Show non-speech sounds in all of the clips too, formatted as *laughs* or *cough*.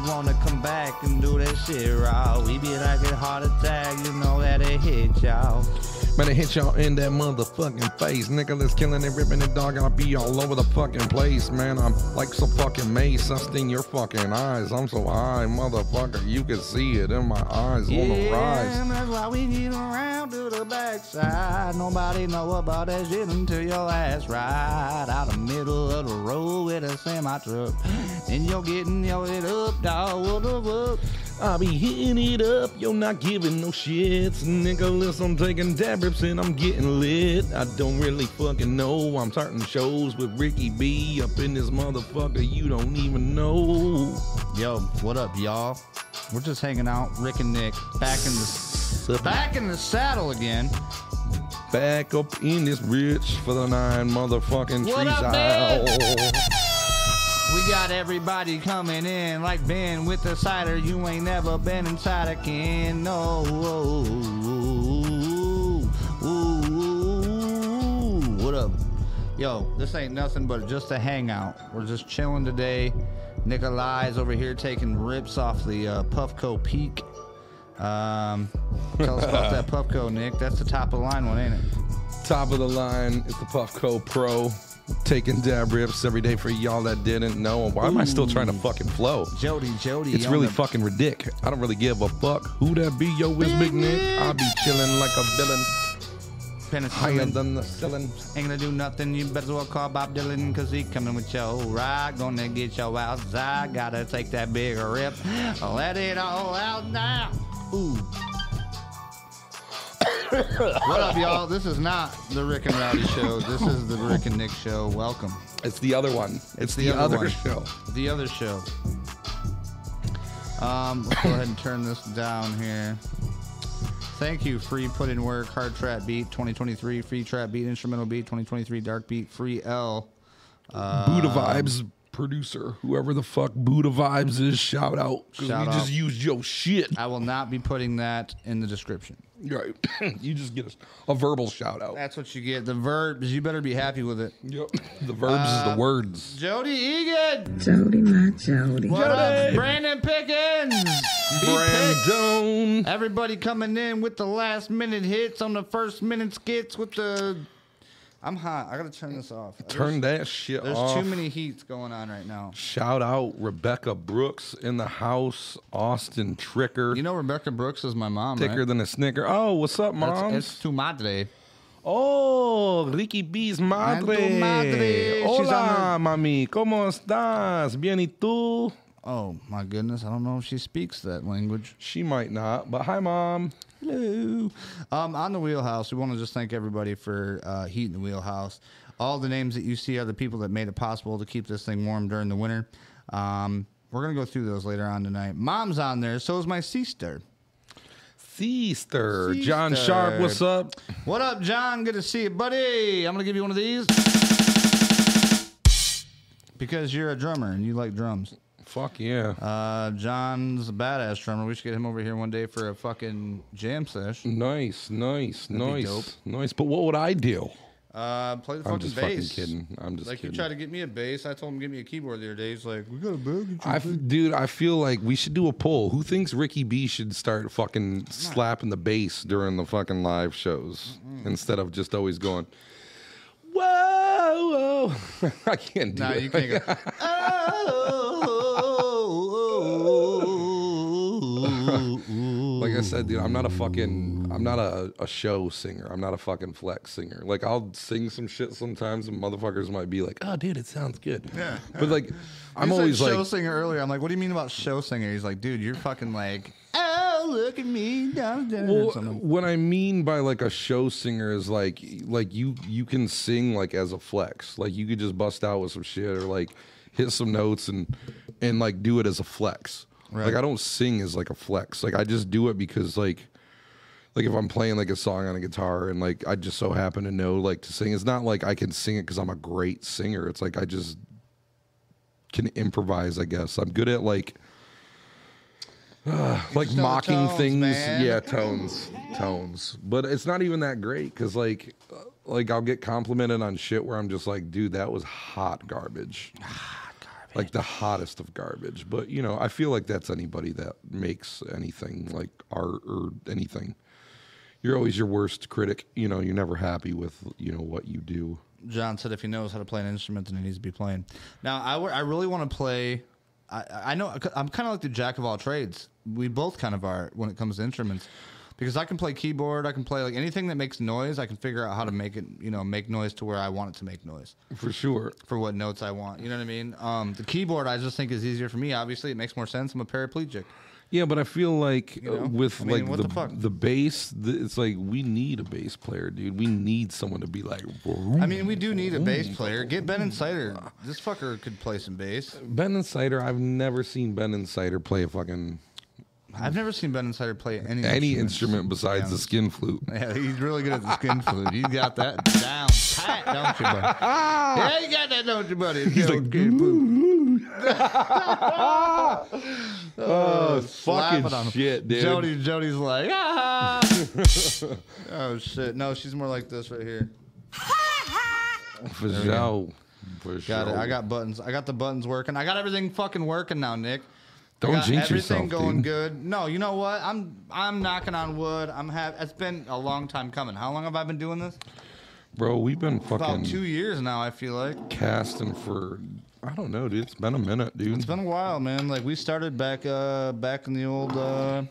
We wanna come back and do that shit raw. We be like a heart attack, you know that it hit y'all. Man, I hit y'all in that motherfucking face. Nicholas killing it, ripping it, dog. I'll be all over the fucking place, man. I'm like so fucking mace. I sting your fucking eyes. I'm so high, motherfucker. You can see it in my eyes on the Yeah, rise. and that's why we get around to the backside. Nobody know about that shit until your ass ride out the middle of the road with a semi truck. And you're getting your head up, dog. What the fuck? I be hitting it up, you're not giving no shits. Nicholas, I'm taking dab rips and I'm getting lit. I don't really fucking know. I'm starting shows with Ricky B up in this motherfucker. You don't even know. Yo, what up, y'all? We're just hanging out, Rick and Nick, back in the back in the saddle again. Back up in this bitch for the nine motherfucking trees out. Got everybody coming in like Ben with the cider. You ain't never been inside a can. No. Ooh, ooh, What up? Yo, this ain't nothing but just a hangout. We're just chilling today. Nikolai's over here taking rips off the uh, Puffco Peak. Um, tell us about that *laughs* Puffco, Nick. That's the top of the line one, ain't it? Top of the line is the Puffco Pro. Taking dab rips every day for y'all that didn't know. Why am I still trying to fucking flow? Jody, Jody. It's really the- fucking ridiculous. I don't really give a fuck who that be. Yo, it's Big Nick. I be chilling like a villain, higher than the ceiling. Ain't gonna do nothing, you better well call Bob Dylan, cause he coming with your ride. Gonna get your outside, gotta take that big rip. Let it all out now. Ooh. What up, y'all? This is not the Rick and Rowdy show. This is the Rick and Nick show. Welcome. It's the other one. It's, the the, other other, show. The other show. Um, let's go ahead and turn this down here. Thank you, Free Put In Work, Hard Trap Beat 2023, Free Trap Beat, Instrumental Beat 2023, Dark Beat, Free L. Buddha Vibes producer, whoever the fuck Buddha Vibes is, shout out. Because we Shout just used your shit. I will not be putting that in the description. Right. *clears throat* you just get a, a verbal shout out. That's what you get. The verbs, you better be happy with it. Yep. The verbs is the uh, words. Jody Egan. Jody, my Jody. What up, Brandon Pickens? Brandon. Everybody coming in with the last minute hits on the first minute skits with the. I'm hot. I gotta turn this off. Turn that shit There's off. There's too many heats going on right now. Shout out Rebecca Brooks in the house. Austin Tricker. You know Rebecca Brooks is my mom, thicker right? than a snicker. Oh, what's up, moms? it's tu madre. Oh, Ricky B's madre. madre. Hola, on mami. ¿Cómo estás? Bien y tú? Oh my goodness, I don't know if she speaks that language. She might not, but hi, mom. Hello. Um, on the wheelhouse, we want to just thank everybody for uh, heating the wheelhouse. All the names that you see are the people that made it possible to keep this thing warm during the winter. Um, we're gonna go through those later on tonight. Mom's on there, so is my sister. Sister. John Sister. Sharp, what's up? What up, John? Good to see you, buddy. I'm gonna give you one of these because you're a drummer and you like drums. Fuck yeah. Uh, John's a badass drummer. We should get him over here one day for a fucking jam sesh. nice, nice, be nice, nice. But what would I do? Uh, play the fucking I'm just bass. fucking kidding. I'm just kidding. like kidding. you tried to get me a bass. I told him to give me a keyboard the other day. He's like, "We got a bag." I, f- dude, I feel like we should do a poll. Who thinks Ricky B should start fucking slapping the bass during the fucking live shows instead of just always going, whoa, whoa. Oh, oh. *laughs* I can't do Nah, it. you can't go. *laughs* Oh, like I said, dude, I'm not a fucking, I'm not a, a show singer. I'm not a fucking flex singer. Like I'll sing some shit sometimes, and motherfuckers might be like, "Oh, dude, it sounds good." Yeah. But like, *laughs* I'm You said always show like, show singer earlier. I'm like, what do you mean about show singer? He's like, dude, you're fucking like, oh, look at me, down, down, Well, what I mean by like a show singer is like like you you can sing like as a flex. Like you could just bust out with some shit or like hit some notes and and like do it as a flex. Right. Like I don't sing as like a flex. Like I just do it because like like if I'm playing like a song on a guitar and like I just so happen to know like to sing. It's not like I can sing it because I'm a great singer. It's like I just can improvise. I guess I'm good at like. *sighs* like just know the mocking tones, things, man. yeah, tones, tones. But it's not even that great because like, uh, like I'll get complimented on shit where I'm just like, dude, that was *sighs* hot garbage. like the hottest of garbage. But you know, I feel like that's anybody that makes anything like art or anything. You're always your worst critic. You know, you're never happy with you know what you do. John said if he knows how to play an instrument, then he needs to be playing. Now, I, w- I really want to play. I, I know I'm kind of like the jack of all trades. We both kind of are when it comes to instruments, because I can play keyboard, I can play like anything that makes noise. I can figure out how to make it, you know, make noise to where I want it to make noise For sure. for what notes I want. You know what I mean? Um, the keyboard, I just think is easier for me. Obviously, it makes more sense. I'm a paraplegic. Yeah, but I feel like know? uh, with I mean, like the the the bass, the, it's like we need a bass player, dude. We need someone to be like. I mean, we do need a bass player. Get Ben Insider. This fucker could play some bass. Ben Insider. I've never seen Ben Insider play a fucking I've never seen Ben Insider play any any instrument besides Yeah. the skin flute. Yeah, he's really good at the skin flute. He's got that *laughs* down pat, don't you, buddy? Yeah, you got that, don't you, buddy? He's like, *laughs* Oh, fucking shit, dude. Jody, Jody's like, ah. *laughs* oh shit! No, she's more like this right here. For sure. For Got sure. it. I got buttons. I got the buttons working. I got everything fucking working now, Nick. Don't jinx everything yourself, going dude. good. No, you know what? I'm I'm knocking on wood. I'm have. It's been a long time coming. How long have I been doing this? Bro, we've been fucking About two years now. I feel like. casting for I don't know, dude. It's been a minute, dude. It's been a while, man. Like we started back uh back in the old uh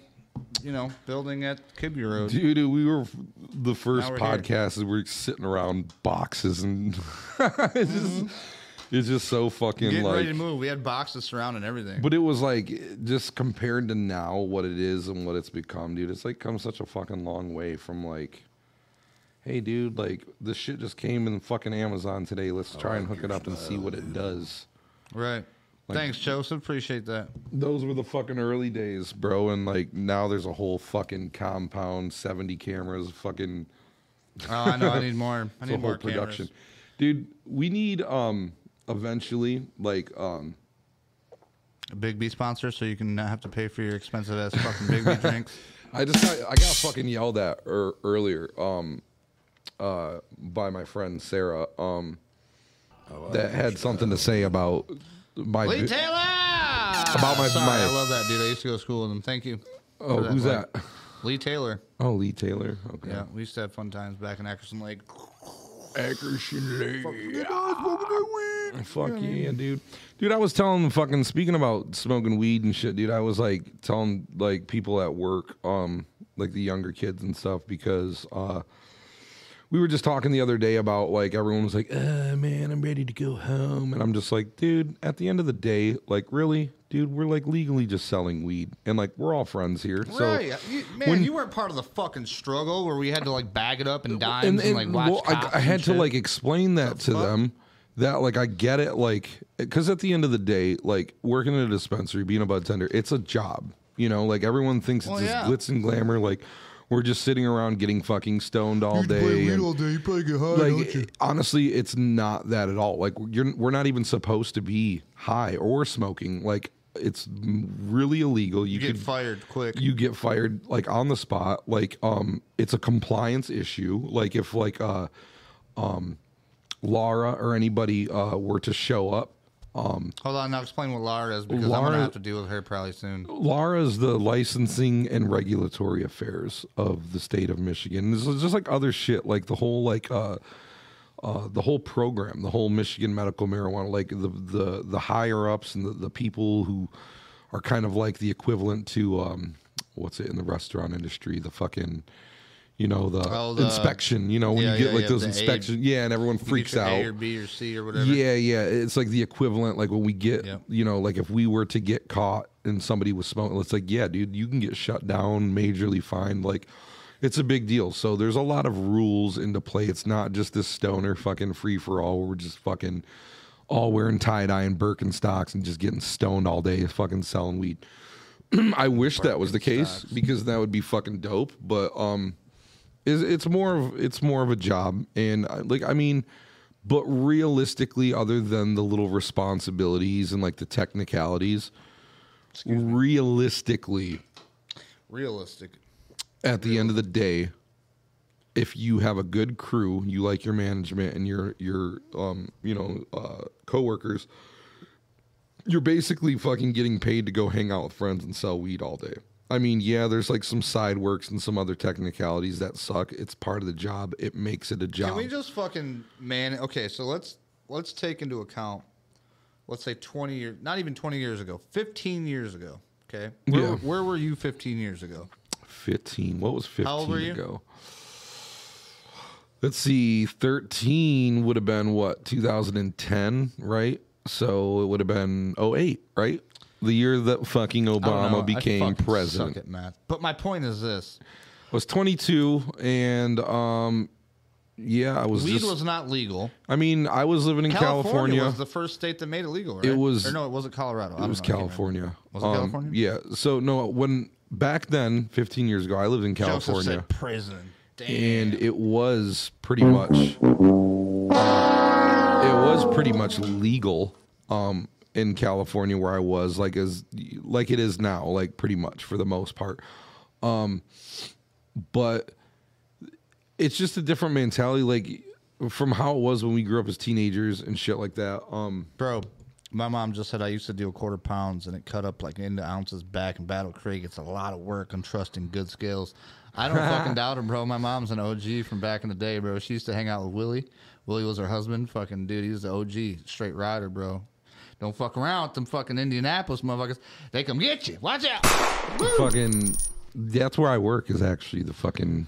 you know, building at Kibby Road. Dude, we were the first podcast. We're sitting around boxes and *laughs* it's just it's just so fucking Getting like. ready to move. We had boxes surrounding everything. But it was like just compared to now what it is and what it's become, dude. It's like come such a fucking long way from like, hey, dude, like this shit just came in fucking Amazon today. Let's try and hook it up and see what it does. right. Thanks, Joseph. Appreciate that. Those were the fucking early days, bro. And like now there's a whole fucking compound, 70 cameras, fucking Oh, I know. I need more. I *laughs* need more production. production. Dude, we need um eventually like um A Big B sponsor, so you can not have to pay for your expensive ass fucking Big B *laughs* drinks. I just got, I got fucking yelled at er, earlier um uh by my friend Sarah um that had something to say about my Lee vi- Taylor. About my- Sorry, my- I love that dude. I used to go to school with him. Thank you. Oh, for who's like- that? Lee Taylor. Oh, Lee Taylor. Okay. Yeah, we used to have fun times back in Ackerson Lake. Ackerson Lake. Fuck yeah, dude. Dude, I was telling fucking speaking about smoking weed and shit, dude. I was like telling like people at work, um, like the younger kids and stuff, because uh we were just talking the other day about like everyone was like, uh man, I'm ready to go home. And I'm just like, dude, at the end of the day, like really, dude, we're like legally just selling weed. And like we're all friends here. So right. You, man, when- you weren't part of the fucking struggle where we had to like bag it up in dimes and, like watch well, cops I, I and had to like explain that to fuck? them that like I get it like because at the end of the day like working at a dispensary being a bud tender it's a job you know like everyone thinks it's Well, this glitz and glamour like we're just sitting around getting fucking stoned all day and- day. You probably get high, like honestly it's not that at all. Like you're we're not even supposed to be high or smoking. Like it's really illegal. You, You get could fired quick. you get fired like on the spot. Like um it's a compliance issue. Like if like uh um LARA or anybody uh were to show up um Hold on, now explain what LARA is because I'm gonna have to deal with her probably soon. LARA's the licensing and regulatory affairs of the state of Michigan. This is just like other shit, like the whole like uh, uh, the whole program, the whole Michigan medical marijuana, like the the the higher ups and the, the people who are kind of like the equivalent to um, what's it in the restaurant industry, the fucking you know the, Oh, the- inspection. You know when Yeah, you get yeah, like yeah, those inspections, yeah, and everyone freaks out. A or B or C or whatever. Yeah, yeah. It's like the equivalent, like when we get, you know, like if we were to get caught and somebody was smoking, it's like, yeah, dude, you can get shut down, majorly fined. Like, it's a big deal. So there's a lot of rules into play. It's not just this stoner fucking free for all where we're just fucking all wearing tie dye and Birkenstocks and just getting stoned all day, fucking selling weed. *clears throat* I wish that was the case because that would be fucking dope. But um, is it's more of it's more of a job and uh, like I mean, but realistically, other than the little responsibilities and like the technicalities, realistically, Realistic. at the end of the day, if you have a good crew, you like your management and your your um you know uh, coworkers, you're basically fucking getting paid to go hang out with friends and sell weed all day. I mean, yeah, there's like some side works and some other technicalities that suck. It's part of the job. It makes it a job. Can we just fucking man? Okay, so let's let's take into account, let's say twenty years, not even twenty years ago, fifteen years ago. Okay, where, Yeah. where were you fifteen years ago? 15. What was 15 How old were you? ago? Let's see. 13 would have been what? 2010, right? So it would have been 08, right? The year that fucking. Obama became president. Suck at math. But my point is this: I was 22 and um yeah, I was weed just was not legal. I mean, I was living in California, California. was the first state that made it legal, right? It was- Or no, it wasn't Colorado. I it don't was know. I can't remember. California. Was it Um, California? Yeah. So no, when back then, 15 years ago, I lived in Joseph California. said prison. Damn. and it was pretty much it was pretty much legal um in California where I was like as like it is now like pretty much for the most part um but it's just a different mentality like from how it was when we grew up as teenagers and shit like that um Bro, my mom just said I used to deal quarter pounds and it cut up like into ounces back in Battle Creek. It's a lot of work on trusting good skills. I don't *laughs* fucking doubt him, bro. My mom's an OG from back in the day, bro. She used to hang out with Willie. Willie was her husband. Fucking dude, he was the OG, straight rider, bro. Don't fuck around with them fucking Indianapolis motherfuckers. They come get you. Watch out. fucking that's where I work is actually the fucking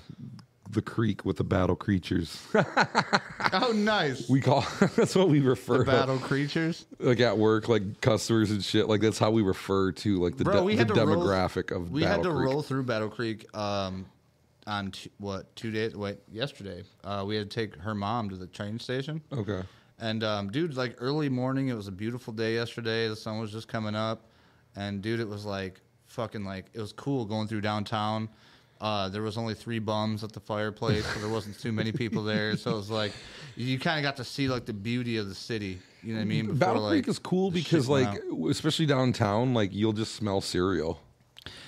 the creek with the battle creatures *laughs* Oh, nice. we call *laughs* that's what we refer the to battle creatures. like at work, like customers and shit. Like that's how we refer to like the, Bro, de- we the to roll- demographic of We Battle had to Creek. roll through Battle Creek um, on t- what two days? Wait, yesterday. Uh, we had to take her mom to the train station. Okay. And um, dude, like early morning, it was a beautiful day yesterday. The sun was just coming up, and dude, it was like fucking like it was cool going through downtown. Uh, there was only three bums at the fireplace, so there wasn't too many people there. So it was like you kind of got to see like the beauty of the city. You know what I mean? Before, Battle like, Creek is cool because like especially downtown, like you'll just smell cereal.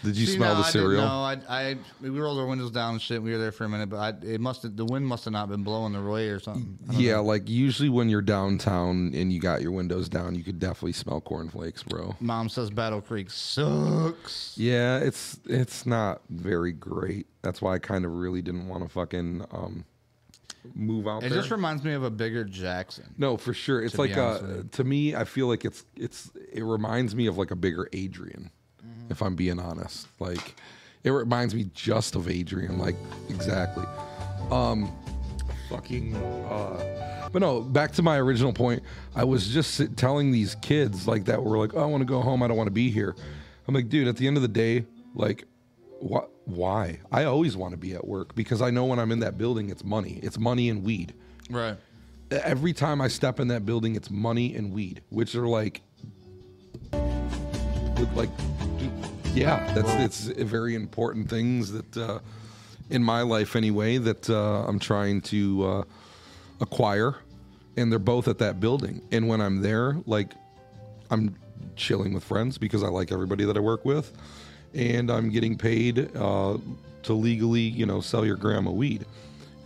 Did you See, smell no, the cereal? know. I, I, we rolled our windows down and shit. We were there for a minute, but I, it must have, the wind must have not been blowing the way or something. Yeah, know. like usually when you're downtown and you got your windows down, you could definitely smell cornflakes, bro. Mom says Battle Creek sucks. Yeah, it's it's not very great. That's why I kind of really didn't want to fucking um, move out It there. just reminds me of a bigger Jackson. No, for sure. It's like you. to me, I feel like it's it's it reminds me of like a bigger Adrian. If I'm being honest. Like it reminds me just of Adrian, like exactly. Um fucking uh but no, back to my original point. I was just sit- telling these kids like that were like, "Oh, I want to go home. I don't want to be here." I'm like, "Dude, at the end of the day, like what why? I always want to be at work because I know when I'm in that building it's money. It's money and weed Right. every time I step in that building, it's money and weed, which are like, like, yeah, that's it's very important things that uh, in my life anyway that uh, I'm trying to uh, acquire, and they're both at that building. And when I'm there, like, I'm chilling with friends because I like everybody that I work with, and I'm getting paid uh, to legally, you know, sell your grandma weed.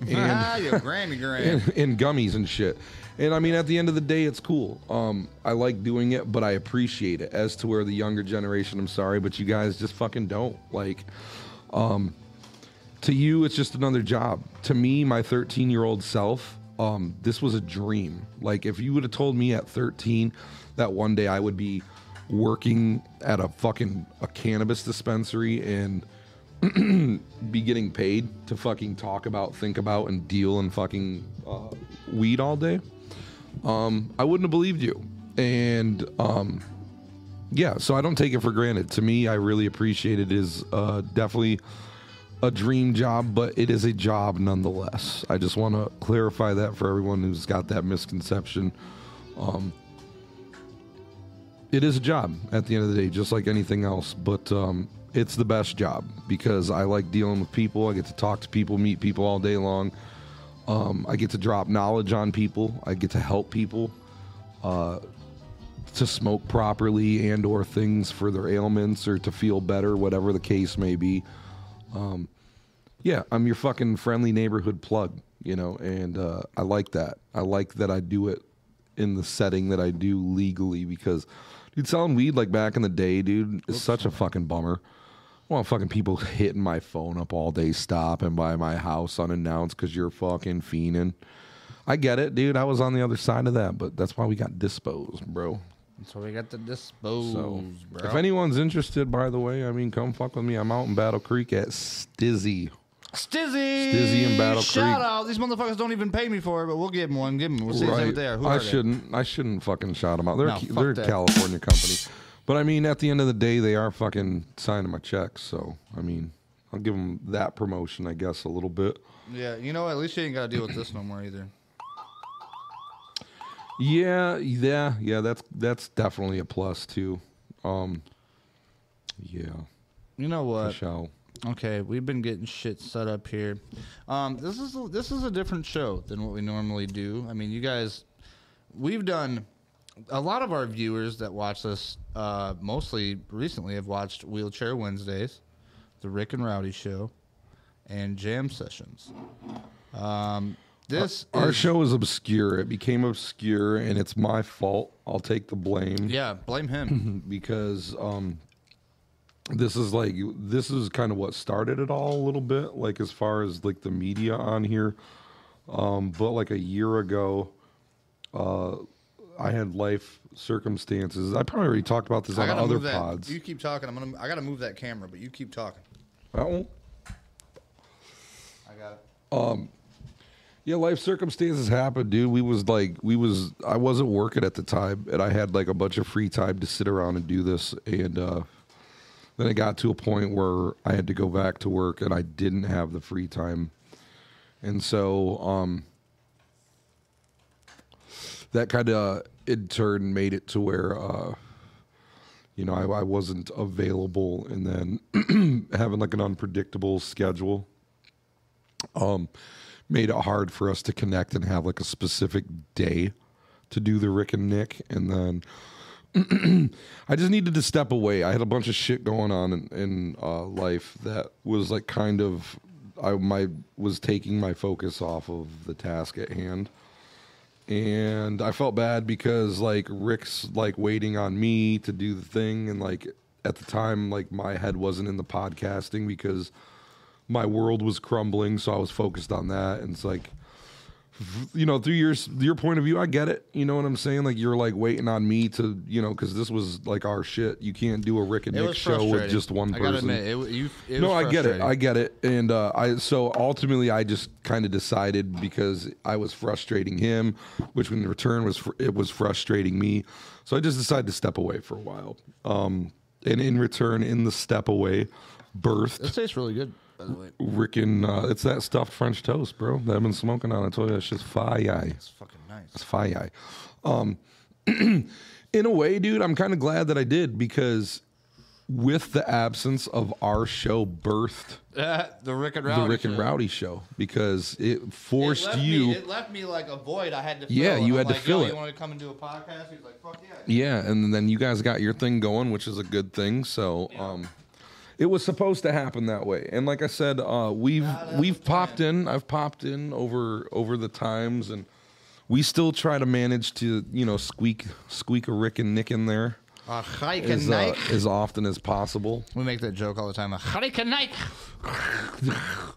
*laughs* ah, you Grammy *laughs* Graham. and, and gummies and shit. And I mean, at the end of the day, it's cool. Um, I like doing it, but I appreciate it. As to where the younger generation, I'm sorry, but you guys just fucking don't like. Um, to you, it's just another job. To me, my 13 year old self, um, this was a dream. Like, if you would have told me at 13 that one day I would be working at a fucking a cannabis dispensary and *clears throat* be getting paid to fucking talk about, think about, and deal in fucking uh, weed all day, um, I wouldn't have believed you. And um, yeah, so I don't take it for granted. To me, I really appreciate it. It is uh, definitely a dream job, but it is a job nonetheless. I just want to clarify that for everyone who's got that misconception. Um, it is a job at the end of the day, just like anything else. But um, it's the best job because I like dealing with people. I get to talk to people, meet people all day long. Um, I get to drop knowledge on people. I get to help people uh, to smoke properly and or things for their ailments or to feel better, whatever the case may be. Um, yeah, I'm your fucking friendly neighborhood plug, you know, and uh, I like that. I like that I do it in the setting that I do legally because, Dude, selling weed like back in the day, dude, is such a fucking bummer. Want fucking people *laughs* hitting my phone up all day, stopping by my house unannounced because you're fucking fiending. I get it, dude. I was on the other side of that, but that's why we got disposed, bro. So we got the dispose, So, bro. if anyone's interested, by the way, I mean, come fuck with me. I'm out in Battle Creek at STIIIZY. STIIIZY, STIIIZY and Battle Shout Creek. Shout out! These motherfuckers don't even pay me for it, but we'll give them one. Give them. We'll see what they are. Who I are shouldn't. I shouldn't fucking shout them out. They're No, a, they're a. California company, but I mean, at the end of the day, they are fucking signing my checks. So I mean, I'll give them that promotion, I guess, a little bit. Yeah, you know, at least you ain't got to deal with this no more either. Yeah, yeah, yeah. That's that's definitely a plus too. Um, yeah, You know what? sure. Okay, we've been getting shit set up here. Um, this is a, this is a different show than what we normally do. I mean, you guys, we've done a lot of our viewers that watch this, uh, mostly recently, have watched Wheelchair Wednesdays, the Rick and Rowdy Show, and Jam Sessions. Um, this Our is, show is obscure. It became obscure, and it's my fault. I'll take the blame. yeah, blame him. *laughs* because um this is like this is kind of what started it all a little bit like as far as like the media on here um but like a year ago uh i had life circumstances i probably already talked about this I on gotta other move that. pods You keep talking. I'm gonna. I gotta move that camera, but you keep talking. One? I got it. Um Yeah life circumstances happened dude we was like we was i wasn't working at the time and i had like a bunch of free time to sit around and do this and uh then it got to a point where i had to go back to work and i didn't have the free time and so um that kind of in turn made it to where uh you know I, I wasn't available and then *clears throat* having like an unpredictable schedule um, made it hard for us to connect and have like a specific day to do the Rick and Nick. And then *clears throat* I just needed to step away. I had a bunch of shit going on in, in uh, life that was like kind of I my was taking my focus off of the task at hand. And I felt bad because like Rick's like waiting on me to do the thing and like at the time like my head wasn't in the podcasting because my world was crumbling, so I was focused on that. And it's like, you know, through your your point of view, I get it. You know what I'm saying? Like you're like waiting on me to, you know, because this was like our shit. You can't do a Rick and It Nick show with just one I person. gotta admit, it, you, it no, I get it. I get it. And uh, I so ultimately, I just kind of decided because I was frustrating him, which in return was fr- it was frustrating me. So I just decided to step away for a while. Um, and in return, in the step away, birthed It tastes really good, by the way. Rick and uh, it's that stuffed French toast, bro. That I've been smoking on. I told you that's just fire. It's fucking nice. It's fire. Um, *clears throat* in a way, dude, I'm kind of glad that I did because with the absence of our show, birthed Uh, *laughs* the Rick and Rowdy. the Rick and show. Rowdy show because it It forced left you. Me, it left me like a void. I had to. Fill, Yeah, you I'm had to like, fill Yo, it. You want to come and do a podcast? He's like, fuck yeah. Yeah, and then you guys got your thing going, which is a good thing. So, um, it was supposed to happen that way. And like I said, uh, we've we've popped in. I've popped in over over the times, and we still try to manage to you know squeak squeak a Rick and Nick in there A as uh, as often as possible. We make that joke all the time. A Nike.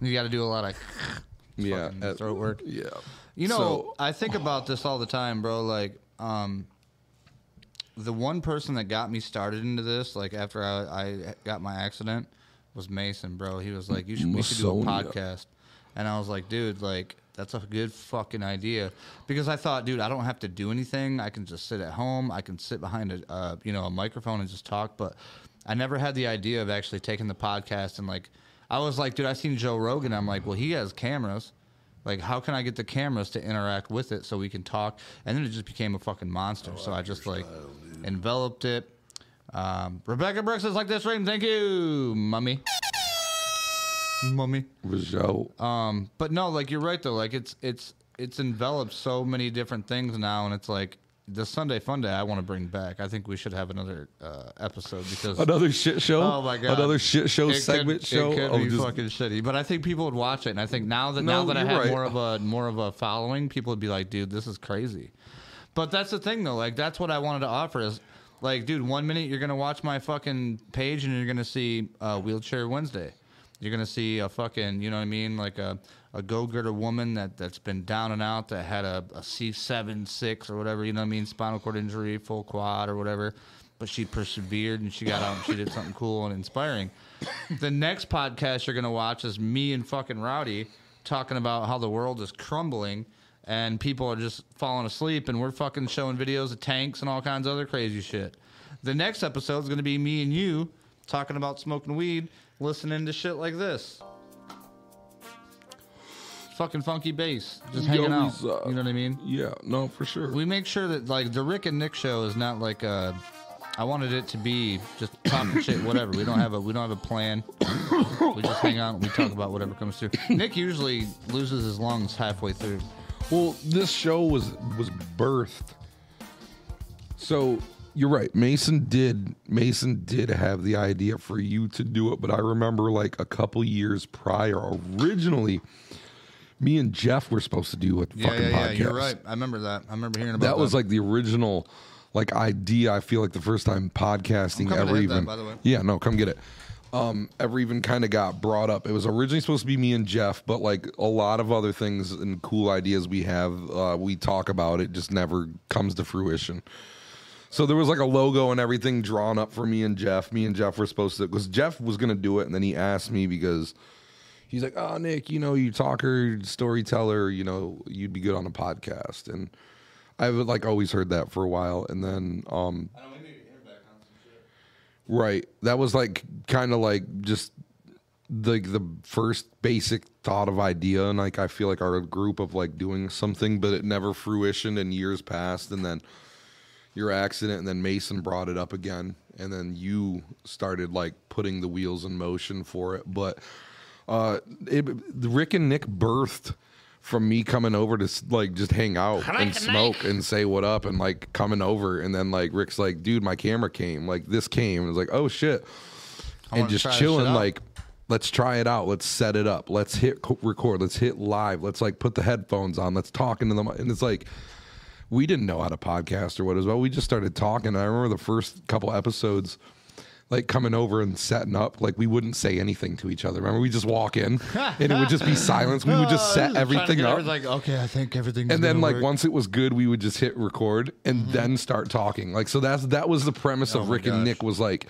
you got to do a lot of *laughs* Yeah, uh, throat work. yeah. You know, So- I think about this all the time, bro. Like, um, the one person that got me started into this, like after I, I got my accident, was Mason, bro. He was like, "You should, we should do a podcast," and I was like, "Dude, like." That's a good fucking idea because I thought, dude, I don't have to do anything. I can just sit at home. I can sit behind a, uh, you know, a microphone and just talk. But I never had the idea of actually taking the podcast and like, I was like, dude, I seen Joe Rogan. I'm like, well, he has cameras. Like, how can I get the cameras to interact with it so we can talk? And then it just became a fucking monster. so I just like enveloped it. Um, Rebecca Brooks is like this stream. Thank you, mummy. Mummy. Rizzo. Um, but no, like you're right though. Like it's it's it's enveloped so many different things now, and it's like the Sunday Fun Day. I want to bring back. I think we should have another uh, episode because Another shit show. Oh my god! Another shit show It could- segment show. It could of be just- fucking shitty, but I think people would watch it, and I think now that now that I have right. more of a more of a following, people would be like, "Dude, this is crazy." But that's the thing, though. Like that's what I wanted to offer is Like, dude, one minute you're gonna watch my fucking page and you're gonna see uh, wheelchair Wednesday. You're gonna see a fucking, you know what I mean, like a a go-getter woman that that's been down and out that had a, a C7 six or whatever, you know what I mean, spinal cord injury, full quad or whatever, but she persevered and she got out and she did something cool and inspiring. *coughs* The next podcast you're gonna watch is me and fucking Rowdy talking about how the world is crumbling and people are just falling asleep and we're fucking showing videos of tanks and all kinds of other crazy shit. The next episode is gonna be me and you talking about smoking weed, listening to shit like this. Fucking funky bass, just hanging out. uh, you know what I mean? Yeah, no, for sure. We make sure that like the Rick and Nick show is not like uh I wanted it to be just talking *coughs* shit, whatever. We don't have a we don't have a plan. We just hang out and we talk about whatever comes through. Nick usually loses his lungs halfway through. Well, this show was was birthed. So you're right. Mason did Mason did have the idea for you to do it, but I remember like a couple years prior, originally, me and Jeff were supposed to do a Yeah, fucking yeah, yeah. podcast. You're right. I remember that. I remember hearing about that. That was like the original like idea. I feel like the first time podcasting I'm coming to ever that, even. by the way. Yeah, no, come get it. Um, ever even kind of got brought up. It was originally supposed to be me and Jeff, but like a lot of other things and cool ideas we have, uh, we talk about it just never comes to fruition. So there was like a logo and everything drawn up for me and Jeff. Me and Jeff were supposed to because Jeff was gonna do it, and then he asked me because he's like, "Oh, Nick, you know, you talker, storyteller, you know, you'd be good on a podcast." And I've like always heard that for a while, and then um, right, that was like kind of like just the the first basic thought of idea, and like I feel like our group of like doing something, but it never fruitioned, and years passed, and then your accident, and then Mason brought it up again, and then you started like putting the wheels in motion for it. But uh, it, Rick and Nick birthed from me coming over to like just hang out and smoke and say what up, and like coming over, and then like Rick's like, dude, my camera came, like this came, and it's like, oh shit, and just chilling like. Let's try it out. Let's set it up. Let's hit record. Let's hit live. Let's like put the headphones on. Let's talk into them. And it's like, we didn't know how to podcast or what as well. We just started talking. I remember the first couple episodes, like coming over and setting up, like we wouldn't say anything to each other. Remember, we just walk in *laughs* and it would just be silence. We would just set everything up. Like, okay, I think everything. And then, like once it was good, we would just hit record and then start talking. Like so, that's that was the premise Mm-hmm. Oh of Rick and. Nick was like,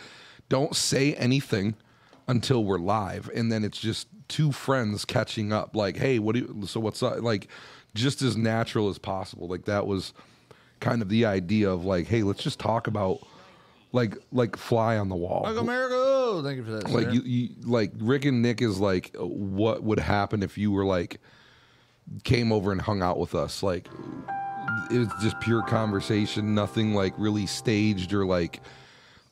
don't say anything until we're live, and then it's just two friends catching up. Like, hey, what do you? So what's up? Like, just as natural as possible. Like that was kind of the idea of like, hey, let's just talk about like like fly on the wall. Like America. oh, Thank you for that. Like sir. you, you, like Rick and Nick is like what would happen if you were like came over and hung out with us. Like it was just pure conversation, nothing like really staged or like.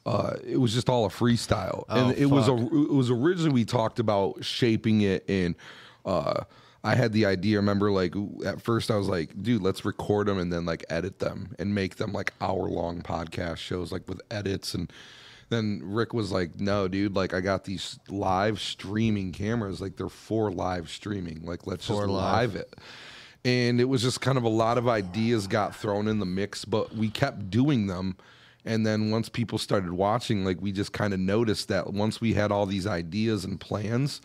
Uh, it was just all a freestyle, and Oh, it was a. It was originally we talked about shaping it, and uh, I had the idea. Remember, like at first I was like, "Dude, let's record them and then like edit them and make them like hour long podcast shows, like with edits." And then Rick was like, "No, dude, like I got these live streaming cameras, like they're for live streaming. Like let's For just live. live it." And it was just kind of a lot of ideas got thrown in the mix, but we kept doing them. And then once people started watching, like we just kind of noticed that once we had all these ideas and plans,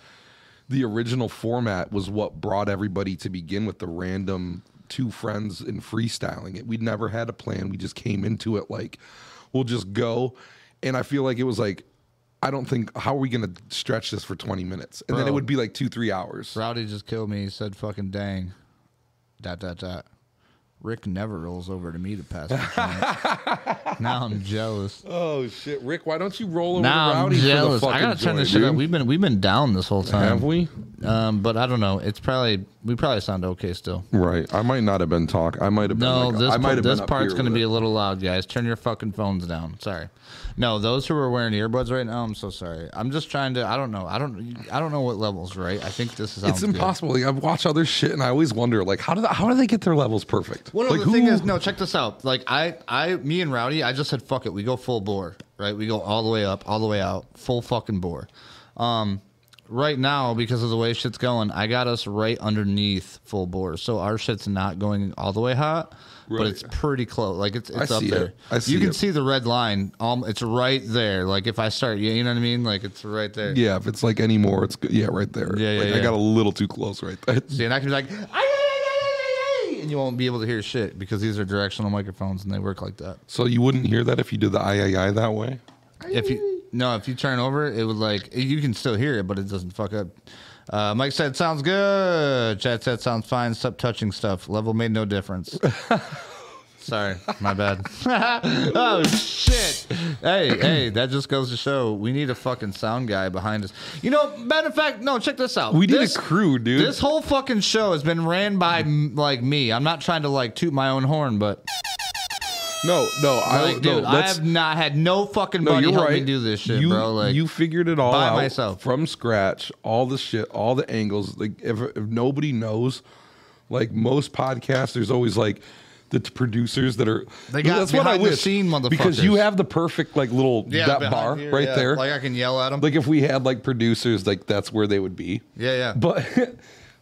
the original format was what brought everybody to begin with the random two friends and freestyling it. We'd never had a plan. We just came into it like we'll just go. And I feel like it was like I don't think how are we gonna stretch this for 20 minutes? And then it would be like two, three hours. Rowdy just killed me. He said, "Fucking dang." Dot dot dot. Rick never rolls over to me to pass. the *laughs* joint. now I'm jealous. Oh shit, Rick! Why don't you roll over Now to I'm jealous. for the I gotta turn this shit up. We've been we've been down this whole time. Have we? Um, but I don't know. It's probably we probably sound okay still. Right. I might not have been talk. I might have been. No, like, this I might have this part's going to with be it. a little loud, guys. Turn your fucking phones down. Sorry. No, those who are wearing earbuds right now, I'm so sorry. I'm just trying to. I don't know. I don't. I don't know what levels. Right. I think this is. It's impossible. Like, I've watched other shit, and I always wonder, like, how do they, how do they get their levels perfect? Well, no, like, the thing is, no. Check this out. Like I, I, me and Rowdy, I just said fuck it. We go full bore. Right. We go all the way up, all the way out, full fucking bore. Um, right now because of the way shit's going, I got us right underneath full bore. So our shit's not going all the way hot, but it's pretty close. Like it's it's I up there. it. I see you can it. see the red line. Um, it's right there. Like if I start, you know what I mean? Like it's right there. Yeah, if it's like any more, it's good. Yeah, right there. Yeah, yeah, like, yeah. I got a little too close right there. *laughs* See, and I can be like, and you won't be able to hear shit because these are directional microphones and they work like that. So you wouldn't hear that if you did the I I I that way. If you no, if you turn over, it would like you can still hear it, but it doesn't fuck up. Uh, Mike said, "Sounds good." Chad said, "Sounds fine." Stop touching stuff. Level made no difference. *laughs* Sorry, my bad. *laughs* oh shit! Hey, hey, that just goes to show we need a fucking sound guy behind us. You know, matter of fact, no, check this out. We need This- a crew, dude. This whole fucking show has been ran by like me. I'm not trying to like toot my own horn, but no, no, I like, dude, no, I have not had no fucking No, buddy help right. me do this shit, you, bro. Like, you figured it all by out myself. from scratch, all the shit, all the angles. Like if, if nobody knows, like most podcasts, there's always like the t- producers that are. They got that's what I wish scene because you have the perfect like little yeah, that bar here, right yeah. there. Like I can yell at them. like if we had like producers, like that's where they would be. yeah, yeah. But *laughs*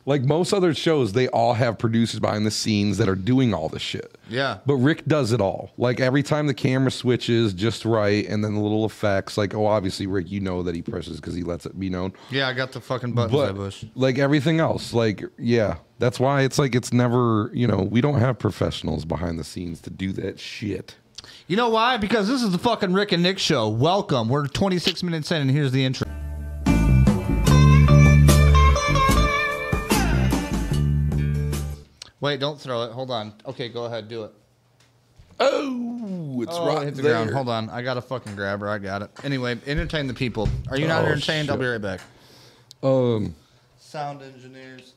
like most other shows, they all have producers behind the scenes that are doing all the shit. Yeah. But Rick does it all. Like every time the camera switches just right, and then the little effects. Like oh, obviously Rick, you know that he presses because he lets it be known. yeah, I got the fucking buttons I push. like everything else, like yeah, that's why it's like it's never. You know, we don't have professionals behind the scenes to do that shit. You know why? Because this is the fucking Rick and Nick show. Welcome. We're 26 minutes in, and here's the intro. Wait, don't throw it. Hold on. Okay, go ahead. Do it. Oh, it's Oh, right hit the there. ground. Hold on. I got a fucking grabber. I got it. Anyway, entertain the people. Are you not Oh, entertained? I'll be right back. Um, Sound engineers.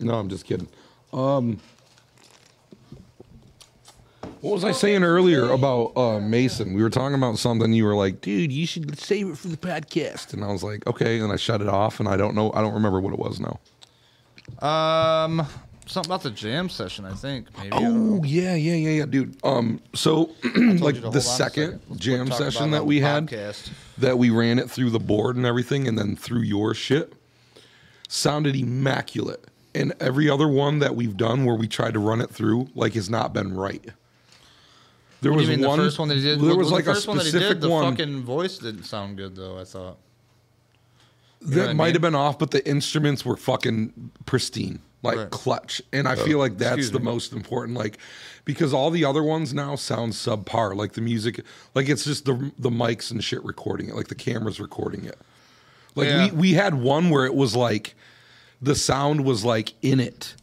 no, I'm just kidding. Um, what was I saying earlier about uh, Mason? We were talking about something. You were like, "Dude, you should save it for the podcast," and I was like, "Okay," and I shut it off, and I don't know. I don't remember what it was now. Um, something about the jam session. I think maybe. I. Oh yeah, yeah, yeah, yeah, dude. Um, so *clears throat* like you to hold on the second jam session that we had, podcast. that we ran it through the board and everything, and then through your shit, sounded immaculate. And every other one that we've done where we tried to run it through, like, has not been right. There What was you mean one. the first one that he did? There well, was the like a first one that he did. specific The one fucking voice didn't sound good though. I thought. that what I might mean? have been off, but the instruments were fucking pristine, like Right. clutch. And I uh, feel like that's the me. most important, like because all the other ones now sound subpar. Like the music, like it's just the the mics and shit recording it, like the cameras recording it. Like Yeah. we we had one where it was like the sound was like in it.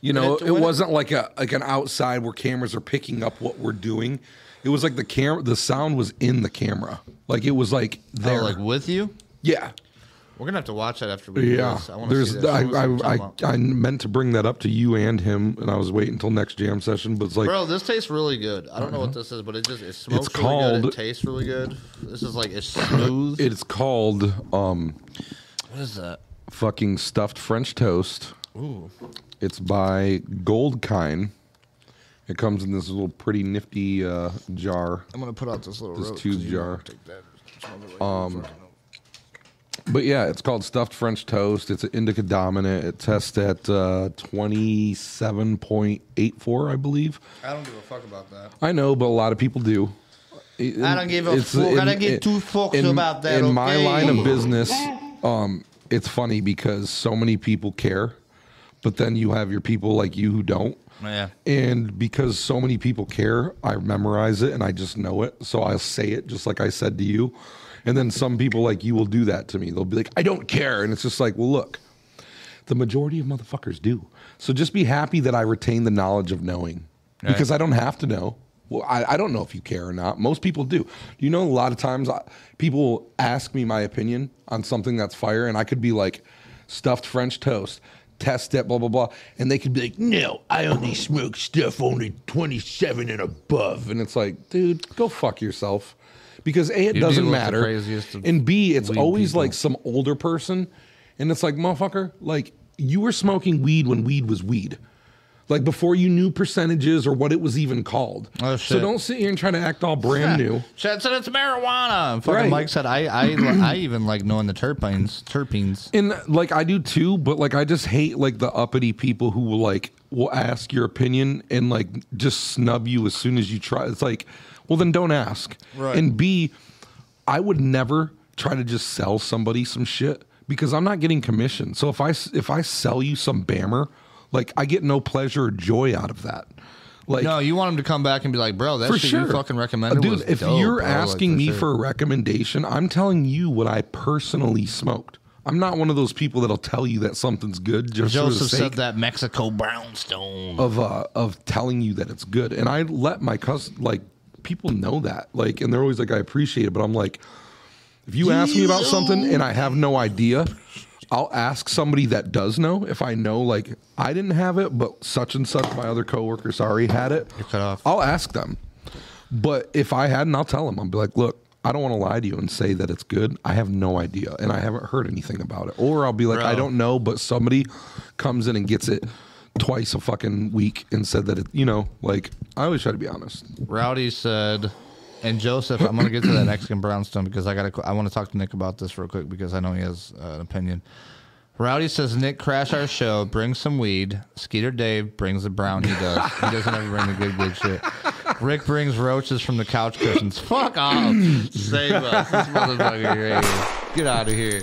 You know, it- it, wasn't like a like an outside where cameras are picking up what we're doing. It was like the camera, the sound was in the camera. Like it was like oh, there. Oh, like with you. yeah. We're gonna have to watch that after we do Yeah, this. I want to see. I, Show us what you're I, I. I meant to bring that up to you and him, and I was waiting until next jam session. But it's like, Bro, this tastes really good. I don't know what this is, but it just it smokes really good. called- It tastes really good. This is like it's smooth. it's called um, what is that? fucking stuffed French toast. Ooh, It's by Goldkind. It comes in this little pretty nifty uh, jar. I'm gonna put out this little This rope, tube jar. Take that. Um, But yeah, it's called stuffed French toast. It's an indica dominant. It tests at uh, 27.84, I believe. I don't give a fuck about that. I know, but a lot of people do. I don't give a fuck. I don't give two fucks in, about that, In my line of business, um, it's funny because so many people care, but then you have your people like you who don't. Yeah. And because so many people care, I memorize it and I just know it. So I'll say it just like I said to you. And then some people like you will do that to me. They'll be like, I don't care. And it's just like, well, look, the majority of motherfuckers do. So just be happy that I retain the knowledge of knowing because I don't have to know. Well, I, I don't know if you care or not. Most people do. You know, a lot of times I, people will ask me my opinion on something that's fire, and I could be like, stuffed French toast, test it, blah, blah, blah. And they could be like, no, I only smoke stuff only 27 and above. And it's like, dude, go fuck yourself. Because A, it You doesn't the matter. And B, it's always people. like some older person. And it's like, motherfucker, like you were smoking weed when weed was weed. like before you knew percentages or what it was even called. Oh, shit. So don't sit here and try to act all brand *laughs* new. Chad said it's marijuana. And Fucking Right. Mike said I I *clears throat* I even like knowing the terpenes. Terpenes. And like I do too, but like I just hate like the uppity people who will like will ask your opinion and like just snub you as soon as you try. It's like, well then don't ask. Right. And B, I would never try to just sell somebody some shit because I'm not getting commission. So if I if I sell you some bammer, like I get no pleasure or joy out of that. Like No, you want him to come back and be like, bro, that shit sure, you fucking recommended dude. if dope, you're bro, like, asking for me sure. for a recommendation, I'm telling you what I personally smoked. I'm not one of those people that'll tell you that something's good just Joseph said that Mexico brownstone. of uh of telling you that it's good. And I let my cus like people know that. Like and they're always like I appreciate it, but I'm like if you ask me about something and I have no idea, I'll ask somebody that does know if I know like I didn't have it, but such and such my other coworkers already had it. You're cut off. I'll ask them. But if I hadn't, I'll tell them. I'll be like, look, I don't want to lie to you and say that it's good. I have no idea, and I haven't heard anything about it. Or I'll be like, Bro. I don't know, but somebody comes in and gets it twice a fucking week and said that it, you know, like I always try to be honest. Rowdy said, and Joseph, I'm gonna get to that Mexican brownstone because I gotta. I want to talk to Nic about this real quick because I know he has uh, an opinion. Rowdy says Nic crash our show, bring some weed. Skeeter Dave brings the brown. He does. he doesn't ever bring the good good shit. Ric brings roaches from the couch cushions. Fuck off. Save us. This motherfucker right here. Get out of here.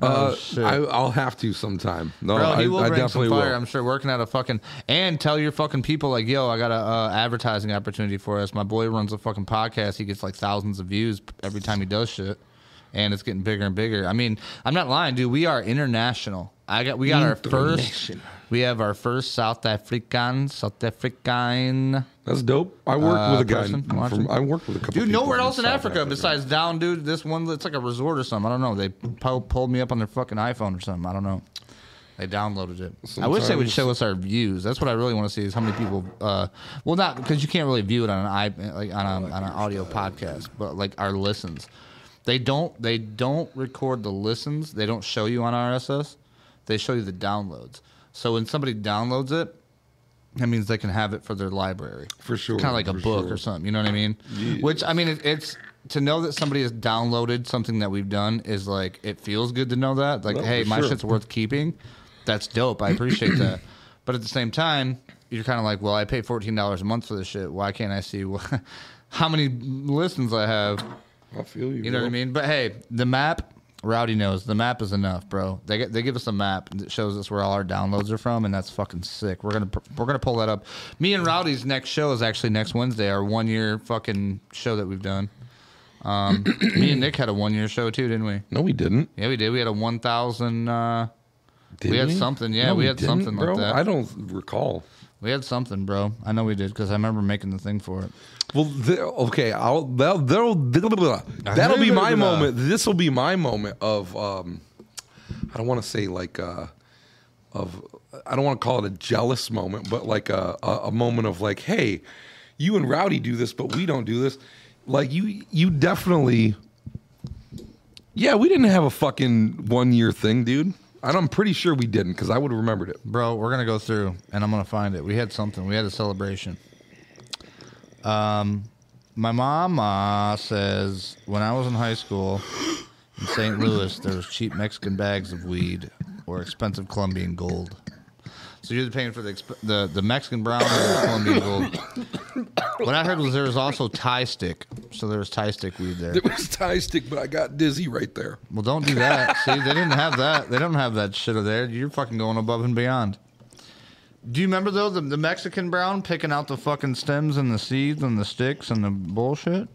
Oh, Uh, shit. I, I'll have to sometime. No, Bro, I, he will I bring definitely some fire. will. I'm sure working at a fucking and tell your fucking people like, yo, I got a uh, advertising opportunity for us. My boy runs a fucking podcast. He gets like thousands of views every time he does shit, and it's getting bigger and bigger. I mean, I'm not lying, dude. We are international. I got we got our first. We have our first South African, South African. That's dope. I worked Uh, with a guy. person From? I worked with a couple. Dude, people nowhere else in South Africa besides down, dude. This one, it's like a resort or something. I don't know. They po- pulled me up on their fucking iPhone or something. I don't know. They downloaded it. I wish they would show us our views. That's what I really want to see is how many people. Uh, well, not because you can't really view it on an i like on a, on an audio podcast, but like our listens. They don't. They don't record the listens. They don't show you on RSS. They show you the downloads. So when somebody downloads it, that means they can have it for their library For sure, kind of like a book sure. or something. You know what I mean? Which I mean, it, it's to know that somebody has downloaded something that we've done is like it feels good to know that. Like, No, hey, my sure. shit's worth keeping. That's dope. I appreciate that. *clears throat* But at the same time, you're kind of like, well, I pay fourteen dollars a month for this shit. Why can't I see wh- *laughs* how many listens I have? I feel you. You know what I mean? But hey, the map. Rowdy knows the map is enough, bro. They get, they give us a map that shows us where all our downloads are from, and that's fucking sick. We're gonna we're gonna pull that up. Me and Rowdy's next show is actually next Wednesday, our one year fucking show that we've done. Um, *coughs* me and Nic had a one year show too, didn't we? No, we didn't. Yeah, we did. We had a one thousand. Uh, We had something, yeah, we had didn't, something like that. I don't recall. we had something, bro. I know we did because I remember making the thing for it. Well, the, okay, I'll that'll, that'll, that'll be my moment. This will be my moment of um, I don't want to say like uh, of I don't want to call it a jealous moment, but like a, a a moment of like, hey, you and Rowdy do this, but we don't do this. Like you, you definitely. Yeah, we didn't have a fucking one year thing, dude. And I'm pretty sure we didn't because I would have remembered it. Bro, we're gonna go through and I'm gonna find it. We had something. We had a celebration. Um, my uh, says when I was in high school in St. Louis, there was cheap Mexican bags of weed or expensive Colombian gold. So you're paying for the exp- the, the Mexican brown or the Colombian gold. What I heard was there was also Thai stick. So there was Thai stick weed there. It was Thai stick, but I got dizzy right there. Well, don't do that. See, they didn't have that. They don't have that shit over there. You're fucking going above and beyond. Do you remember though the, the Mexican brown picking out the fucking stems and the seeds and the sticks and the bullshit?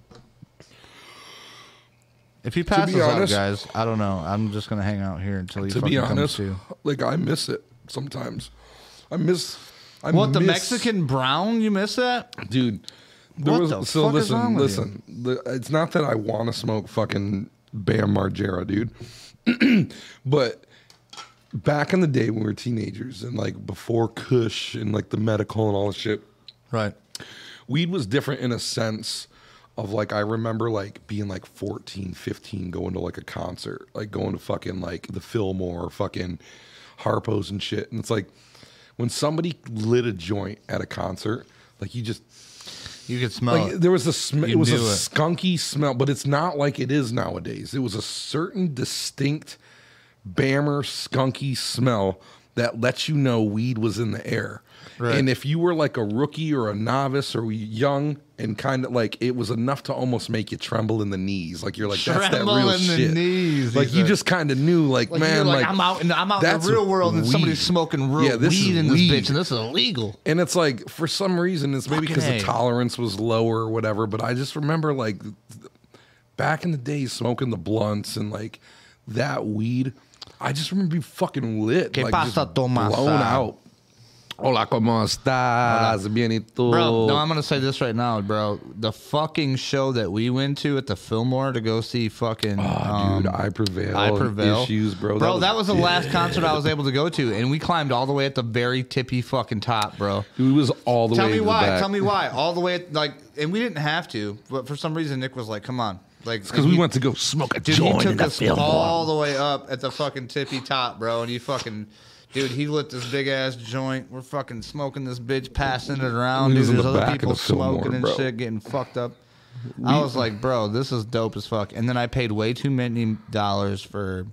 If he passes out, guys, I don't know. I'm just gonna hang out here until he to fucking be comes honest, to. like I miss it sometimes. I miss. I What the Mexican brown? You miss that? dude? There What was, the so fuck is wrong listen, with you? listen. The, it's not that I want to smoke fucking Bam Margera, dude. *clears throat* but back in the day when we were teenagers and like before Kush and like the medical and all the shit, Right. weed was different in a sense of like I remember like being like 14, 15 going to like a concert, like going to fucking like the Fillmore, fucking Harpo's and shit. And it's like when somebody lit a joint at a concert, like you just You could smell like it. there was a sm- it was a it. skunky smell, but it's not like it is nowadays. It was a certain distinct bammer skunky smell that lets you know weed was in the air. Right. And if you were like a rookie or a novice or young and kind of like it was enough to almost make you tremble in the knees, like you're like that's that Tremble real in the knees, like you just kind of knew, like, Like, man, like, like I'm out in I'm out in the real world and somebody's smoking real Yeah, this weed in this weed. bitch and this is illegal. And it's like for some reason it's maybe because the tolerance was lower or whatever. But I just remember like back in the day smoking the blunts and like that weed. I just remember being fucking lit, ¿Qué like pasa, Tomasa? blown out. Hola, cómo estás? Bien y tú? Bro, no, I'm gonna say this right now, bro. The fucking show that we went to at the Fillmore to go see fucking Oh, dude, um, I prevail. I prevail. Issues, bro. Bro, that was the yeah. last concert I was able to go to, and we climbed all the way at the very tippy fucking top, bro. Dude, it was all the Tell way Tell me to the why. Tell me why. *laughs* All the way, at, like, and we didn't have to, but for some reason Nic was like, "Come on," like, because we he- went to go smoke a Dude, he joint in took us all the way up at the fucking tippy top, bro. And he fucking, dude, he lit this big ass joint. We're fucking smoking this bitch, passing it around. Dude, there's the other people the Fillmore, smoking and bro. shit, getting fucked up. I was like, bro, this is dope as fuck. And then I paid way too many dollars for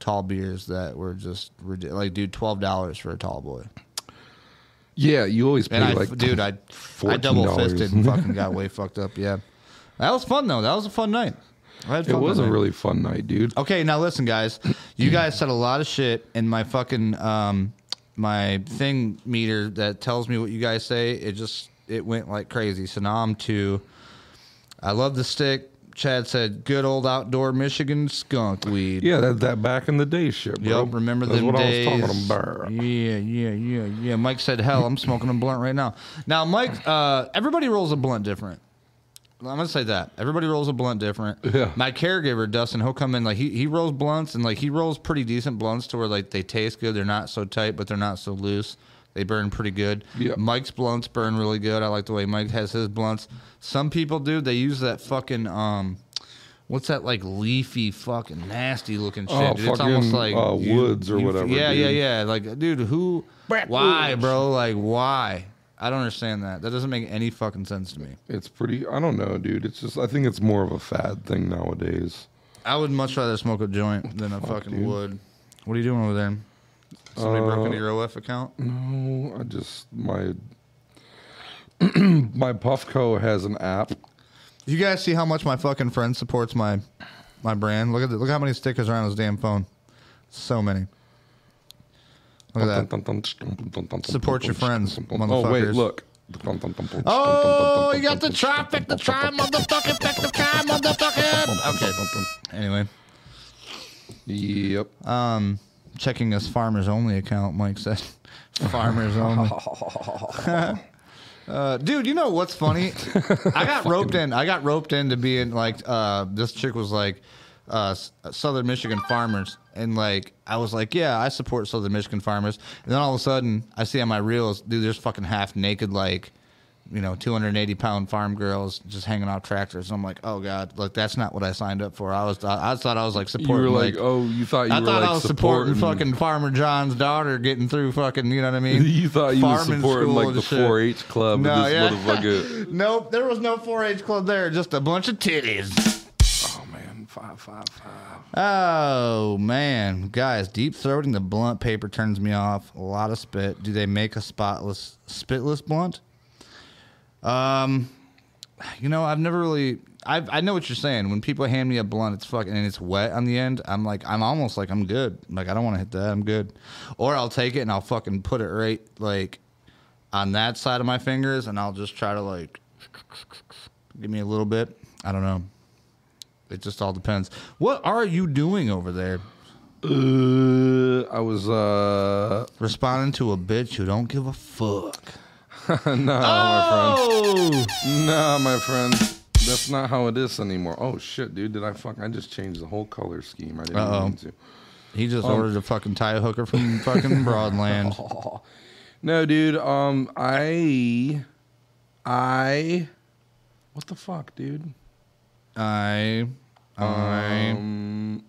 tall beers that were just like, dude, twelve dollars for a tall boy. Yeah, you always pay And I, like dude, I, I double fisted and fucking got way *laughs* fucked up. Yeah, that was fun though. That was a fun night. I had It was that a night. really fun night, dude. Okay, now listen, guys. You guys said a lot of shit, in my fucking um, my thing meter that tells me what you guys say, it just it went like crazy. So now I'm two. I love the stick. Chad said, "Good old outdoor Michigan skunk weed." Yeah, that that back in the day shit, bro. Yep, remember That's them what days. I was talking about. Yeah, yeah, yeah, yeah. Mike said, "Hell, I'm smoking a blunt right now." Now, Mike, uh, everybody rolls a blunt different. I'm gonna say that everybody rolls a blunt different. Yeah. My caregiver Dustin, he'll come in like he he rolls blunts and like he rolls pretty decent blunts to where like they taste good. They're not so tight, but they're not so loose. They burn pretty good. Yeah. Mike's blunts burn really good. I like the way Mike has his blunts. Some people do. They use that fucking um. What's that like leafy fucking nasty looking shit? Oh, dude? It's almost like uh, woods or whatever, Yeah, yeah, yeah. Like, dude, who? Brett why, Woods. bro? Like, why? I don't understand that. That doesn't make any fucking sense to me. It's pretty. I don't know, dude. It's just. I think it's more of a fad thing nowadays. I would much rather smoke a joint than a fucking dude? wood. What are you doing over there? Somebody broke Uh, into your OF account? No, I just my *clears throat* my Puffco has an app. You guys see how much my fucking friend supports my my brand? Look at the, look how many stickers are on his damn phone. So many. Look at that. Support your friends, Oh wait, look. Oh, you got the traffic, the try, motherfucking, pick the try, motherfucking. Okay. Anyway, Yep. um, checking his farmers only account. Mike said, farmers only. Uh, dude, you know what's funny? I got roped in. I got roped into being like, uh, this chick was like, uh, Southern Michigan farmers, and like, I was like, yeah, I support Southern Michigan farmers. And then all of a sudden, I see on my reels, dude, there's fucking half naked, like, you know, 280 pound farm girls just hanging off tractors. And I'm like, oh god, like that's not what I signed up for. I was, I, I thought I was like You supporting, were like, oh, you thought you I were thought like I was supporting, supporting fucking Farmer John's daughter getting through fucking, you know what I mean? *laughs* You thought you were supporting like the 4-H club. No, this yeah. motherfucker. *laughs* nope, there was no 4-H club there, just a bunch of titties. Oh man, five, five, five. Oh man, guys, deep throating the blunt paper turns me off. A lot of spit. Do they make a spotless, spitless blunt? Um, you know, I've never really. I I know what you're saying. When people hand me a blunt, it's fucking and it's wet on the end. I'm like, I'm almost like I'm good. Like I don't want to hit that. I'm good. Or I'll take it and I'll fucking put it right like on that side of my fingers, and I'll just try to like *tsk* give me a little bit. I don't know. It just all depends. What are you doing over there? Uh, I was uh Responding to a bitch who don't give a fuck. *laughs* no, Oh! my friend. No, my friend. That's not how it is anymore. Oh shit, dude! Did I fuck? I just changed the whole color scheme. I didn't Uh-oh. mean to. He just ordered a fucking tie hooker from *laughs* fucking Broadland. *laughs* No, dude. Um, I, I, what the fuck, dude? I, I. Um,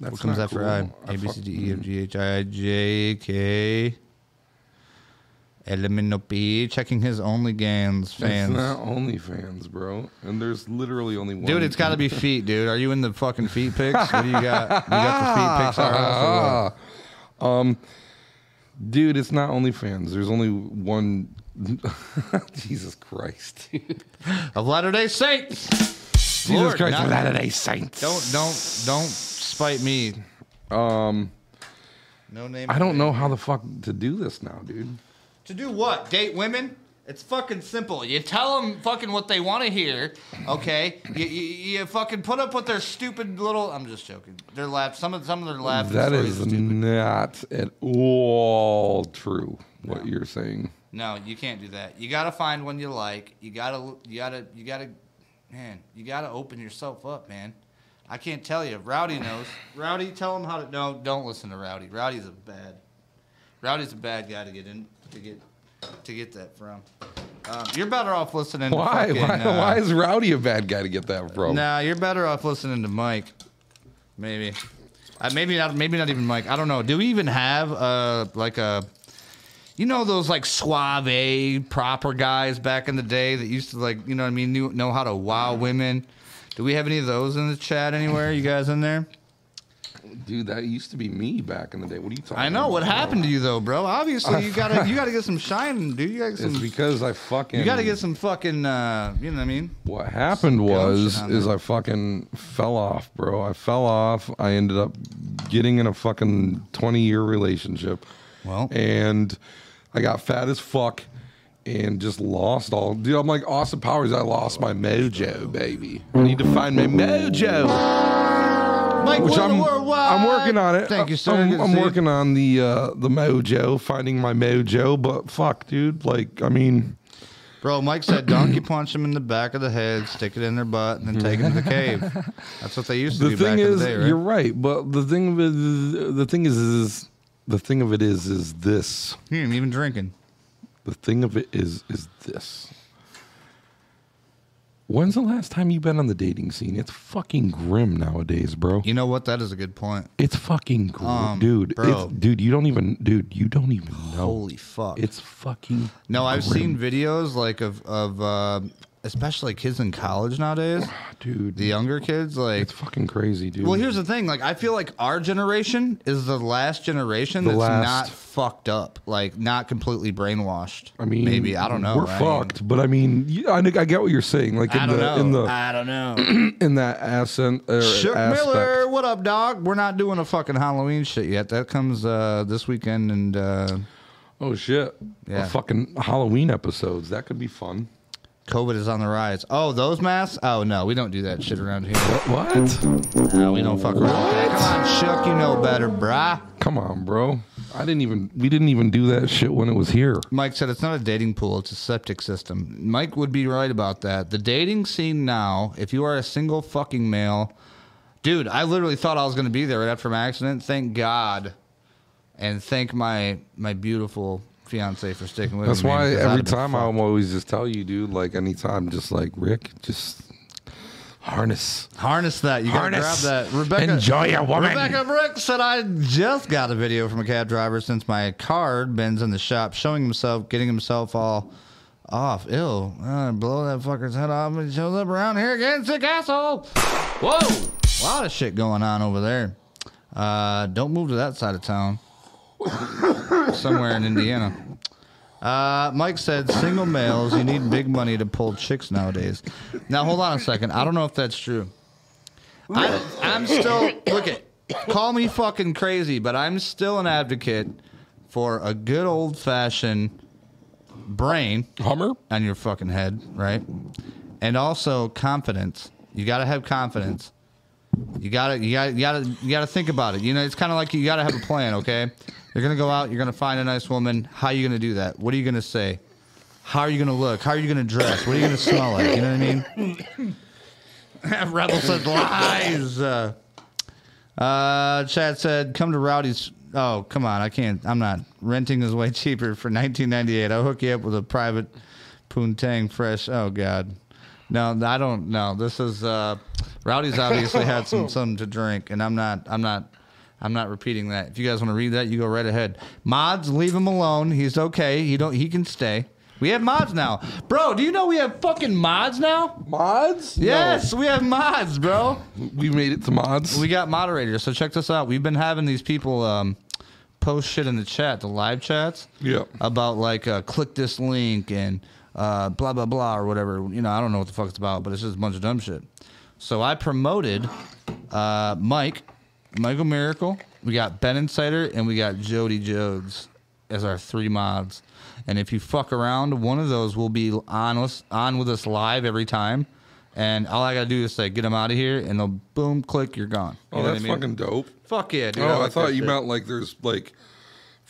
that's what comes after cool. I? A B C D E F G H I J K Elimino P checking his OnlyFans fans. It's not OnlyFans, bro. And there's literally only one. Dude, it's got to be feet, dude. Are you in the fucking feet pics? What do you got? You got the feet *laughs* pics um, dude, it's not OnlyFans. There's only one. *laughs* Jesus Christ, dude. Of Latter Day Saints. Jesus Lord, Christ, not- Latter Day Saints. Don't don't don't spite me. Um, No name. I don't know how the fuck to do this now, dude. To do what? Date women? It's fucking simple. You tell them fucking what they want to hear, okay? You, you, you fucking put up with their stupid little. I'm just joking. Their laugh. Some of some of their laughing That stories is not at all true. What you're saying. No, you can't do that. You gotta find one you like. You gotta, you gotta, you gotta, man, you gotta open yourself up, man. I can't tell you. Rowdy knows. Rowdy, tell him how to. No, don't listen to Rowdy. Rowdy's a bad. Rowdy's a bad guy to get in to get to get that from. Um, you're better off listening. Why? To fucking, why? uh, why is Rowdy a bad guy to get that from? Nah, you're better off listening to Mike. Maybe. Uh, maybe not. Maybe not even Mike. I don't know. Do we even have uh like a, you know, those like suave proper guys back in the day that used to like, you know, what I mean, knew, know how to wow women. Do we have any of those in the chat anywhere? You guys in there? Dude, that used to be me back in the day. What are you talking? I know what about? happened to you though, bro. Obviously, you gotta you gotta get some shine, dude. You gotta get It's because I fucking. You gotta get some fucking. Uh, you know what I mean? What happened Some was is. I fucking fell off, bro. I fell off. I ended up getting in a fucking twenty year relationship, Well, and I got fat as fuck and just lost all. Dude, I'm like Austin Powers. I lost my mojo, baby. I need to find my mojo. Mike, Which Wonder I'm, I'm working on it. Thank you, sir. I'm, I'm working on the uh, the mojo, finding my mojo. But fuck, dude. Like, I mean, Bro, Mike said donkey punch them in the back of the head, stick it in their butt, and then take them to the cave. *laughs* That's what they used to the do thing back is, in the day, right? you're right. But the thing of the thing is, is the thing of it is, is this. He ain't even drinking. The thing of it is, is this. When's the last time you've been on the dating scene? It's fucking grim nowadays, bro. You know what? That is a good point. It's fucking grim, Um, dude. bro. It's, dude, you don't even, dude, you don't even know. Holy fuck. It's fucking. no, I've grim. seen videos like of of uh, especially kids in college nowadays. dude. The younger kids, like it's fucking crazy, dude. Well, here's the thing. Like, I feel like our generation is the last generation The that's last- not fucked up, like not completely brainwashed. I mean, maybe I don't know. We're right? fucked, but I mean, I, I get what you're saying. Like in I don't the know. in the I don't know. *clears throat* in that accent or Shook aspect. Miller, what up, dog? We're not doing a fucking Halloween shit yet. That comes uh, this weekend, and uh, Oh shit! Yeah. A fucking Halloween episodes that could be fun. COVID is on the rise. Oh, those masks? Oh no, we don't do that shit around here. What? No, we don't fuck around. with that. Come on, Shook, you know better, brah. Come on, bro. I didn't even. We didn't even do that shit when it was here. Mike said it's not a dating pool, it's a septic system. Mike would be right about that. The dating scene now, if you are a single fucking male, dude, I literally thought I was going to be there right after my accident. Thank God. And thank my my beautiful fiance for sticking with That's me. why every time. I'm always just tell you, dude. Like anytime, just like Ric, just harness. Harness that. You gotta grab Harness. that. Rebecca Enjoy a woman. Rebecca Brick said I just got a video from a cab driver since my car Ben's in the shop showing himself, getting himself all off. Ew. Uh, blow that fucker's head off and he shows up around here again, sick asshole. Whoa. A lot of shit going on over there. Uh, don't move to that side of town. *laughs* Somewhere in Indiana. Uh, Mike said, single males, you need big money to pull chicks nowadays. Now, hold on a second. I don't know if that's true. I, I'm still, look at, call me fucking crazy, but I'm still an advocate for a good old fashioned brain Hummer. on your fucking head, right? And also confidence. You got to have confidence. You got to you gotta, you got to you got to think about it. You know, it's kind of like you got to have a plan, okay? You're going to go out, you're going to find a nice woman. How are you going to do that? What are you going to say? How are you going to look? How are you going to dress? What are you going to smell like? You know what I mean? *laughs* Rebel said lies. Uh, uh, Chad said, "Come to Rowdy's." Oh, come on! I can't. I'm not. Renting is way cheaper for 1998. I'll hook you up with a private poontang fresh. Oh God, no, I don't know. This is uh, Rowdy's obviously had some *laughs* something to drink, and I'm not. I'm not. I'm not repeating that. If you guys want to read that, you go right ahead. Mods, leave him alone. He's okay. He don't. He can stay. We have mods now, bro. Do you know we have fucking mods now? Mods? Yes, we have mods, bro. We made it to mods. We got moderators. So check this out. We've been having these people um, post shit in the chat, the live chats, yeah. about like uh, click this link and uh, blah blah blah or whatever. You know, I don't know what the fuck it's about, but it's just a bunch of dumb shit. So I promoted uh, Mike, Michael Miracle. We got Ben Insider and we got Jody Jodes as our three mods. And if you fuck around, one of those will be on us on with us live every time. And all I gotta do is say, get them out of here, and they'll boom, click, you're gone. You Oh, that's I mean? fucking dope. Fuck yeah, dude. oh, I, like thought you shit. meant like there's like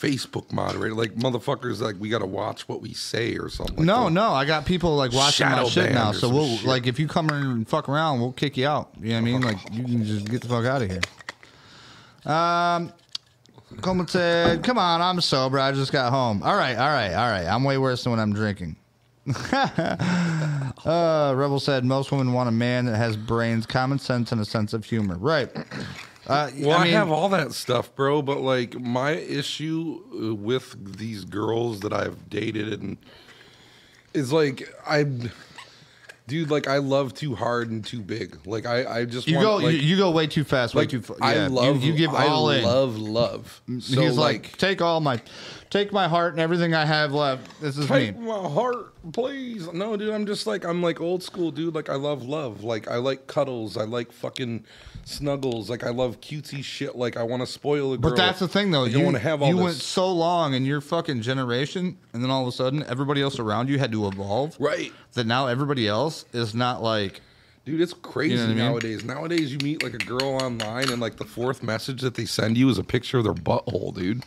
Facebook moderator, like motherfuckers like we gotta watch what we say or something. No, no, I got people like watching my shit now. So we'll shit. like if you come in and fuck around, we'll kick you out. You know what I mean? Like you can just get the fuck out of here. Um, Coleman said, "Come on, I'm sober. I just got home. All right, all right, all right. I'm way worse than when I'm drinking." *laughs* uh, Rebel said, "Most women want a man that has brains, common sense, and a sense of humor." Right. Uh, Well, I, mean, have all that stuff, bro. But like my issue uh, with these girls that I've dated and is like I, dude, like I love too hard and too big. Like I, I just you want, go, like, you, you go way too fast, way like too. Fa- I yeah, love, You, you give all I in. love love. So He's like, like, take all my, take my heart and everything I have left. This is take me. my heart, please. No, dude, I'm just like I'm like old school, dude. Like I love love. Like I like cuddles. I like fucking snuggles. Like I love cutesy shit. Like I want to spoil a girl. But that's the thing, though. Like, you want to have all you this. went so long in your fucking generation, and then all of a sudden, everybody else around you had to evolve. right. That now everybody else is not like. Dude, it's crazy You know I mean? nowadays. Nowadays, you meet like a girl online, and like the fourth message that they send you is a picture of their butthole, dude.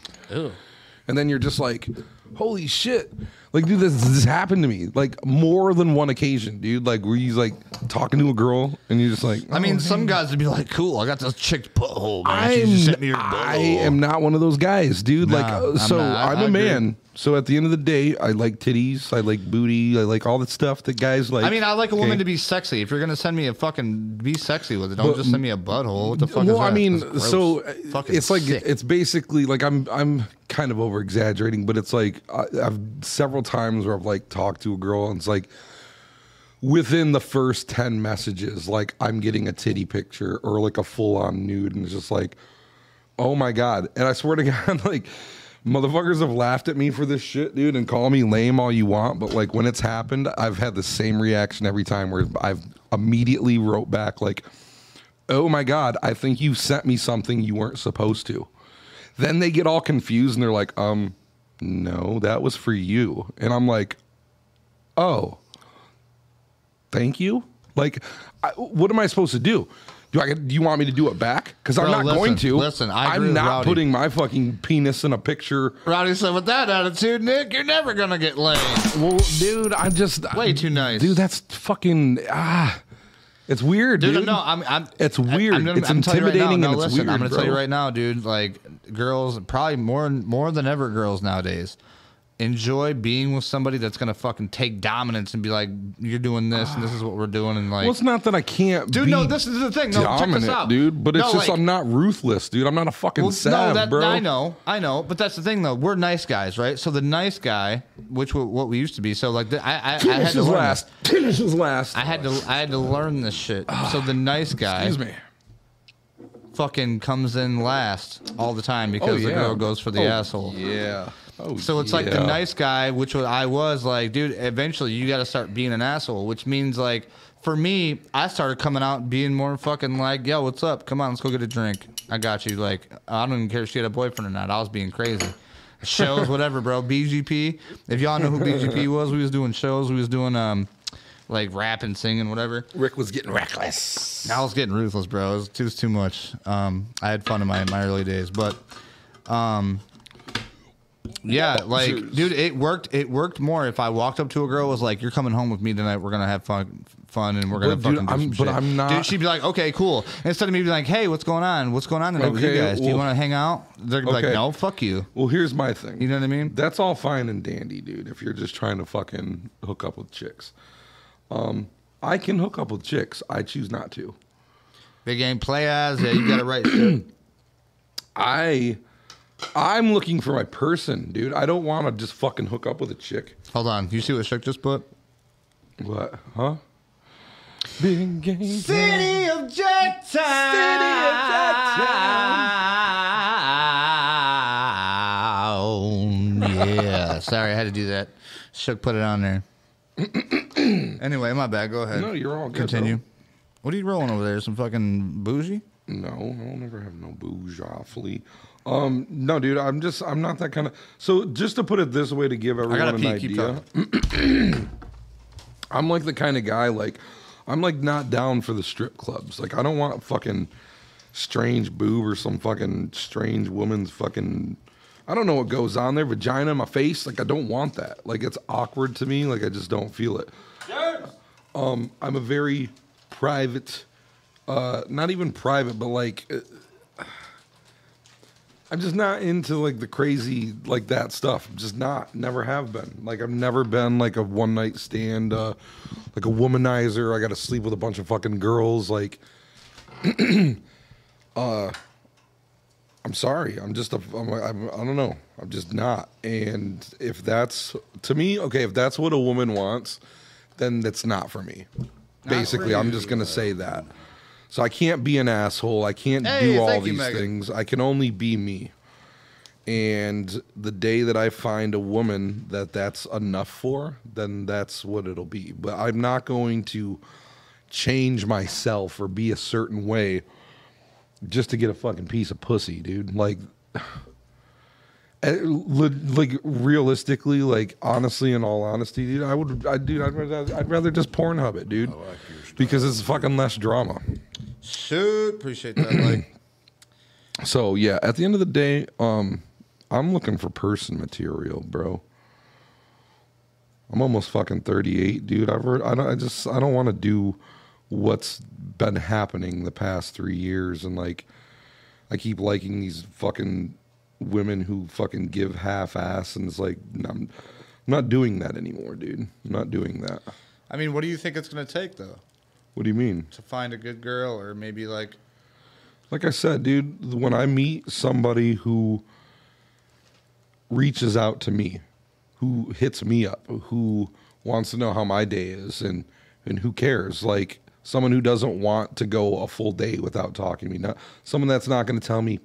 And then you're just like, holy shit. Like, dude, this, this happened to me like more than one occasion, dude. Like, where you like talking to a girl, and you're just like, I mean, oh, some guys would be like, "Cool, I got this chick's butthole, man. She just sent me her I'm, butthole." I am not one of those guys, dude. like, Nah, uh, I'm so not. I- I'm I a agree. man. So at the end of the day, I like titties, I like booty, I like all that stuff that guys like. I mean, I like a woman okay? to be sexy. If you're gonna send me a fucking, be sexy with it. Don't But- just send me a butthole. What the fuck is well, that? I mean, so Fucking it's like sick. it's basically like I'm I'm kind of over exaggerating, but it's like I, I've several times where I've like talked to a girl and it's like within the first ten messages, like I'm getting a titty picture or like a full on nude, and it's just like, oh my god! And I swear to *laughs* God, like. Motherfuckers have laughed at me for this shit, dude, and call me lame all you want. But like when it's happened, I've had the same reaction every time where I've immediately wrote back like, oh my god i think you sent me something you weren't supposed to. Then they get all confused and they're like um no that was for you. And i'm like oh thank you? Like I, what am i supposed to do do I do you want me to do it back? Because I'm not listen, going to. listen, I I'm not Rowdy. putting my fucking penis in a picture. Rowdy said, "With that attitude, Nic, you're never gonna get laid." Well, dude, I'm just Way too nice. dude. That's fucking ah. It's weird, dude. Dude, no, I'm. I'm It's weird. I'm gonna, It's I'm you right now, intimidating no, listen, I'm gonna tell you right now, dude. Like girls, probably more more than ever, girls nowadays enjoy being with somebody that's gonna fucking take dominance and be like, "You're doing this, and this is what we're doing," and like. Well, it's not that I can't, Dude, no, this is the thing. No, check this out. dude. But it's No, just like- I'm not ruthless, dude. I'm not a fucking Well, sav, no, that, bro. I know, I know, but that's the thing, though. We're nice guys, right? So the nice guy, which w- what we used to be, so like the, I, I, I had to learn. last. Finish is last. I had to, I had to learn this shit. Ah, so the nice guy, Excuse me. fucking comes in last all the time because the oh, girl goes for the Oh, asshole. Yeah. Oh, So it's like the nice guy, which I was like, dude. Eventually, you got to start being an asshole, which means like for me, I started coming out being more fucking like, yo, what's up? Come on, let's go get a drink. I got you. Like I don't even care if she had a boyfriend or not. I was being crazy. Shows, *laughs* whatever, bro. BGP. If y'all know who BGP *laughs* was, we was doing shows. We was doing um, like rap and singing, whatever. Ric was getting reckless. I was getting ruthless, bro. It was too, it was too much. Um, I had fun in my my early days, but um, yeah, like, dude, it worked. It worked more if I walked up to a girl was like, "You're coming home with me tonight. We're gonna have fun, fun, and we're gonna But, dude, fucking do I'm- but shit." I'm not- Dude, she'd be like, "Okay, cool." Instead of me being like, "Hey, what's going on? What's going on tonight with you Okay, guys? Do you want to hang out?" They're gonna be Okay. like, "No, fuck you." Well, here's my thing. You know what I mean? That's all fine and dandy, dude. If you're just trying to fucking hook up with chicks, um, I can hook up with chicks. I choose not to. Big game play as yeah, you got it right. *clears throat* I I'm looking for my person, dude. I don't want to just fucking hook up with a chick. Hold on. You see what Shook just put? What? Huh? Big game. City of Jacktown. yeah. Sorry, I had to do that. Shook put it on there. *clears throat* anyway, my bad. Go ahead. No, you're all good, Continue. bro. What are you rolling over there? Some fucking bougie? No, I'll never have no bourgeois flea. Um, no, dude, I'm just I'm not that kind of. So just to put it this way, to give everyone gotta an pee, keep idea, *clears throat* I'm like the kind of guy like I'm like not down for the strip clubs. Like I don't want fucking strange boob or some fucking strange woman's fucking. I don't know what goes on there, vagina in my face. Like I don't want that. Like it's awkward to me. Like I just don't feel it. Um, I'm a very private, uh, not even private, but like. I'm just not into like the crazy like that stuff. I'm just not. Never have been. Like I've never been like a one night stand, uh, like a womanizer. I got to sleep with a bunch of fucking girls. Like, *clears throat* uh, I'm sorry. I'm just a. I'm, I'm, I don't know. I'm just not. And if that's to me, okay. If that's what a woman wants, then that's not for me. Basically, I'm just gonna say that. So I can't be an asshole. I can't Hey, do all thank you, these things. I can only be me. And the day that I find a woman that that's enough for, then that's what it'll be. But I'm not going to change myself or be a certain way just to get a fucking piece of pussy, dude. Like, *sighs* eh, like realistically, like honestly, in all honesty, dude, I would, I dude, I'd rather, I'd rather just Pornhub it, dude, because it's fucking less drama. Shoot. Appreciate that. Like, *clears throat* So yeah, at the end of the day, um, I'm looking for person material, bro. I'm almost fucking 38, dude. I've heard, I don't, I just, I don't want to do what's been happening the past three years, and like, I keep liking these fucking women who fucking give half ass, and it's like, I'm, I'm not doing that anymore, dude. I'm not doing that. I mean, what do you think it's going to take, though, What do you mean? to find a good girl or maybe like. Like I said, dude, when I meet somebody who reaches out to me, who hits me up, who wants to know how my day is and and who cares, like someone who doesn't want to go a full day without talking to me, not someone that's not going to tell me,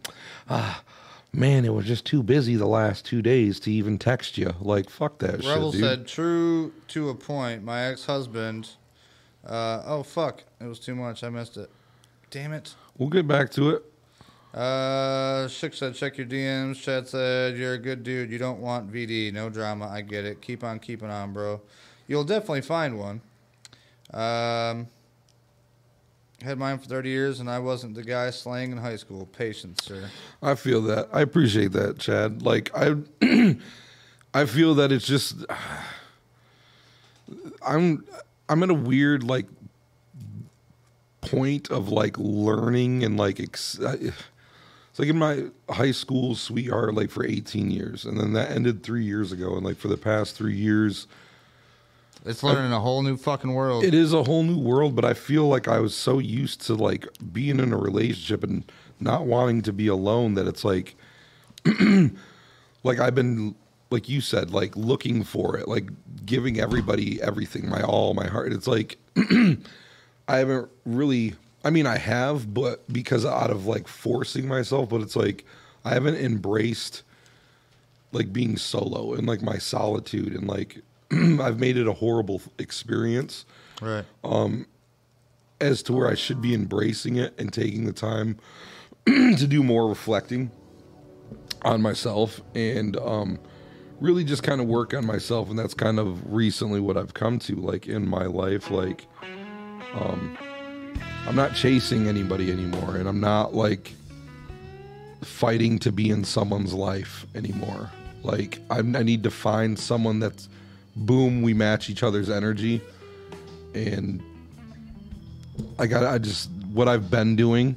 ah, man, it was just too busy the last two days to even text you. Like fuck that Rebel shit, dude. said, true to a point. My ex husband. Uh, oh, fuck. It was too much. I missed it. Damn it. we'll get back to it. Uh, Shook said, check your DMs. Chad said, you're a good dude. You don't want VD. No drama. I get it. Keep on keeping on, bro. You'll definitely find one. Um, had mine for 30 years, and I wasn't the guy slaying in high school. Patience, sir. I feel that. I appreciate that, Chad. Like I *clears throat* I feel that it's just *sighs* I'm I'm at a weird like point of like learning and like ex- it's like in my high school sweetheart like for 18 years and then that ended 3 years ago and like for the past 3 years It's learning a whole new fucking world. it is a whole new world, but I feel like I was so used to like being in a relationship and not wanting to be alone that it's like *clears throat* like I've been like you said, like looking for it, like giving everybody everything, my all, my heart. It's like *clears throat* I haven't really I mean I have, but because out of like forcing myself, but it's like I haven't embraced like being solo and like my solitude and like *clears throat* I've made it a horrible experience right. Um as to where I should be embracing it and taking the time *clears throat* to do more reflecting on myself and um, really just kind of work on myself. And that's kind of recently what I've come to, like in my life. Like, um, I'm not chasing anybody anymore, and I'm not like fighting to be in someone's life anymore. Like, I'm, I need to find someone that's boom, we match each other's energy, and I got I just what I've been doing,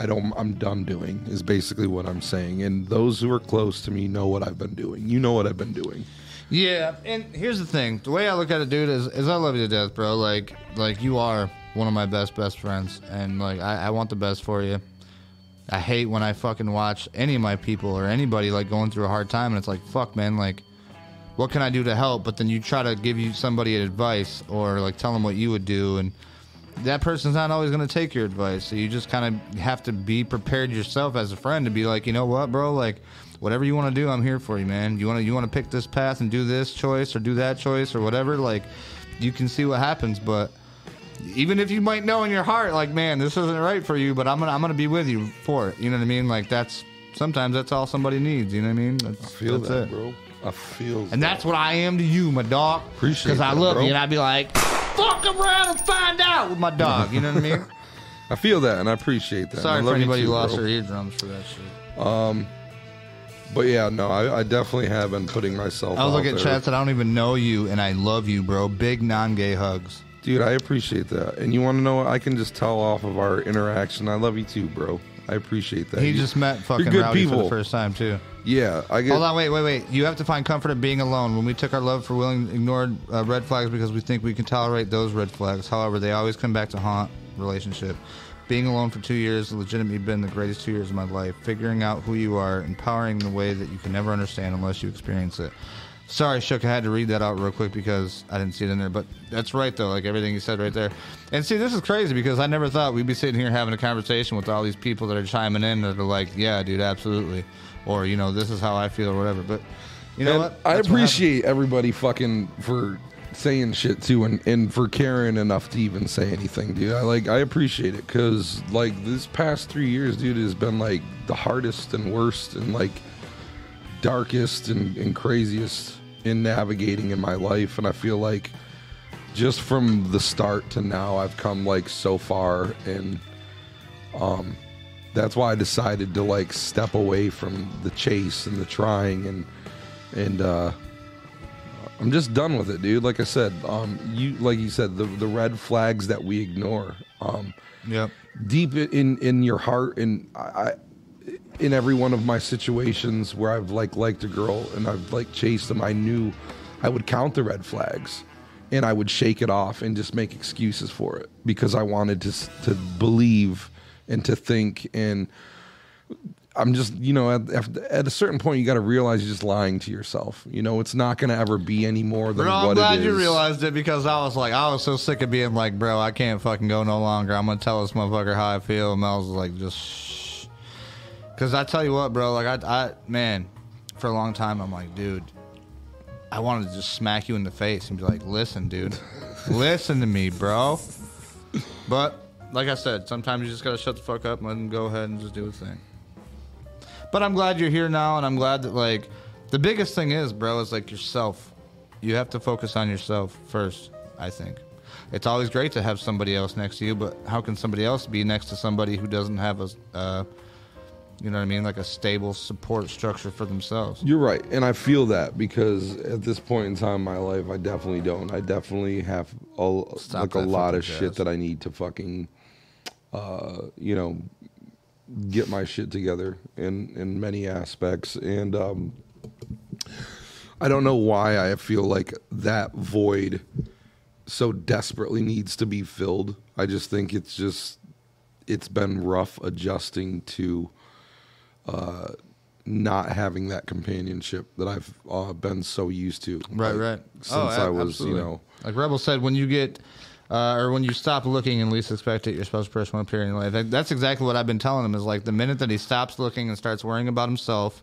I don't I'm done doing is basically what I'm saying. And those who are close to me know what I've been doing. You know what I've been doing. Yeah, and here's the thing: the way I look at it, dude, is, is I love you to death, bro. Like, like you are one of my best best friends, and like I, I want the best for you. I hate when I fucking watch any of my people or anybody like going through a hard time and it's like, fuck, man, like, what can I do to help? But then you try to give you somebody advice or like tell them what you would do, and that person's not always going to take your advice. So you just kind of have to be prepared yourself as a friend to be like, you know what, bro, like. Whatever you want to do, I'm here for you, man. You want to you want to pick this path and do this choice or do that choice or whatever. Like, you can see what happens, but even if you might know in your heart, like, man, this isn't right for you, but I'm gonna I'm gonna be with you for it. You know what I mean? Like that's sometimes that's all somebody needs. You know what I mean? That's, I feel that, it. bro. I feel. And that's what I am to you, my dog. Appreciate Because I that, love bro. you, and I'd be like, fuck around and find out with my dog. You know what I mean? *laughs* I feel that, and I appreciate that. Sorry I for love you anybody too, who lost bro. their eardrums for that shit. Um, but yeah, no, I, I definitely have been putting myself. I was out looking at there. chats that I don't even know you, and I love you, bro. Big non-gay hugs. Dude, I appreciate that. And you want to know what? I can just tell off of our interaction. I love you too, bro. I appreciate that. He You- just met fucking good Rowdy for people. the first time too. Yeah, I get. Hold on, wait, wait, wait. You have to find comfort in being alone. When we took our love for Willing, ignored uh, red flags because we think we can tolerate those red flags. However, they always come back to haunt relationship. Being alone for two years legitimately been the greatest two years of my life. Figuring out who you are, empowering in a way that you can never understand unless you experience it. Sorry, Shook, I had to read that out real quick because I didn't see it in there. But that's right, though, like everything you said right there. And see, this is crazy because I never thought we'd be sitting here having a conversation with all these people that are chiming in that are like, yeah, dude, absolutely. Or, you know, this is how I feel or whatever. But, you know And what? I That's what appreciate everybody fucking for saying shit too, and, and for caring enough to even say anything, dude. I like I appreciate it because like this past three years, dude, has been like the hardest and worst and like darkest and, and craziest in navigating in my life, and I feel like just from the start to now, I've come like so far, and um, that's why I decided to like step away from the chase and the trying and and uh I'm just done with it, dude. Like I said, um you like you said the the red flags that we ignore. Um yeah. deep in in your heart and I, I in every one of my situations where I've like liked a girl and I've like chased them, I knew I would count the red flags and I would shake it off and just make excuses for it because I wanted to to believe and to think and I'm just you know at, at- a certain point you got to realize you're just lying to yourself. You know it's not going to ever be any more than Bro, I'm what glad it is. you realized it because I was like, I was so sick of being like, bro, I can't fucking go no longer. I'm gonna tell this motherfucker how I feel. And Mel was like, just shh. Cause I tell you what, bro, like I, I, man, for a long time, I'm like, dude, I wanted to just smack you in the face and be like, listen, dude, *laughs* listen to me, bro. But like I said, sometimes you just gotta shut the fuck up and let him go ahead and just do his thing. But I'm glad you're here now, and I'm glad that like the biggest thing is, bro, is like yourself. You have to focus on yourself first. I think it's always great to have somebody else next to you, but how can somebody else be next to somebody who doesn't have a, uh, you know what I mean, like a stable support structure for themselves? You're right, and I feel that because at this point in time in my life, I definitely don't. I definitely have a, Stop like a lot of shit that I need to fucking, uh, you know, get my shit together in in many aspects, and um, I don't know why I feel like that void so desperately needs to be filled. I just think it's just it's been rough adjusting to not having that companionship that I've uh, been so used to. Right, like, right. Since Oh, I was, absolutely. you know, like Rebel said, when you get uh, or when you stop looking and least expect it, your special person will appear in your life. That- That's exactly what I've been telling him. Is like the minute that he stops looking and starts worrying about himself,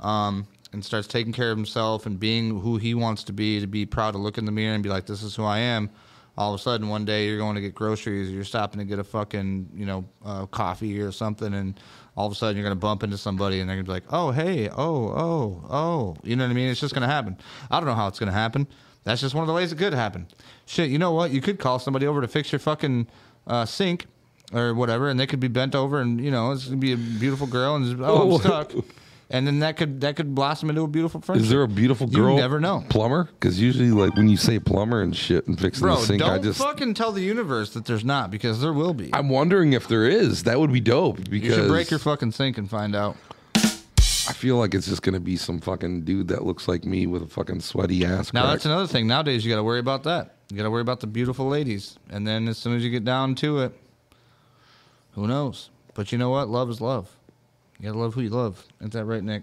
um, and starts taking care of himself and being who he wants to be, to be proud to look in the mirror and be like, "This is who I am." All of a sudden, one day you're going to get groceries, or you're stopping to get a fucking, you know, uh, coffee or something, and all of a sudden you're going to bump into somebody, and they're going to be like, "Oh, hey, oh, oh, oh," you know what I mean? It's just going to happen. I don't know how it's going to happen. That's just one of the ways it could happen. Shit, you know what? You could call somebody over to fix your fucking uh, sink or whatever, and they could be bent over, and you know, it's gonna be a beautiful girl, and just, oh, Oh. I'm stuck. And then that could that could blossom into a beautiful friendship. is there a beautiful girl? You never know. Plumber? Because usually, like when you say plumber and shit and fixing Bro, the sink, don't I just fucking tell the universe that there's not because there will be. I'm wondering if there is. That would be dope Because you should break your fucking sink and find out. I feel like it's just gonna be some fucking dude that looks like me with a fucking sweaty ass. Now crack. that's another thing. Nowadays you got to worry about that. You got to worry about the beautiful ladies, and then as soon as you get down to it, who knows? But you know what? Love is love. You gotta love who you love. Ain't that right, Nic?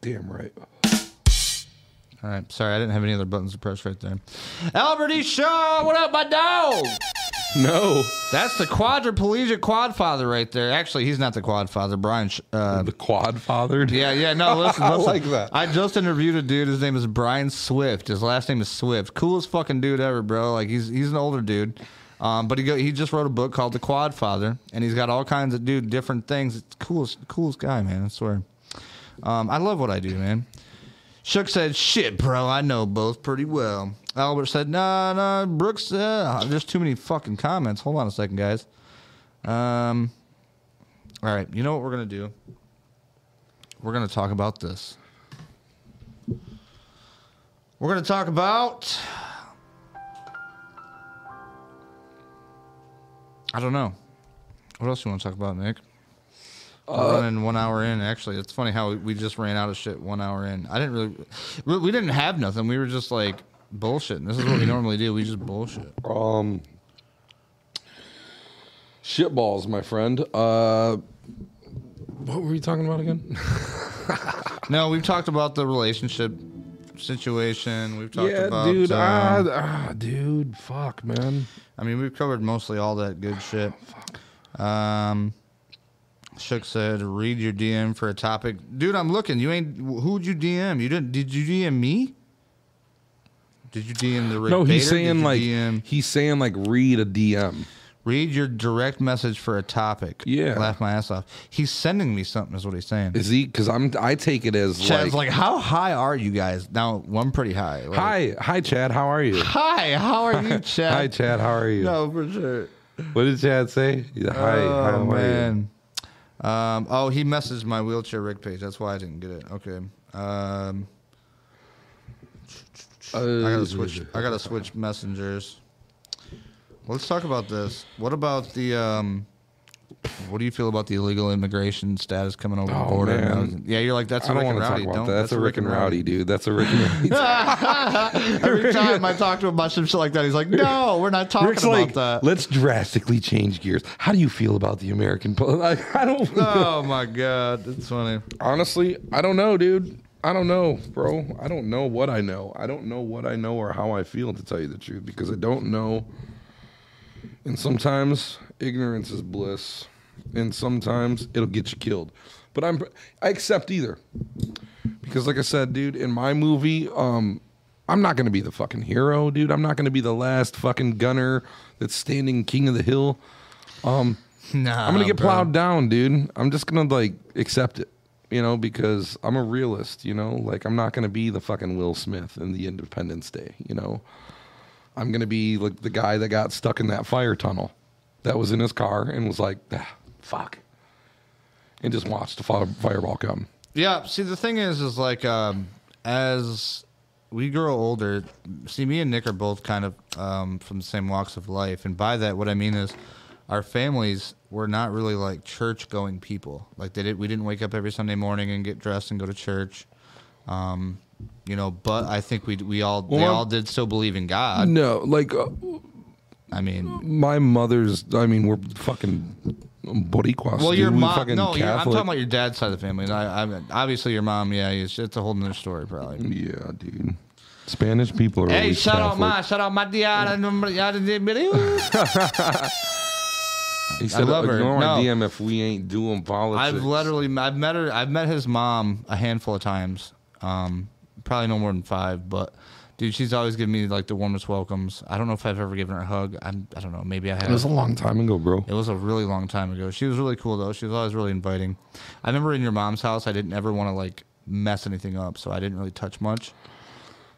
Damn right. All right. Sorry, I didn't have any other buttons to press right there. Albert E. Shaw, what up, my dog? No. That's the quadriplegic quad father right there. Actually, he's not the quad father. Brian. Sh- Uh, The quad fathered. yeah, yeah. No, *laughs* listen, I listen. like that. I just interviewed a dude. His name is Brian Swift. His last name is Swift. Coolest fucking dude ever, bro. Like he's he's an older dude. Um, but he go, he just wrote a book called The Quad Father, and he's got all kinds of dude different things. It's coolest coolest guy, man. I swear. Um, I love what I do, man. Shook said, "Shit, bro, I know both pretty well." Albert said, "Nah, nah, Brooks, uh, there's too many fucking comments. Hold on a second, guys. Um, all right, you know what we're gonna do? We're gonna talk about this. We're gonna talk about. I don't know. What else you want to talk about, Nic? We're running one hour in. Actually, it's funny how we just ran out of shit one hour in. I didn't really, we, we didn't have nothing. We were just like bullshitting. This is what we *clears throat* normally do. We just bullshit. Um, shit balls, my friend. Uh, what were you talking about again? *laughs* No, we've talked about the relationship situation. We've talked yeah, about. dude. um, ah, ah, dude. Fuck, man. I mean, we've covered mostly all that good shit. Um, Shook said, "Read your DM for a topic, dude. I'm looking. You ain't. Who'd you DM? You didn't? Did you DM me? Did you DM the Ric No, he's Bader? Saying like DM? he's saying like read a DM. read your direct message for a topic. Yeah. laugh my ass off. He's sending me something. Is what he's saying. Is he? Because I'm. I take it as Chad's like, like, how high are you guys? Now, I'm pretty high. Like, hi, hi, Chad. How are you? hi. How are you, *laughs* Chad? hi, Chad. How are you? No, for sure. What did Chad say? Hi, oh how are you? Um, oh, he messaged my wheelchair Ric page. That's why I didn't get it. Okay. Um, I gotta switch. I gotta switch messengers. Let's talk about this. What about the? Um, what do you feel about the illegal immigration status coming over the Oh, border? man. Yeah, you're like that's a I Ric and want to talk Rowdy. that. That's, a Ric and Rowdy, dude. That's a Ric and Rowdy. *laughs* *laughs* Every time I talk to him about some shit like that, he's like, "No, we're not talking Ric's about like, that." let's drastically change gears. How do you feel about the American? Po- *laughs* Like, I don't. oh my god, it's funny. Honestly, I don't know, dude. I don't know, bro. I don't know what I know. I don't know what I know or how I feel, to tell you the truth, because I don't know. And sometimes ignorance is bliss, and sometimes it'll get you killed. But I'm, I accept either, because like I said, dude, in my movie, um, I'm not gonna be the fucking hero, dude. I'm not gonna be the last fucking gunner that's standing king of the hill. Nah, I'm gonna get bro. plowed down, dude. I'm just gonna like accept it, you know, because I'm a realist, you know. Like I'm not gonna be the fucking Will Smith in the Independence Day, you know. I'm gonna be like the guy that got stuck in that fire tunnel, that was in his car and was like, ah, fuck, and just watched the fire, fireball come. Yeah. See, the thing is, is like um, as we grow older, see, me and Nic are both kind of um, from the same walks of life, and by that, what I mean is, our families were not really like church-going people. Like they did, we didn't wake up every Sunday morning and get dressed and go to church. Um, you know, but I think we we all they all did still believe in God. No, like uh, I mean, my mother's. I mean, we're fucking boricuas. well, dude. your We mom. No, I'm talking about your dad's side of the family. And I, I, obviously, your mom. Yeah, it's, it's a whole nother story, probably. Yeah, dude. Spanish people are. Hey, shout out my, shout out my diada. *laughs* He said, love her. ignore No. DM if we ain't doing politics. I've literally, I've met her, I've met his mom a handful of times. Um, probably no more than five, but dude, she's always given me like the warmest welcomes. I don't know if I've ever given her a hug. I'm, I don't know. Maybe I have. It was a long time ago, bro. It was a really long time ago. She was really cool though. She was always really inviting. I remember in your mom's house, I didn't ever want to like mess anything up, so I didn't really touch much.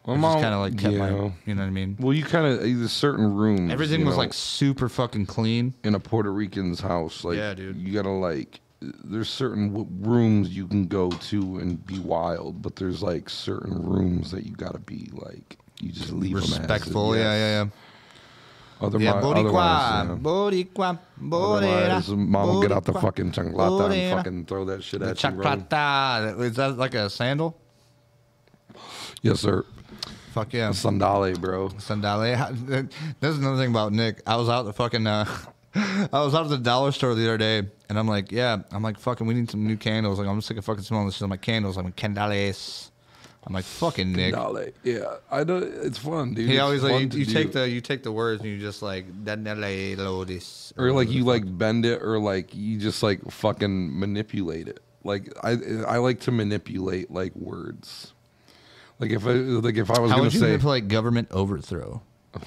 My I just mom- kind of like kept my, yeah. you know what I mean. Well, you kind of there's certain rooms. Everything you was know, like super fucking clean. in a Puerto Rican's house. Like, Yeah, dude. You gotta like. There's certain w- rooms you can go to and be wild, but there's like certain rooms that you gotta be like. You just leave them Respectful, as, yeah, yeah, yeah. Otherwise, Yeah, Boricua, otherwise, yeah. Boricua, Otherwise, Borera, mom will get out the fucking chanclata and fucking throw that shit The at you, bro. chaclata. Is that like a sandal? Yes, sir. Fuck yeah. Sandale, bro. Sandale. *laughs* There's another thing about Nic. I was out the fucking uh, *laughs* I was out at the dollar store the other day, and I'm like, yeah, I'm like, fucking, we need some new candles. Like, I'm sick of fucking smelling this shit. I'm like, candles. I'm like, candales. I'm like, fucking Nic. Dale. Yeah, I know it's fun, dude. He It's always like you, you take the you take the words and you just like "Dandele lotis." or like you like bend it, or like you just like fucking manipulate it. Like I I like to manipulate like words. Like if I like if I was How gonna would you say manipulate government overthrow? *laughs*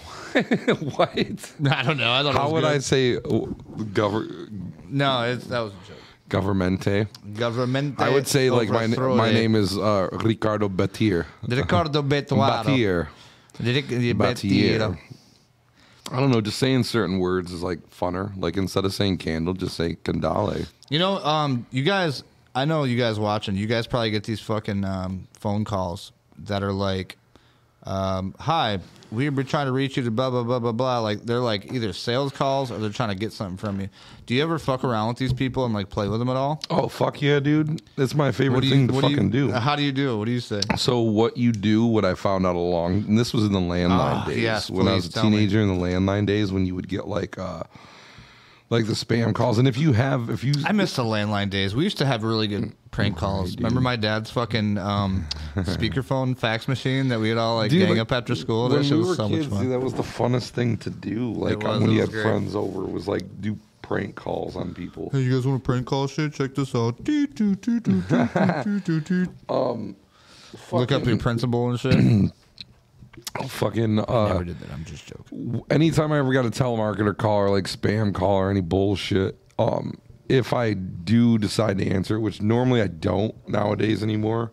what, I don't know. I thought how would I say oh, gover- No, it's, that was a joke. governmente? Government. I would say like my na- my name is uh, Ricardo Batir. Ricardo Betuaro. Batir. Batir. Batir. I don't know. Just saying certain words is like funner. Like instead of saying candle, just say candale. You know, um, you guys. I know you guys watching. You guys probably get these fucking um, phone calls that are like, um, "Hi, we've been trying to reach you to blah blah blah blah blah." Like they're like either sales calls or they're trying to get something from you. Do you ever fuck around with these people and like play with them at all? Oh fuck yeah, dude! That's my favorite you thing to what fucking do? do. How do you do it? What do you say? So what you do, what I found out along, and this was in the landline Ah, days yes, when I was a please teenager in the landline days when you would get like uh like the spam calls, and if you have if you I miss the landline days. We used to have really good prank calls. Remember my dad's fucking um, *laughs* speakerphone fax machine that we'd all like Dude, gang like, up after school. That we was so kids, much fun. dude, that was the funnest thing to do. Like was, when you had great. friends over, was like do prank calls on people. Hey, you guys want to prank call shit? Check this out. Doo, doo. *laughs* Look up your principal and shit. *clears throat* Fucking uh, Never did that. I'm just joking. anytime I ever got a telemarketer call or like spam call or any bullshit, um, if I do decide to answer, which normally I don't nowadays anymore,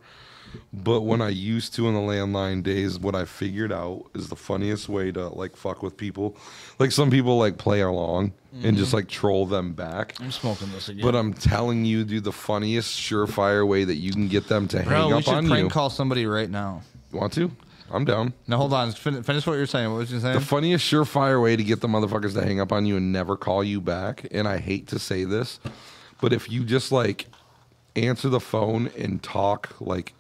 but when I used to in the landline days, what I figured out is the funniest way to like fuck with people. Like some people like play along and just like troll them back. I'm smoking this again. But I'm telling you, dude, the funniest surefire way that you can get them to hang Bro, we up should on prank you. call somebody right now. You Want to? I'm down. Now hold on. Fin- finish what you're saying. What was you saying? The funniest surefire way to get the motherfuckers to hang up on you and never call you back, and I hate to say this, but if you just like answer the phone and talk like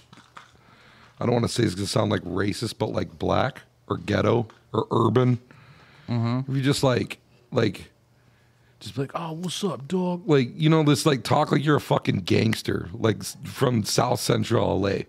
I don't want to say it's gonna sound like racist, but like black or ghetto or urban. Mm-hmm. If you just like like just be like, oh, what's up, dog? Like, you know, this like talk like you're a fucking gangster, like from South Central LA.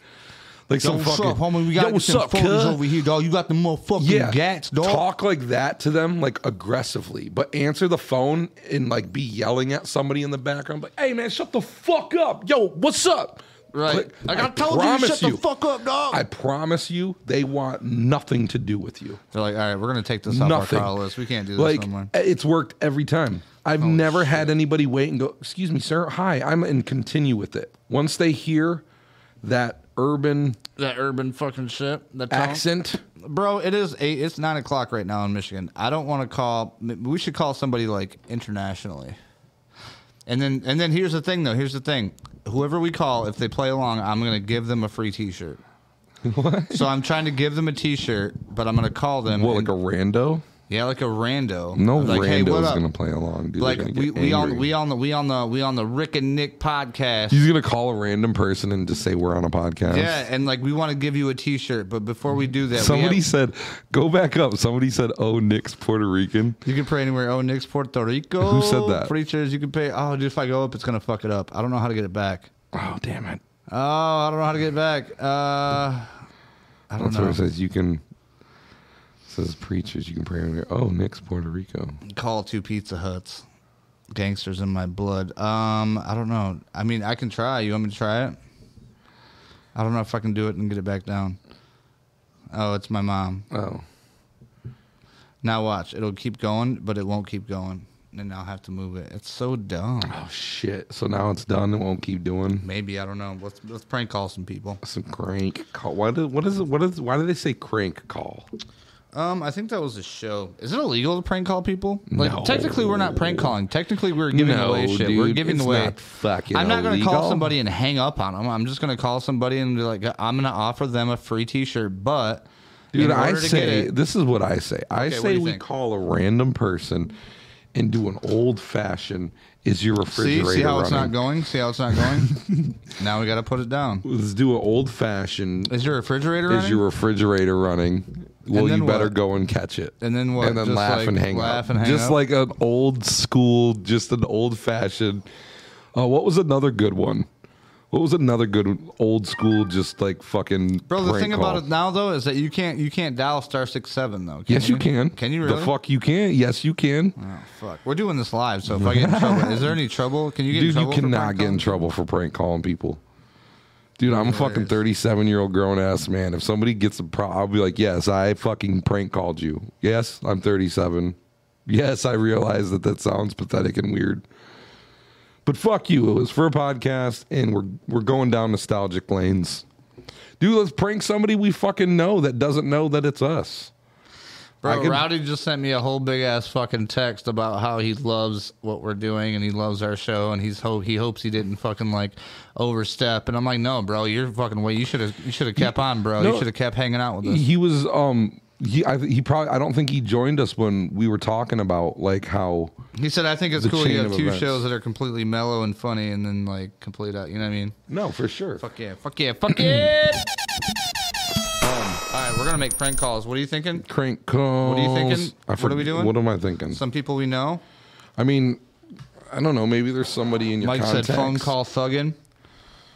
Like Yo, some what's fucking up, homie? We got Yo, to what's up, phones over here, dog. You got the motherfucking yeah, gats, dog. Talk like that to them, like aggressively, but answer the phone and like be yelling at somebody in the background, like, "Hey man, shut the fuck up, yo, what's up?" Right. Like, Like, I told you to promise shut the fuck up, dog. I promise you, they want nothing to do with you. They're like, all right, we're gonna take this off Nothing. our call list. We can't do this Like no it's worked every time. I've Oh, never had anybody wait and go, "Excuse me, sir. Hi, I'm," and continue with it. Once they hear that urban That urban fucking shit. That tone. accent, Bro, it is eight. It's nine o'clock right now in Michigan. I don't want to call. We should call somebody like internationally. And then, and then here's the thing, though. Here's the thing. Whoever we call, if they play along, I'm gonna give them a free T-shirt. *laughs* What? So I'm trying to give them a T-shirt, but I'm gonna call them. what and- like a rando? Yeah, like a rando. No like, hey, rando's gonna play along, dude. Like we, we on we on the we on the we on the Ric and Nic podcast. He's gonna call a random person and just say we're on a podcast. yeah, and like we want to give you a T-shirt, but before we do that, Somebody have- said, "Go back up." Somebody said, "Oh, Nic's Puerto Rican." You can pray anywhere. Oh, Nic's Puerto Rico. Who said that? Preachers, you can pay. Oh, dude, if I go up, it's gonna fuck it up. I don't know how to get it back. Oh, damn it! Oh, I don't know how to get it back. Uh, I don't That's know. what it says. You can. Says preachers. You can pray anywhere. Oh, Nic's Puerto Rico. Call two Pizza Huts. Gangsters in my blood. Um, I don't know. I mean, I can try. You want me to try it? I don't know if I can do it and get it back down. Oh, it's my mom. Oh, Now watch. It'll keep going, but it won't keep going. And I'll have to move it. It's so dumb. oh shit! So now it's done. It won't keep doing. Maybe I don't know. Let's let's prank call some people. Some crank call. Why do, what is it? What is? Why do they say crank call? Um, I think that was a show. Is it illegal to prank call people? Like No. technically, we're not prank calling. Technically, we're giving No, away shit. dude, we're giving it's away. not fucking I'm not going to call illegal. somebody and hang up on them. I'm just going to call somebody and be like, I'm going to offer them a free T-shirt, but Dude, in I order to get say it- this is what I say. I Okay, what do say you we think? call a random person and do an old fashioned. Is your see, refrigerator see how it's running? not going. See how it's not going. *laughs* now we got to put it down. Let's do an old fashioned. Is your refrigerator Is running? your refrigerator running? Well, you better what? go and catch it. And then what? And then Just, laugh like, and hang laugh up. and hang just up? like an old school, just an old fashioned. Oh, what was another good one? What was another good old school, just like fucking Bro, the thing call? about it now though is that you can't you can't dial star six seven though. Can Yes, you can. Can you really? The fuck you can. Yes, you can. Oh fuck. We're doing this live, so if I get in trouble, is there any trouble? Can you get in Dude, you cannot get in trouble for prank calling people. Dude, I'm a fucking 37 year old grown ass man. If somebody gets a pro, I'll be like, yes, I fucking prank called you. Yes, I'm 37. Yes, I realize that that sounds pathetic and weird. But fuck you. It was for a podcast, and we're we're going down nostalgic lanes. Dude, let's prank somebody we fucking know that doesn't know that it's us. Bro, could- Rowdy just sent me a whole big ass fucking text about how he loves what we're doing and he loves our show and he's hope he hopes he didn't fucking like overstep. And I'm like, no, bro, you're fucking way. You should have you should have kept on, bro. No. you should have kept hanging out with us. He was um he I, he probably I don't think he joined us when we were talking about like how He said, I think it's cool you have two events. shows that are completely mellow and funny and then like complete out. You know what I mean? no for sure Fuck yeah, fuck yeah, fuck yeah. *clears throat* all right, we're gonna make prank calls. What are you thinking? crank calls. What are you thinking? I What are we doing? What am I thinking? Some people we know. I mean, I don't know. Maybe there's somebody in your Mike contacts. said phone call thuggin.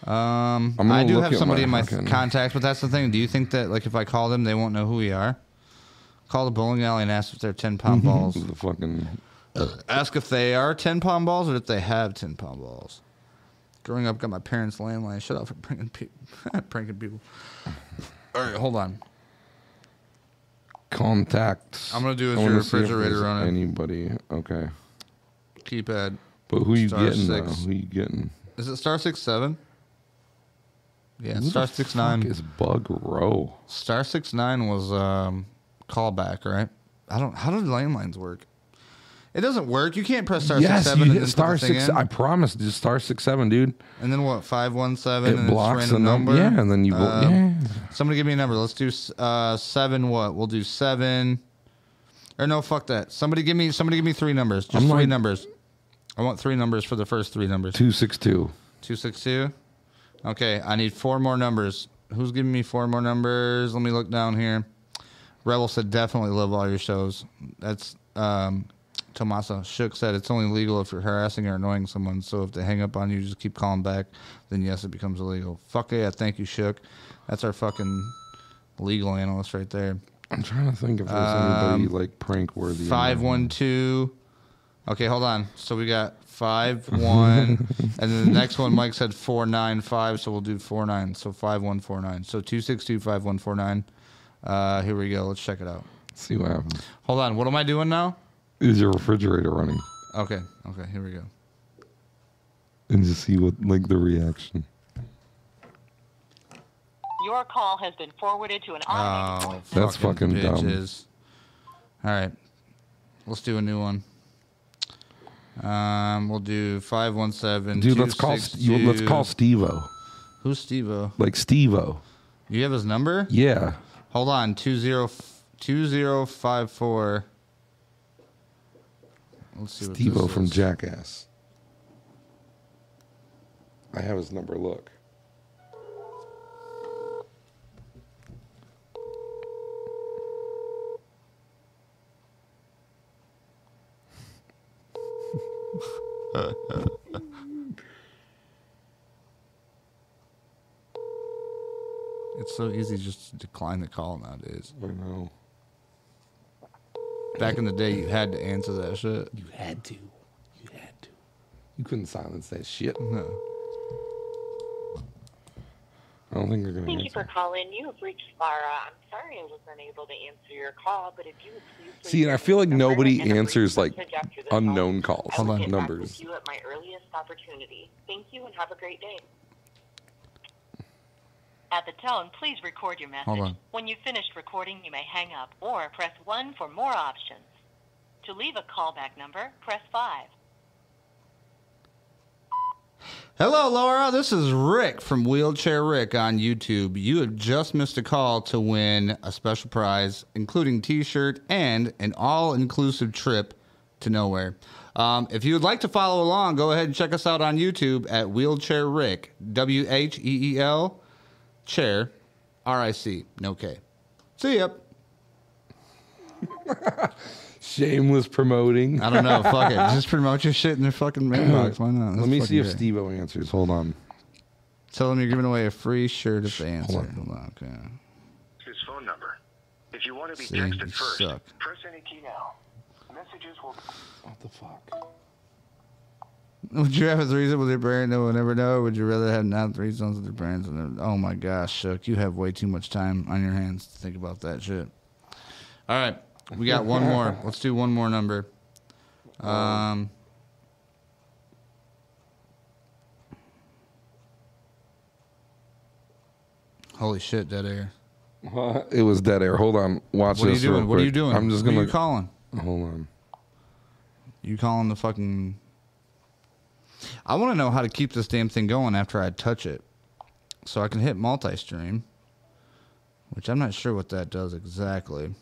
Um, I do have somebody my in my fucking- contacts, but that's the thing. Do you think that like if I call them, they won't know who we are? Call the bowling alley and ask if they're ten pound *laughs* balls. The fucking ask if they are ten pound balls or if they have ten pound balls. Growing up, got my parents' landline. Shut up for pranking people. *laughs* pranking people. All right, hold on. Contacts. I'm gonna do is I your wanna see if refrigerator there's running. Anybody? Okay. Keypad. But who you Star getting six. though? Who you getting? Is it star six seven? Yeah, Who the star six fuck nine. is Bug Row. Star six nine was um, callback, right? I don't. How do landlines work? It doesn't work. You can't press star yes, six seven then star put the thing six. I promise, just star six seven, dude. and then what? Five one seven. It and blocks it's the random number. Yeah, and then you. Um, yeah. Somebody give me a number. Let's do uh, seven. What? We'll do seven. Or no, fuck that. Somebody give me. Somebody give me three numbers. Just I'm three like- numbers. I want three numbers for the first three numbers. Two six two. Two six two. Okay, I need four more numbers. Who's giving me four more numbers? Let me look down here. Rebel said definitely love all your shows. That's um Tomasa. Shook said it's only legal if you're harassing or annoying someone. So if they hang up on you, just keep calling back. Then yes, it becomes illegal. Fuck yeah, thank you, Shook. That's our fucking legal analyst right there. I'm trying to think if there's Um, anybody like prank worthy. Five one two. Okay, hold on. So we got five one, *laughs* and then the next one Mike said four nine five. So we'll do four nine. So five one four nine. So two six two five one four nine. Uh, here we go. Let's check it out. See what happens. Hold on. What am I doing now? Is your refrigerator running? Okay. Okay. Here we go. And just see what like the reaction. Your call has been forwarded to an automated Oh, voice. That's fucking dumb. bitches. All right. Let's do a new one. Um, we'll do five one seven. Dude, let's call St- you- let's call Stevo. Who's Stevo? Like Stevo. You have his number? Yeah. Hold on, two zero two zero five four. Let's see what Stevo from is. Jackass. I have his number. Look. It's so easy just to decline the call nowadays. I know. Back in the day, you had to answer that shit. You had to. You had to. You couldn't silence that shit. No. I don't think they're gonna Thank you for calling. You have reached Lara. I'm sorry I was unable to answer your call, but if you would please. leave See, and I feel like nobody and a brief answers like message after the tone, unknown calls, I will Hold on. get back numbers. with you at my earliest opportunity. Thank you and have a great day. At the tone, please record your message. Hold on. When you've finished recording, you may hang up or press 1 for more options. To leave a callback number, press 5. Hello, Laura. This is Ric from Wheelchair Ric on YouTube. You have just missed a call to win a special prize, including T-shirt and an all-inclusive trip to nowhere. Um, if you would like to follow along, go ahead and check us out on YouTube at Wheelchair Ric. W H E E L chair R I C. No K. See ya. *laughs* Shameless promoting. I don't know. Fuck it. Just promote your shit in their fucking mailbox. Why not? Let me see if great. Steve O answers. Hold on. Tell them you're giving away a free shirt if they answer. on. Hold on. Okay. his phone number. If you want to be See, texted first, suck. press any key now. Messages will. What the fuck? *laughs* Would you have a threesome with your parent that will never know? Would you rather have not threesomes with your parents? And oh my gosh, Shook, you have way too much time on your hands to think about that shit. All right, we got one more. *laughs* Let's do one more number. Um, holy shit, dead air. What? It was dead air. Hold on. Watch What are you this. real doing? What are you doing? I'm just gonna you calling? hold on. You calling the fucking? I want to know how to keep this damn thing going after I touch it, so I can hit multi-stream, which I'm not sure what that does exactly.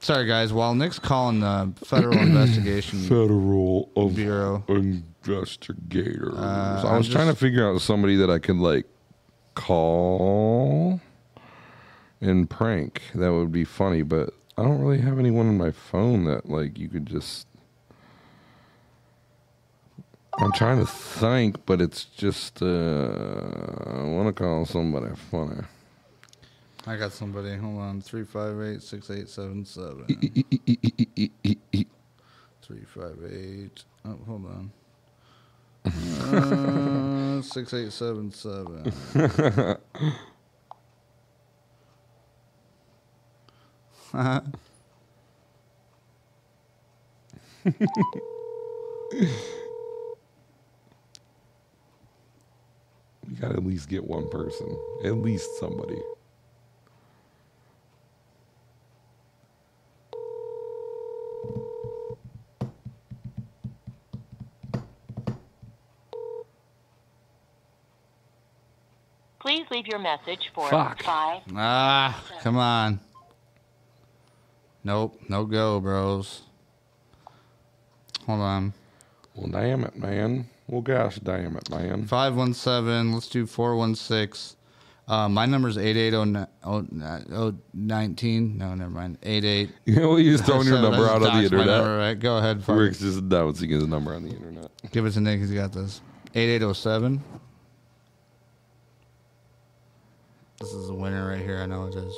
Sorry, guys. While Nic's calling the Federal *clears throat* Investigation Federal of Bureau, investigators. Uh, I was I'm trying to figure out somebody that I could like call and prank. That would be funny, but I don't really have anyone on my phone that like you could just. I'm trying to think, but it's just uh, I want to call somebody funny. I got somebody. Hold on. Three five eight six eight seven seven. Three five eight. Oh, hold on. *laughs* Uh, six eight seven seven. *laughs* *laughs* We got to at least get one person, at least somebody. Please leave your message for Fuck. five. Ah, come on. Nope, no go, bros. Hold on. Well, damn it, man. Well, gosh, damn it, man. 517, let's do 416. Uh, my number's 8819. No, never mind. 88. *laughs* You know, he's throwing your number out on the internet. number, right? Go ahead. fuck Ric's it. just announcing his number on the internet. Give it to Nic. He's got this. 8807. This is a winner right here. I know it is.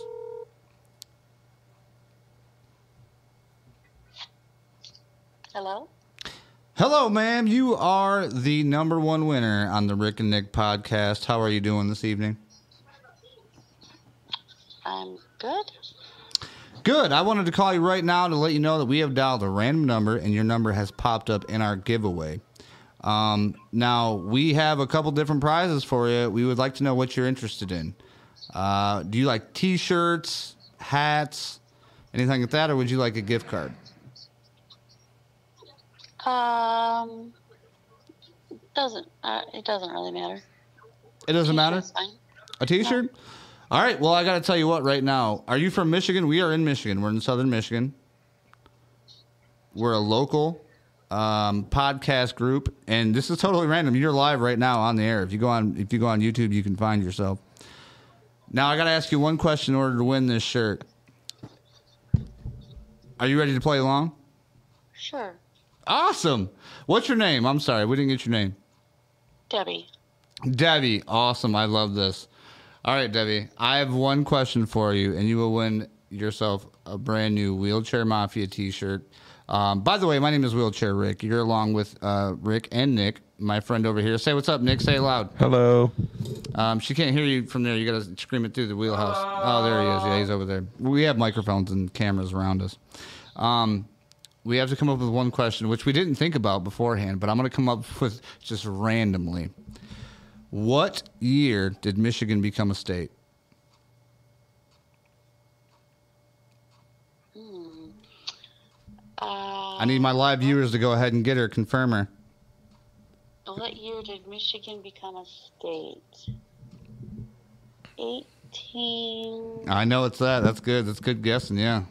Hello? Hello, ma'am. You are the number one winner on the Ric and Nic podcast. How are you doing this evening? I'm good. Good. I wanted to call you right now to let you know that we have dialed a random number and your number has popped up in our giveaway. Um, now, we have a couple different prizes for you. We would like to know what you're interested in. Uh, do you like t shirts, hats, anything like that, or would you like a gift card? Um, doesn't uh, it doesn't really matter. It doesn't matter. A T-shirt? All right. Well, I got to tell you what. Right now, are you from Michigan? We are in Michigan. We're in Southern Michigan. We're a local um, podcast group, and this is totally random. You're live right now on the air. If you go on, if you go on YouTube, you can find yourself. Now, I got to ask you one question in order to win this shirt. Are you ready to play along? Sure, Awesome. What's your name? I'm sorry, we didn't get your name. Debbie. Debbie, awesome. I love this. All right, Debbie, I have one question for you, and you will win yourself a brand new Wheelchair Mafia t shirt. Um, by the way, my name is Wheelchair Ric. You're along with uh, Ric and Nic, my friend over here. Say what's up, Nic. Say it loud. Hello. Um, she can't hear you from there. You got to scream it through the wheelhouse. Oh, there he is. Yeah, he's over there. We have microphones and cameras around us. Um, we have to come up with one question, which we didn't think about beforehand, but I'm going to come up with just randomly. What year did Michigan become a state? Uh, I need my live viewers to go ahead and get her, confirm her. what year did Michigan become a state? 18. I know it's that. That's good. That's good guessing. Yeah.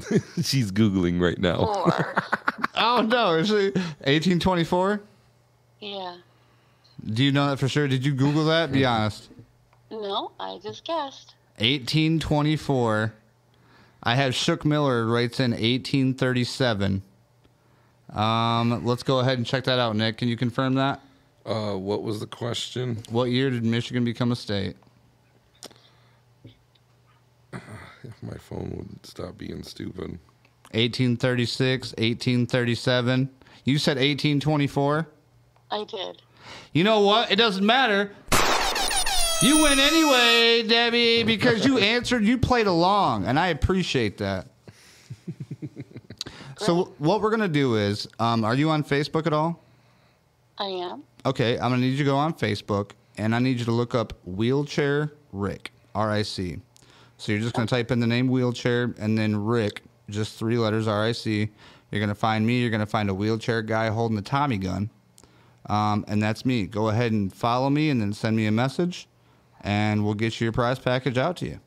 24. *laughs* She's Googling right now. *laughs* Oh no! Is it 1824? yeah. Do you know that for sure? Did you Google that? Be honest. No, I just guessed. 1824. I have Shook Miller writes in 1837. Um, let's go ahead and check that out, Nic. Can you confirm that? Uh, what was the question? What year did Michigan become a state? If my phone would stop being stupid. 1836, 1837. You said 1824? I did. You know what? It doesn't matter. You win anyway, Debbie, because you *laughs* answered, you played along, and I appreciate that. *laughs* so, what we're going to do is um, are you on Facebook at all? I am. Okay, I'm going to need you to go on Facebook, and I need you to look up Wheelchair Ric, R I C. So, you're just going to type in the name Wheelchair and then Ric, just three letters, R I C. You're going to find me. You're going to find a wheelchair guy holding a Tommy gun. Um, and that's me. Go ahead and follow me and then send me a message, and we'll get you your prize package out to you.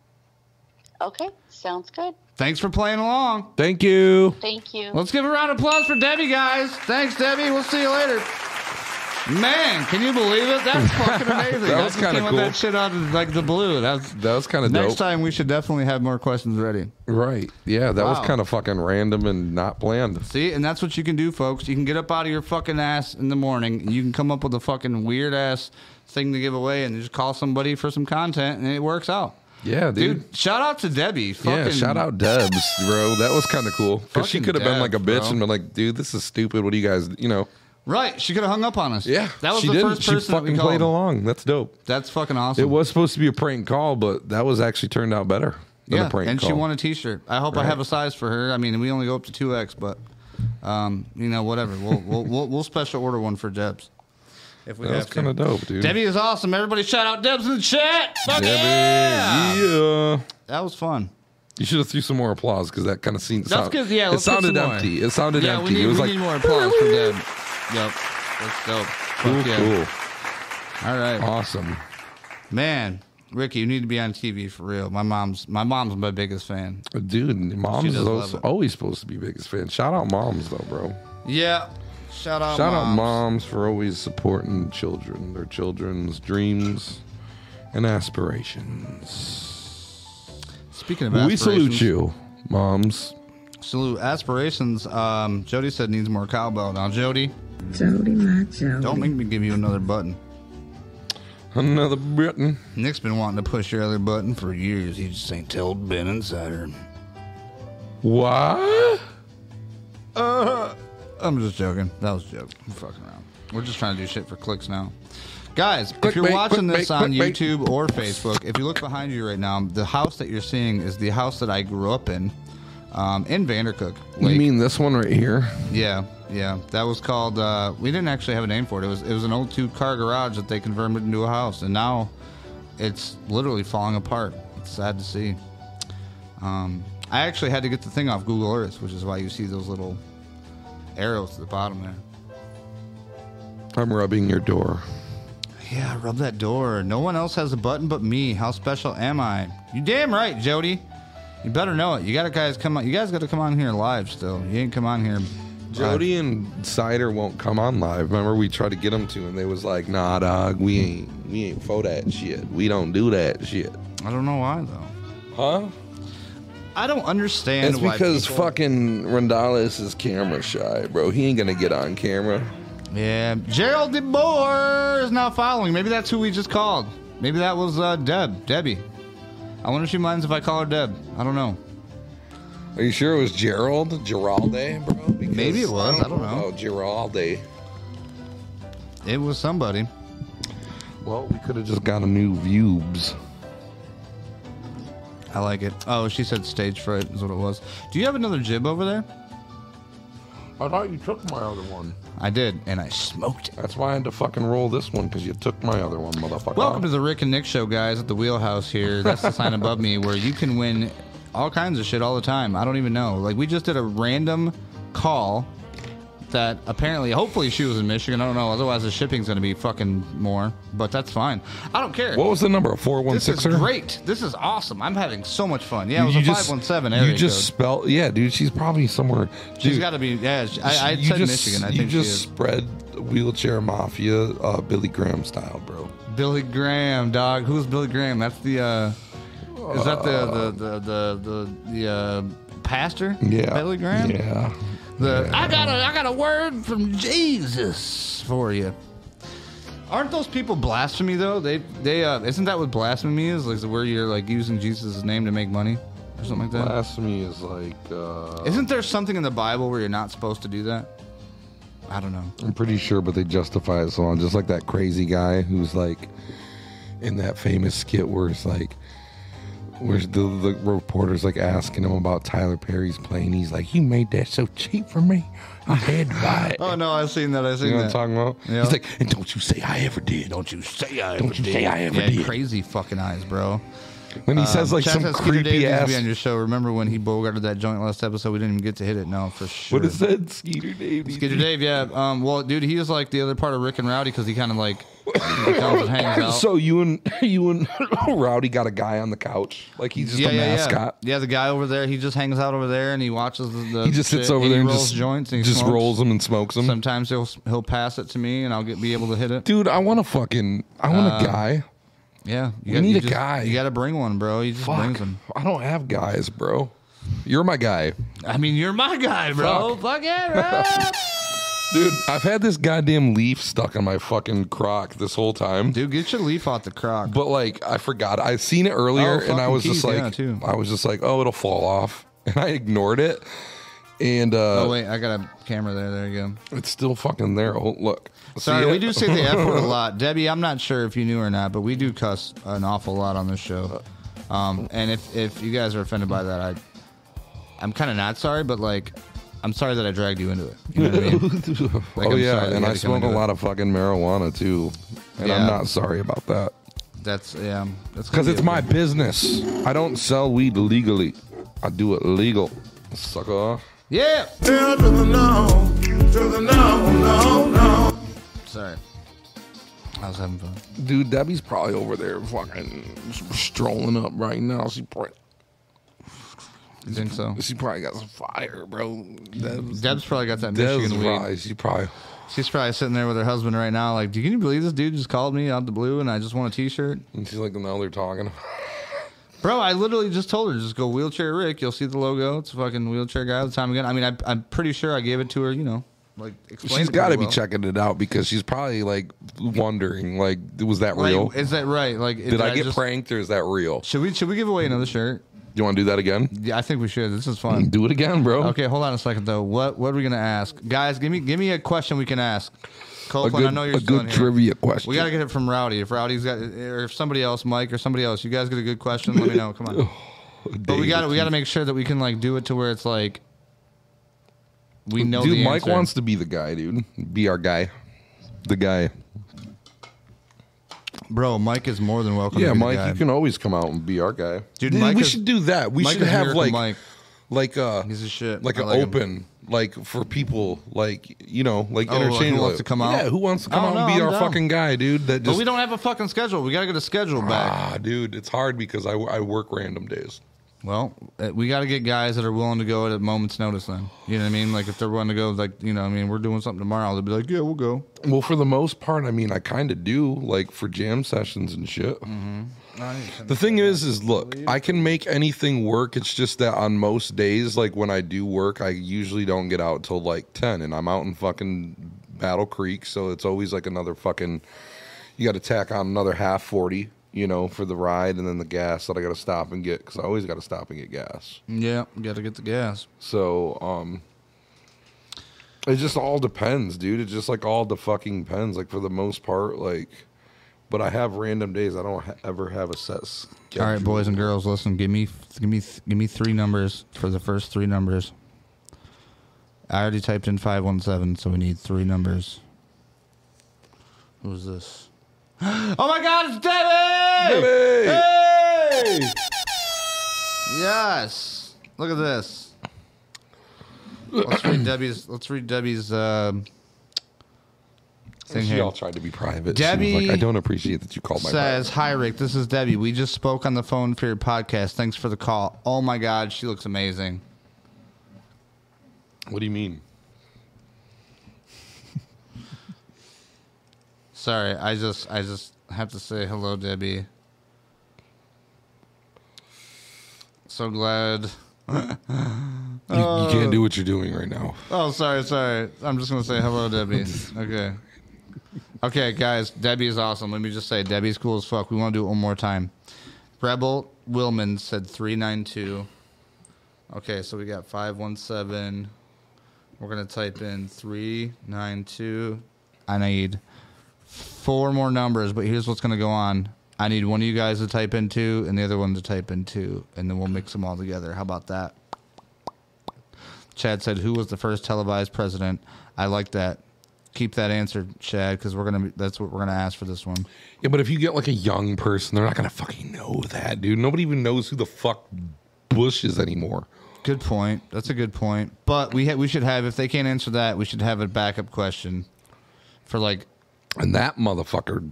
Okay, sounds good. Thanks for playing along. Thank you. Thank you. Let's give a round of applause for Debbie, guys. Thanks, Debbie. We'll see you later. Man, can you believe it? That's *laughs* fucking amazing. That was kinda cool. That shit out of like the blue. That's That was kind of dope. next time we should definitely have more questions ready. Right. Yeah, that was kind of fucking random and not planned. See, and that's what you can do, folks. You can get up out of your fucking ass in the morning, you can come up with a fucking weird ass thing to give away, and just call somebody for some content, and it works out. Yeah, dude. Dude, shout out to Debbie. yeah, shout out Debs, bro. That was kind of cool. Because she could have been like a bitch bro. and been like, dude, this is stupid. What do you guys, you know? Right, she could have hung up on us. Yeah. that was she the didn't. first She person that we fucking played called. along. That's dope. That's fucking awesome. It was supposed to be a prank call, but that was actually turned out better than yeah, a prank and call. she won a T-shirt. I hope I Right. have a size for her. I mean, we only go up to two X, but um, you know, whatever. We'll, *laughs* we'll we'll we'll special order one for Debs if we That was have to. kind of dope, dude. Debbie is awesome. Everybody shout out Debs in the chat. Fuck Debbie, yeah! yeah. That was fun. You should have threw some more applause because that kind of seemed. Let's sound- get- yeah, it let's get sounded some more. empty. It sounded yeah, empty. we need, it was we like need more applause for Deb. Yep, that's dope. cool, yeah. cool, All right, awesome. man. Ricky, you need to be on TV for real. My mom's my mom's my biggest fan. Dude, moms does always, supposed to be biggest fan. Shout out moms though, bro. Yeah. Shout out, Shout out moms. moms for always supporting children, their children's dreams and aspirations. Speaking of aspirations, We salute you, moms. Salute aspirations. Um, Jody said needs more cowbell. Now, Jody, Jody, my Jody. don't make me give you another button. Another button. Nic's been wanting to push your other button for years. He just ain't told Ben Insider. What? Uh, I'm just joking. That was a joke. I'm fucking around. We're just trying to do shit for clicks now. Guys, if you're Clickbait, watching this clickbait, on clickbait. YouTube or Facebook, if you look behind you right now, the house that you're seeing is the house that I grew up in, um, in Vandercook. You mean this one right here? Yeah, yeah. That was called. Uh, we didn't actually have a name for it. It was it was an old two car garage that they converted into a house, and now it's literally falling apart. It's sad to see. Um, I actually had to get the thing off Google Earth, which is why you see those little arrows at the bottom there. I'm rubbing your door. Yeah, rub that door. No one else has a button but me. How special am I? You damn right, Jody. You better know it. You got to guys come on. You guys got to come on here live still. You ain't come on here. Jody and Cider won't come on live. Remember, we tried to get them to, and they was like, "Nah, dog, we ain't, we ain't for that shit. We don't do that shit." I don't know why though. Huh? I don't understand It's why because people- fucking Rondales is camera shy, bro. He ain't gonna get on camera. Yeah, Gerald DeBoer is now following. Maybe that's who we just called. Maybe that was uh, Deb, Debbie. I wonder if she minds if I call her Deb. I don't know. Are you sure it was Gerald? Geralde, bro? Because Maybe it was. I don't know. Oh, Geralde. It was somebody. Well, we could have just got a new views. I like it. Oh, she said stage fright is what it was. Do you have another jib over there? I thought you took my other one. I did, and I smoked it. That's why I had to fucking roll this one because you took my other one, motherfucker. Welcome to the Ric and Nic Show, guys, at the Wheelhouse here. That's the sign above me where you can win all kinds of shit all the time. I don't even know. Like, we just did a random call that apparently, hopefully, she was in Michigan. I don't know. Otherwise, the shipping's going to be fucking more, but that's fine. I don't care. What was the number? A four one this is great. This is awesome. I'm having so much fun. Yeah, it was a 517 area You just code. spell. Yeah, dude. She's probably somewhere. She's dude, got to be, yeah, she- I, I you said just, Michigan. I you think just she is. spread wheelchair mafia, uh, Billy Graham style, bro. Billy Graham, dog. Who's Billy Graham? That's the, uh, Is that the the the the the, the uh, pastor? Yeah. Billy Graham. Yeah. The I got a I got a word from Jesus for you. Aren't those people blasphemy though? They they uh, isn't that what blasphemy is? Like where you're like using Jesus' name to make money or something like that. Blasphemy is like. Uh, Isn't there something in the Bible where you're not supposed to do that? I don't know. I'm pretty sure, but they justify it so on. Just like that crazy guy who's like in that famous skit where it's like, where the, the reporter's like asking him about Tyler Perry's plane. He's like, "You made that so cheap for me. I had to buy it." Oh no, I've seen that. I've seen you know what I'm that. talking about? Yeah. He's like, "And don't you say I ever did." Don't you say I Don't ever you did. say I ever yeah, did. crazy fucking eyes, bro. When he says like Shout some out to Skeeter Dave creepy needs to ass. be on your show. Remember when he bogarted that joint last episode? We didn't even get to hit it. No, for sure. What is that, Skeeter Dave? Skeeter Dave, yeah. Um, well, dude, he is like the other part of Ric and Rowdy because he kind of like he comes and hangs *coughs* out. So you and *laughs* you and *laughs* Rowdy got a guy on the couch, like he's just yeah, a yeah, mascot. yeah. Yeah, the guy over there, he just hangs out over there and he watches the. the He just sits shit. over He there and just joints and he just smokes. rolls them and smokes them. Sometimes he'll he'll pass it to me and I'll get be able to hit it. Dude, I want a fucking, I want Uh, a guy. Yeah, you We got- need you a just- guy. You got to bring one, bro. He just brings Fuck, them. I don't have guys, bro. You're my guy, I mean, you're my guy, bro. Fuck, it, bro. *laughs* dude. I've had this goddamn leaf stuck on my fucking crock this whole time. Dude, get your leaf off the crock. But like, I forgot. I seen it earlier, Oh, and I was just like, yeah. I was just like, oh, it'll fall off, *laughs* and I ignored it. And uh, oh wait, I got a camera there. There you go. it's still fucking there. Oh, look. Sorry, we do say the F word a *laughs* lot. Debbie, I'm not sure if you knew or not, but we do cuss an awful lot on this show. Um, and if, if you guys are offended by that, I, I'm kind of not sorry, but like, I'm sorry that I dragged you into it. You know what I mean? *laughs* Like, oh I'm yeah, and I had smoke a into it. lot of fucking marijuana too, and Yeah. I'm not sorry about that That's yeah. That's because gonna it's my business. I don't sell weed legally. I do it legal, sucker. Yeah. Hell to the no, to the no, no, no. Sorry. I was having fun. Dude, Debbie's probably over there fucking strolling up right now. She probably, You think so? she probably got some fire, bro. Deb's, Deb's probably got that Deb's Michigan weed. probably, she probably. She's probably sitting there with her husband right now, like, "Do you can you believe this dude just called me out the blue and I just want a T-shirt?" And she's like, now they're talking. *laughs* Bro, I literally just told her, just go wheelchair Ric. You'll see the logo. It's a fucking wheelchair guy all the time again. I mean, I, I'm pretty sure I gave it to her. You know, like explained She's got to pretty be well. checking it out because she's probably like wondering, like, was that Like, real? is that right? Like, Did I get just, pranked or is that real? Should we should we give away another shirt? You want to do that again? Yeah, I think we should. This is fun. Do it again, bro. Okay, hold on a second though. What what are we gonna ask, guys? Give me give me a question we can ask. Copeland, good, I know you're a still good here. trivia question. We gotta get it from Rowdy. If Rowdy's got, or if somebody else, Mike or somebody else, you guys get a good question. Let me know. Come on. *laughs* But we got to we got to make sure that we can like do it to where it's like we know. Dude, the Mike answer. wants to be the guy, dude. Be our guy. The guy. Bro, Mike is more than welcome. Yeah, to be the Mike, guy. you can always come out and be our guy. Dude, Dude, Mike we is- should do that. We Mike should have like Mike. like uh He's a shit. like I an like him. open like for people like you know like Oh, who wants to come out? Yeah, who wants to come out no, and be I'm our down. fucking guy, dude? That But we don't have a fucking schedule. We got to get a schedule back. ah, dude, it's hard because I, I work random days. Well, uh, we got to get guys that are willing to go at a moment's notice. Then you know what I mean? Like if they're willing to go, like you know, I mean, we're doing something tomorrow. They'll be like, yeah, we'll go. Well, for the most part, I mean, I kind of do like for jam sessions and shit. Mm-hmm. The thing is, is look, I can make anything work. It's just that on most days, like when I do work, I usually don't get out till like ten, and I'm out in fucking Battle Creek, so it's always like another fucking. You got to tack on another half forty, you know, for the ride, and then the gas that I got to stop and get because I always got to stop and get gas. Yeah, got to get the gas. So, um, it just all depends, dude. It just like all the fucking depends. Like for the most part, like, but I have random days. I don't ha- ever have a set. Schedule. All right, boys and girls, listen. Give me, give me, give me three numbers for the first three numbers. I already typed in five one seven, so we need three numbers. Who's this? *gasps* Oh my God, it's Debbie! Hey! Yes. Look at this. Let's read Debbie's. Let's read Debbie's um, thing She here. all tried to be private. Debbie like, I don't appreciate that you called my says, "Hi Ric, this is Debbie. We just spoke on the phone for your podcast. Thanks for the call. Oh my God, she looks amazing. What do you mean? Sorry, I just I just have to say hello, Debbie. So glad. *laughs* You, you can't do what you're doing right now. Oh, sorry, sorry. I'm just gonna say hello, Debbie. *laughs* Okay. Okay, guys. Debbie is awesome. Let me just say, Debbie's cool as fuck. We want to do it one more time. Rebel Willman said three nine two. Okay, so we got five one seven. We're gonna type in three nine two. I need four more numbers, but here's what's gonna go on. I need one of you guys to type in two, and the other one to type in two, and then we'll mix them all together. How about that? Chad said, "Who was the first televised president?" I like that. Keep that answer, Chad, because we're gonna. Be, that's what we're gonna ask for this one. Yeah, but if you get like a young person, they're not gonna fucking know that, dude. Nobody even knows who the fuck Bush is anymore. Good point. That's a good point. But we ha- we should have if they can't answer that, we should have a backup question for like And that motherfucker.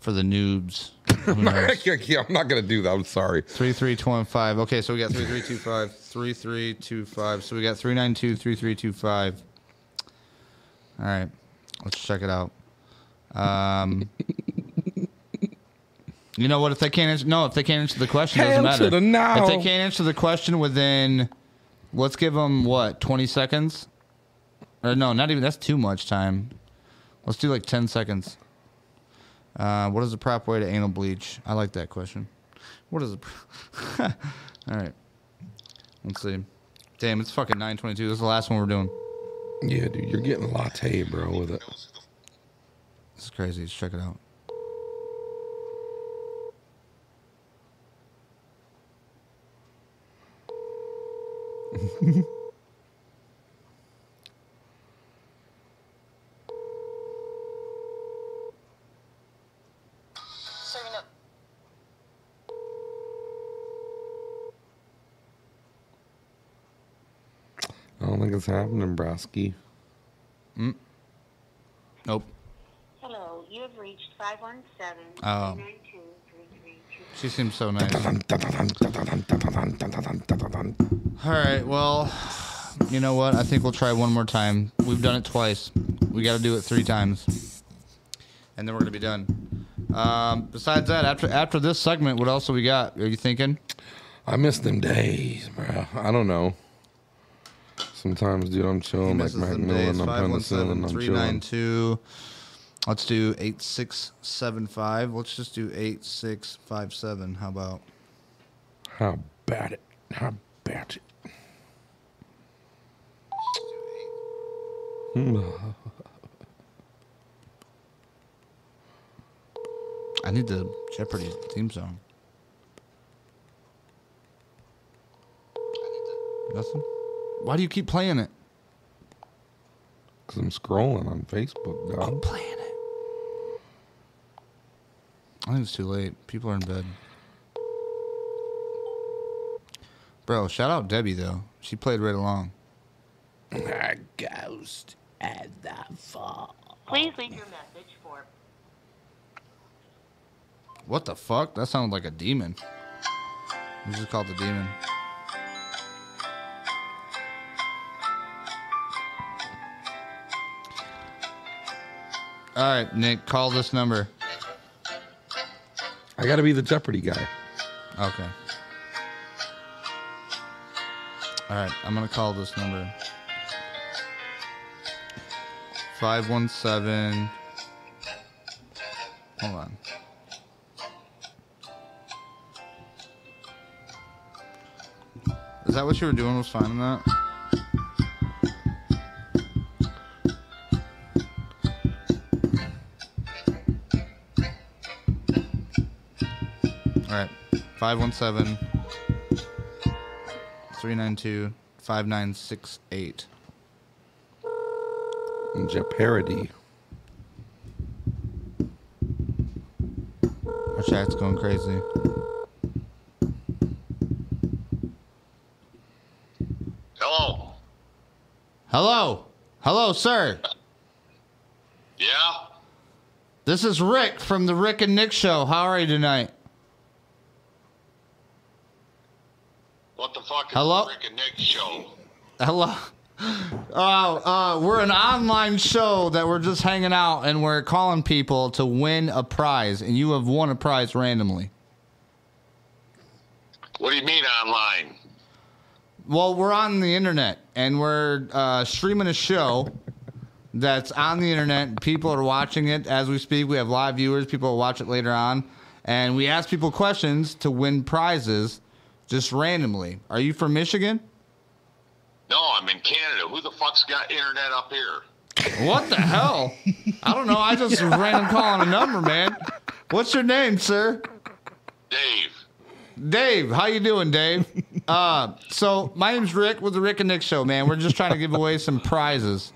for the noobs. *laughs* Who knows? *laughs* yeah, I'm not gonna do that. I'm sorry. Three three two one five. Okay, so we got three three two five, three three two five. So we got three nine two three three two five. All right, let's check it out. Um, you know what? If they can't answer, no, if they can't answer the question, it doesn't to matter. the no. If they can't answer the question within, let's give them what twenty seconds. Or no, not even. That's too much time. Let's do like ten seconds. Uh, what is the proper way to anal bleach? I like that question. What is it? *laughs* All right. Let's see. Damn, it's fucking 922. This is the last one we're doing. Yeah, dude, you're getting latte, bro, with it. This is crazy. Let's check it out. *laughs* think it's happening, Brasky. Nope. Hello, you have reached 517 Oh. 392 She seems so nice. All right. Well, you know what? I think we'll try one more time. We've done it twice. We got to do it three times, and then we're gonna be done. Um, besides that, after after this segment, what else have we got? Are you thinking? I miss them days, bro. I don't know. Sometimes, dude, I'm chilling like them Macmillan. I'm penicillin. seven I'm chilling. two. Let's do eight six seven five. Let's just do eight six five seven. How about? How about it? How about it? *sighs* I need the Jeopardy theme song. *sighs* Nothing. Why do you keep playing it? Because I'm scrolling on Facebook, dog. I'm playing it. I think it's too late. People are in bed. Bro, shout out Debbie though. She played right along. A ghost at the fall. Please leave your message for What the fuck? That sounded like a demon. This is called the demon. All right, Nic, call this number. I got to be the Jeopardy guy. Okay. All right, I'm gonna call this number. Five one seven. Hold on. Is that what you were doing? Was finding that? 517 392 5968. Jeopardy. Our chat's going crazy. Hello. Hello. Hello, sir. Yeah. This is Ric from the Ric and Nic Show. How are you tonight? What the fuck is Hello? the Ric and Nic show? Hello. Oh, uh, we're an online show that we're just hanging out and we're calling people to win a prize, and you have won a prize randomly. What do you mean online? Well, we're on the internet and we're uh, streaming a show that's on the internet. People are watching it as we speak. We have live viewers. People will watch it later on. And we ask people questions to win prizes just randomly. Are you from Michigan? No, I'm in Canada. Who the fuck's got internet up here? What the hell? I don't know. I just *laughs* random calling a number, man. What's your name, sir? Dave. Dave, how you doing, Dave? *laughs* Uh, so my name's Ric with the Ric and Nic Show, man. We're just trying to give away some prizes.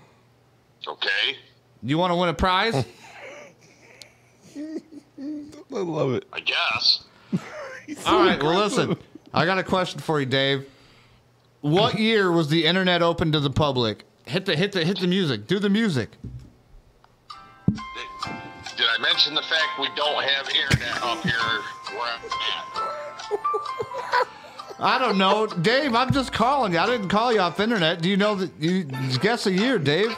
Okay. You want to win a prize? *laughs* I love it. I guess. All right. Well, listen. I got a question for you, Dave. What year was the internet open to the public? Hit the hit the hit the music. Do the music. Did I mention the fact we don't have internet up here where I'm at? I don't know, Dave. I'm just calling you. I didn't call you off internet. Do you know that? You guess a year, Dave.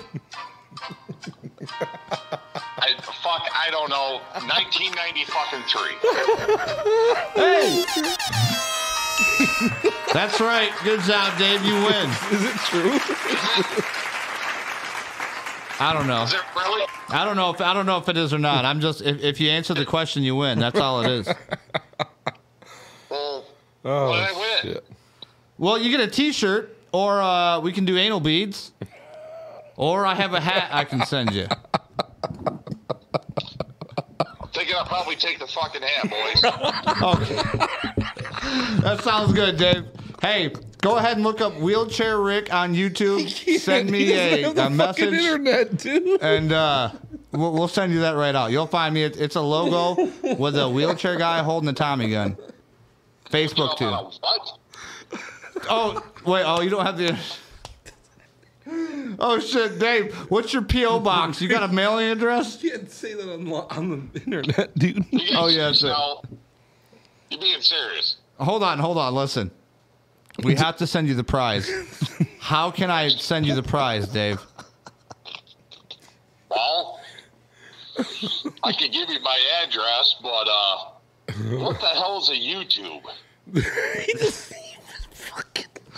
I, fuck, I don't know. 1990 fucking three. Hey. That's right. Good job, Dave. You win. Is it true? I don't know. Is it really? I don't know if I don't know if it is or not. I'm just if, if you answer the question, you win. That's all it is. Well, Oh, what did I win? shit. Well, you get a T-shirt, or uh, we can do anal beads, or I have a hat I can send you. I'm thinking I'll probably take the fucking hat, boys. *laughs* Okay. That sounds good, Dave. Hey, go ahead and look up Wheelchair Ric on YouTube. *laughs* Send me He doesn't a, the a message, internet, dude. and uh, we'll, we'll send you that right out. You'll find me. It, it's a logo with a wheelchair guy holding a Tommy gun. Facebook too. Oh wait. Oh, you don't have the. Oh shit, Dave. What's your PO box? You got a mailing address? You can't say that on, on the internet, dude. You *laughs* Oh, yeah, that's it. now, You being serious? Hold on, hold on. Listen, we *laughs* have to send you the prize. How can I send you the prize, Dave? Well, I can give you my address, but uh, what the hell is a YouTube? *laughs*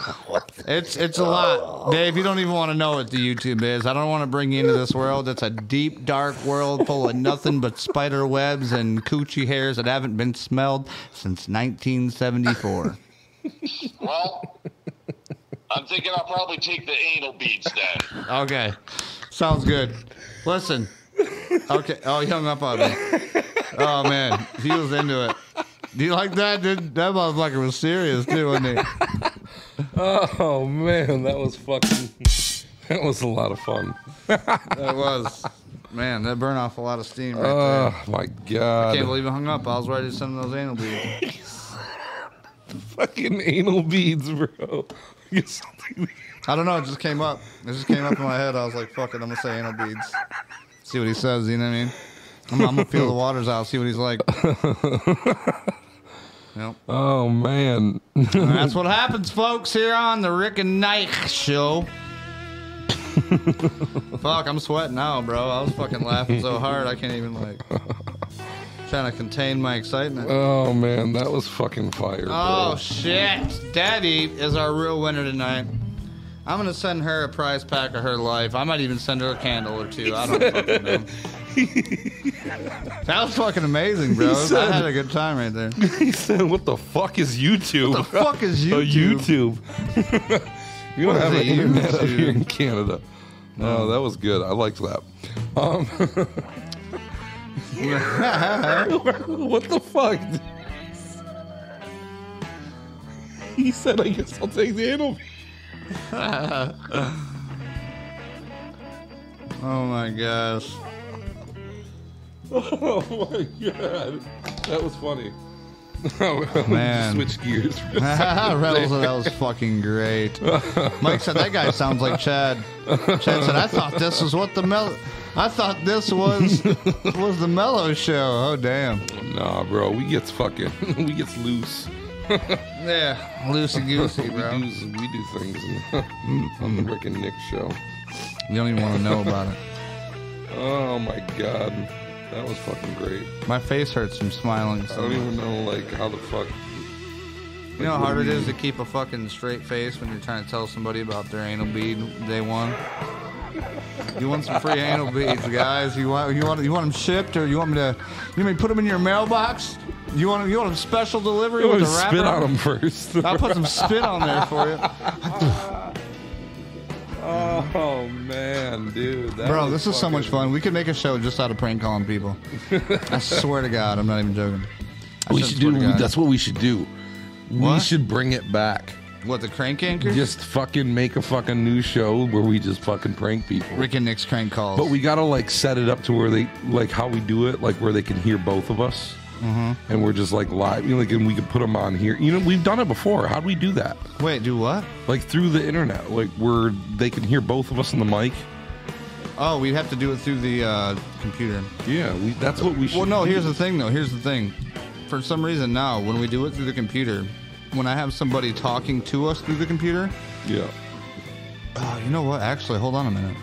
*laughs* It's it's a lot, Dave. You don't even want to know what the YouTube is. I don't want to bring you into this world. It's a deep, dark world full of nothing but spider webs and coochie hairs that haven't been smelled since 1974. *laughs* Well, I'm thinking I'll probably take the anal beads then. Okay, sounds good. Listen. Okay. Oh, he hung up on me. Oh man, he was into it. Do you like that? Dude? That motherfucker was serious too, wasn't he? *laughs* Oh man, that was fucking. That was a lot of fun. That was. Man, that burned off a lot of steam right oh, there. Oh my god. I Can't believe he hung up. I was ready to send those anal beads. *laughs* Fucking anal beads, bro. *laughs* I don't know. It just came up. It just came up in my head. I was like, "Fuck it, I'm gonna say anal beads." See what he says. You know what I mean? I'm, I'm gonna feel the waters out. See what he's like. Yep. Oh man. That's *laughs* what happens, folks, here on the Ric and Nic show. *laughs* Fuck, I'm sweating now, bro. I was fucking laughing so hard I can't even like trying to contain my excitement. Oh man, that was fucking fire. Bro. Oh shit! Daddy is our real winner tonight. I'm gonna send her a prize pack of her life. I might even send her a candle or two. I don't fucking know. *laughs* that was fucking amazing, bro. I had a good time right there. *laughs* he said, "What the fuck is YouTube? What the fuck is *laughs* A YouTube? YouTube. we don't What have an a internet up YouTube? here in Canada. No, that was good. I liked that. Um, what the fuck? He said, "I guess I'll take the anal." *laughs* Oh my gosh. *laughs* Oh my god, that was funny. *laughs* Oh, man. switch gears. for a second Reynolds said that was fucking great. Mike said that guy sounds like Chad. Chad said I thought this was what the mel. I thought this was was the mellow show. Oh damn. Nah, bro, we gets fucking, we gets loose. *laughs* Yeah, loosey goosey, we, bro. do, we do things *laughs* on the Ric and Nic show. You don't even want to know about it. Oh my god, that was fucking great. My face hurts from smiling. I So don't much. even know like how the fuck You know how hard it is to keep a fucking straight face when you're trying to tell somebody about their anal bead day one. You want some free anal beads, guys? You want you want you want them shipped, or you want me to you want me to put them in your mailbox? You want you want them special delivery You with want a wrapper? spit on them first. I'll put some spit on there for you, *laughs* oh man, dude. bro. This is so much fun. We could make a show just out of prank calling people. *laughs* I swear to God, I'm not even joking. I We should do. That's what we should do. We should bring it back. what the crank anchor. Just fucking make a fucking new show where we just fucking prank people. Ric and Nic's crank calls. But we gotta like set it up to where they like how we do it, like where they can hear both of us, Mm-hmm. and we're just like live. You know, like and we can put them on here. You know, we've done it before. How do we do that? wait, do what? Like through the internet, like where they can hear both of us on the mic. Oh, we'd have to do it through the uh, computer. Yeah, we, that's what we should. Well, no. do. Here's the thing, though. Here's the thing. For some reason now, when we do it through the computer, when I have somebody talking to us through the computer, yeah. oh, you know what? Actually, hold on a minute.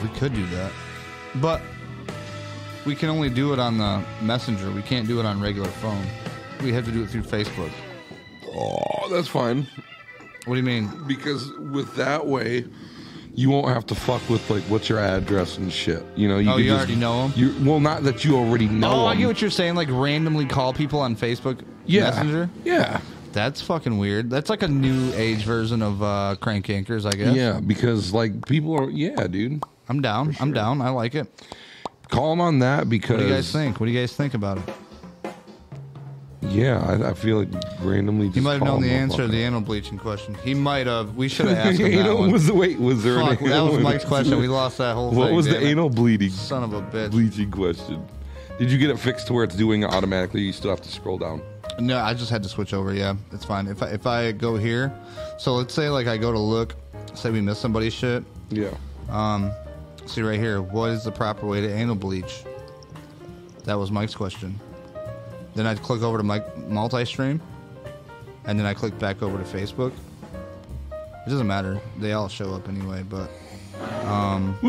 We could do that, but we can only do it on the messenger. We can't do it on regular phone. We have to do it through Facebook. Oh, that's fine What do you mean? because with that way. You won't have to fuck with like what's your address and shit. You know, you Oh, you just- already know 'em? You well, not that you already know. oh, I 'em. get what you're saying. Like randomly call people on Facebook yeah. Messenger. Yeah, That's fucking weird. That's like a new age version of uh, crank anchors, I guess. yeah, because like people are. Yeah, dude. I'm down. I'm down. I like it. Call him on that because. What do you guys think? What do you guys think about it? Yeah, I, I feel like randomly. Just He might have known the answer to the anal bleaching question. He might have. We should have asked *laughs* him that anal one. was the wait was there Fuck, an that was Mike's *laughs* question. We lost that whole What thing. was the it. anal bleeding Son of a bitch. bleaching question? Did you get it fixed to where it's doing it automatically? You still have to scroll down. No, I just had to switch over. Yeah, it's fine. If I, if I go here, so let's say like I go to look, say we miss somebody's shit. Yeah. Um, see right here. What is the proper way to anal bleach? That was Mike's question. Then I'd click over to my multi-stream, and then I click back over to Facebook. It doesn't matter; they all show up anyway. But um, *coughs*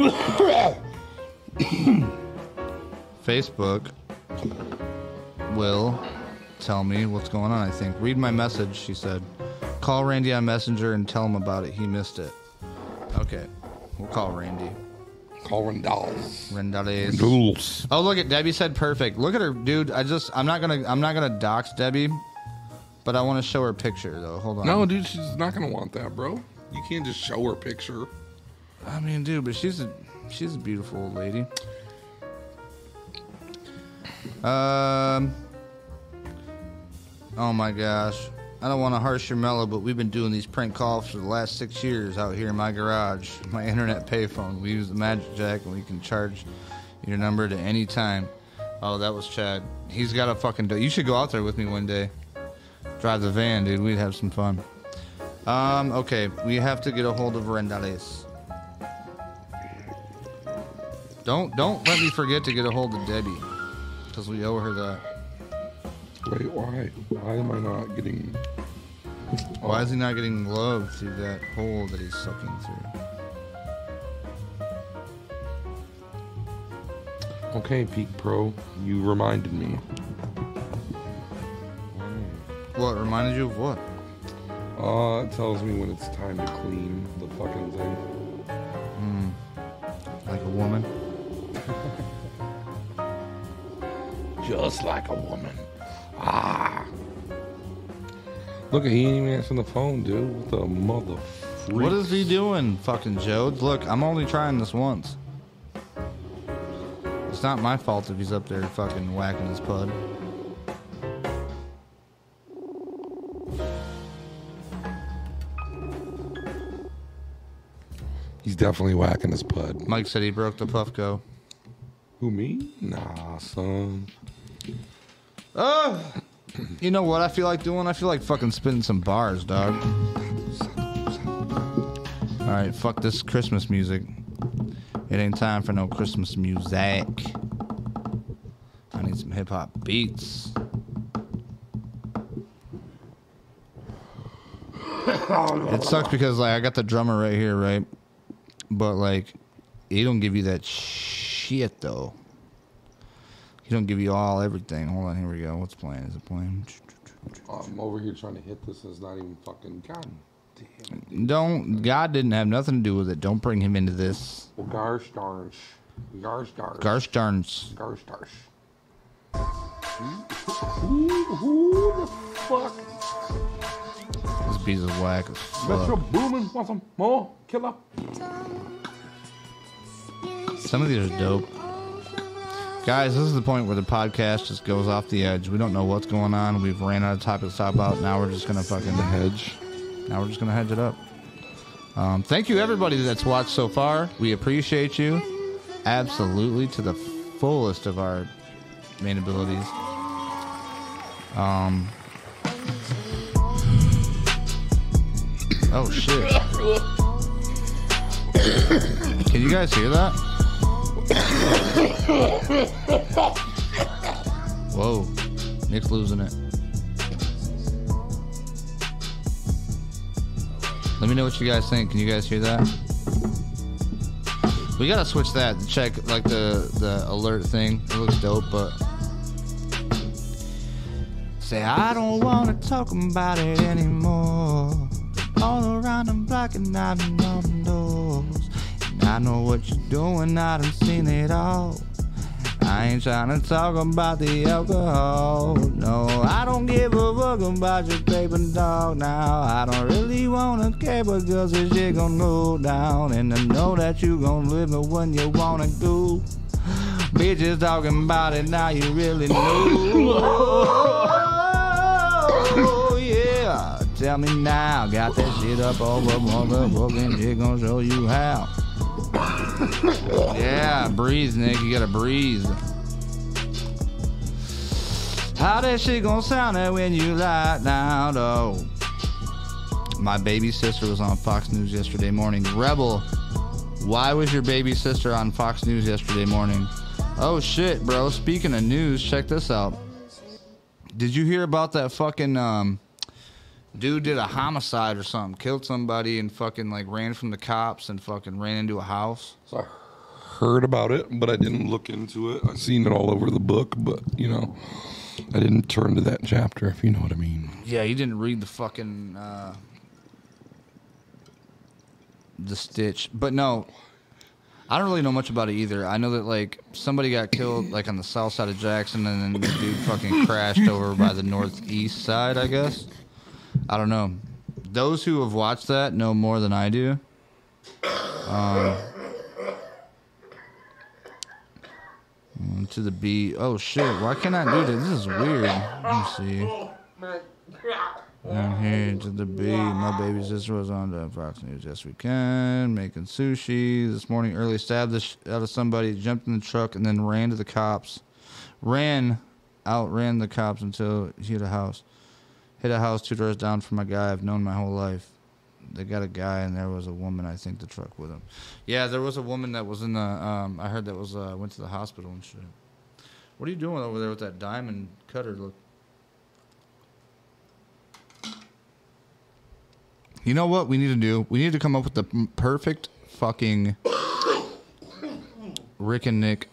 Facebook will tell me what's going on. I think. Read my message. She said, "Call Randy on Messenger and tell him about it. He missed it." Okay, we'll call Randy. Calling dolls. Rendales. Dolls. Oh, look at Debbie said perfect. Look at her, dude. I just I'm not gonna I'm not gonna dox Debbie, but I want to show her picture though. Hold on. No, dude, she's not gonna want that, bro. You can't just show her picture. I mean, dude, but she's a she's a beautiful old lady. Um. Oh my gosh. I don't want to harsh your mellow, but we've been doing these prank calls for the last six years out here in my garage, *laughs* my internet payphone. We use the Magic Jack, and we can charge your number to any time. Oh, that was Chad. He's got a fucking. Do- you should go out there with me one day. Drive the van, dude. We'd have some fun. Um. Okay, we have to get a hold of Rendales. Don't don't let me forget to get a hold of Debbie, because we owe her that. Wait, why? Why am I not getting? Why is he not getting love through that hole that he's sucking through? Okay, Peak Pro, you reminded me. What reminded you of what? Uh, it tells me when it's time to clean the fucking thing. Like a woman? *laughs* Just like a woman. Ah. Look, at he ain't even answering the phone, dude. What the mother? What is he doing, fucking Jodes? Look, I'm only trying this once. It's not my fault if he's up there fucking whacking his pud. He's definitely whacking his pud. Mike said he broke the Puffco. Who me? Nah, son. Oh! You know what I feel like doing? I feel like fucking spitting some bars, dog. Alright, fuck this Christmas music. It ain't time for no Christmas music. I need some hip hop beats. It sucks because like I got the drummer right here, right? But like he don't give you that shit though. He don't give you all everything. Hold on, here we go. What's playing? Is it playing? Oh, I'm over here trying to hit this, and it's not even fucking. God damn. Don't. God didn't have nothing to do with it. Don't bring him into this. Well, garsh darsh. Garsh darsh. Garsh darns. Garsh darsh. Who, who the fuck? This piece is whack as Metro fuck. Boomin want some more killer? Some of these are dope. Guys, this is the point where the podcast just goes off the edge. We don't know what's going on. We've ran out of topics to talk about. Now we're just gonna fucking Hedge. Now we're just gonna hedge it up. Um, thank you everybody that's watched so far. We appreciate you absolutely to the fullest of our main abilities. Um. Oh shit! *coughs* Can you guys hear that? Whoa, Nic's losing it. Let me know what you guys think. Can you guys hear that? We gotta switch that to check like the the alert thing. It looks dope, but say I don't wanna talk about it anymore. All around the block and I've been on doors. I know what you're doing. I done seen it all. I ain't trying to talk about the alcohol. No, I don't give a fuck about your paper dog now. I don't really wanna care because this shit gon' go down. And I know that you gon' live it when you wanna go. Bitches talking about it now, you really know. Oh, yeah. Tell me now, got that shit up over motherfucking shit gon' show you how. Yeah, breathe, Nic. You gotta breathe. How that shit gonna sound it when you lie down, though? My baby sister was on Fox News yesterday morning. Rebel, why was your baby sister on Fox News yesterday morning? Oh shit, bro. Speaking of news, check this out. Did you hear about that fucking um dude did a homicide or something, killed somebody and fucking like ran from the cops and fucking ran into a house? So I heard about it, but I didn't look into it. I seen it all over the book, but you know, I didn't turn to that chapter, if you know what I mean. Yeah, he didn't read the fucking uh, the stitch, but no, I don't really know much about it either. I know that like somebody got killed like on the south side of Jackson, and then the dude fucking crashed over by the northeast side. I guess I don't know. Those who have watched that know more than I do. Um, to the beat. Oh shit! Why can't I do this? This is weird. Let me see. I'm here to the beat. My baby sister was on the Fox News. Yes, we can. Making sushi. This morning, early stabbed the sh- out of somebody, jumped in the truck, and then ran to the cops. Ran, outran the cops until he hit a house. Hit a house two doors down from a guy I've known my whole life. They got a guy, and there was a woman, I think, the truck with him. Yeah, there was a woman that was in the, um, I heard that was, uh, went to the hospital and shit. What are you doing over there with that diamond cutter look? You know what we need to do? We need to come up with the perfect fucking Ric and Nic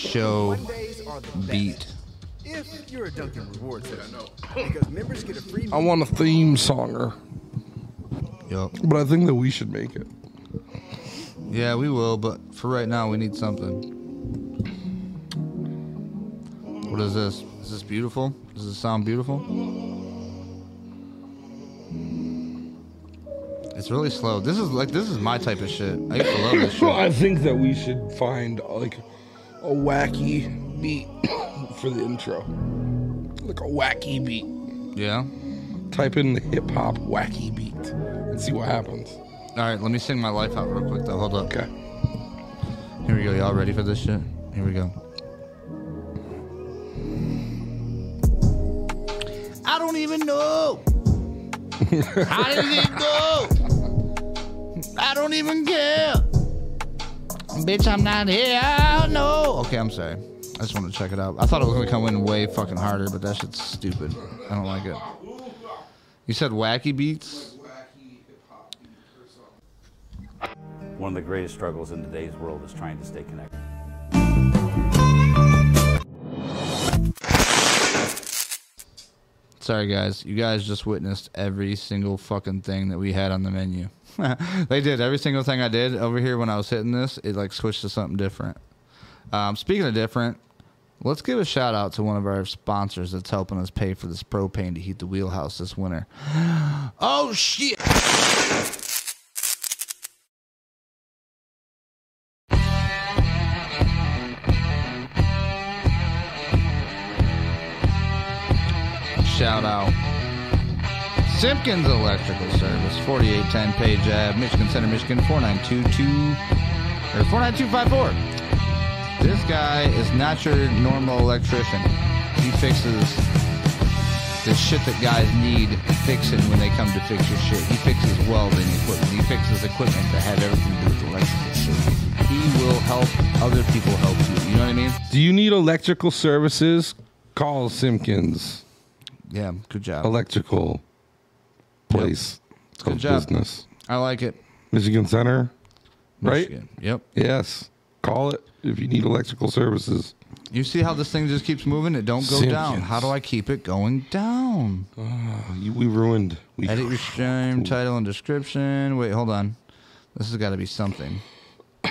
show beat. If you're a Dunkin' Rewards member, because members get a free I want a theme songer, Yup. but I think that we should make it. Yeah, we will, but for right now, we need something. What is this? Is this beautiful? Does this sound beautiful? It's really slow. This is like this is my type of shit. I used to love this *laughs* shit. I think that we should find like a wacky beat *coughs* for the intro, like a wacky beat. Yeah. Type in the hip hop wacky beat and see what happens. All right, let me sing my life out real quick though. Hold up. Okay. Here we go. Y'all ready for this shit? Here we go. I don't even know. *laughs* How did it go? I don't even care. Bitch, I'm not here. I don't know. Okay, I'm sorry. I just want to check it out. I thought it was gonna come in way fucking harder, but that shit's stupid. I don't like it. You said wacky beats. One of the greatest struggles in today's world is trying to stay connected. Sorry, guys. You guys just witnessed every single fucking thing that we had on the menu. *laughs* they did every single thing I did over here when I was hitting this. It like switched to something different. Um, speaking of different, let's give a shout out to one of our sponsors that's helping us pay for this propane to heat the wheelhouse this winter. *gasps* Oh shit! Shout out. Simpkins Electrical Service, 4810 Page Ave, Michigan Center, Michigan, 4922 or 49254. This guy is not your normal electrician. He fixes the shit that guys need fixing when they come to fix your shit. He fixes welding equipment. He fixes equipment that have everything to do with electrical shit. He will help other people help you. You know what I mean? Do you need electrical services? Call Simpkins Yeah, good job. Electrical Place Good of job. Business. I like it. Michigan Center, right? Michigan. Yep. Yes. Call it if you need electrical services. You see how this thing just keeps moving? It don't go down. How do I keep it going down? Oh, you, we ruined. We Edit your stream, title, and description. Wait, hold on. This has got to be something. *coughs*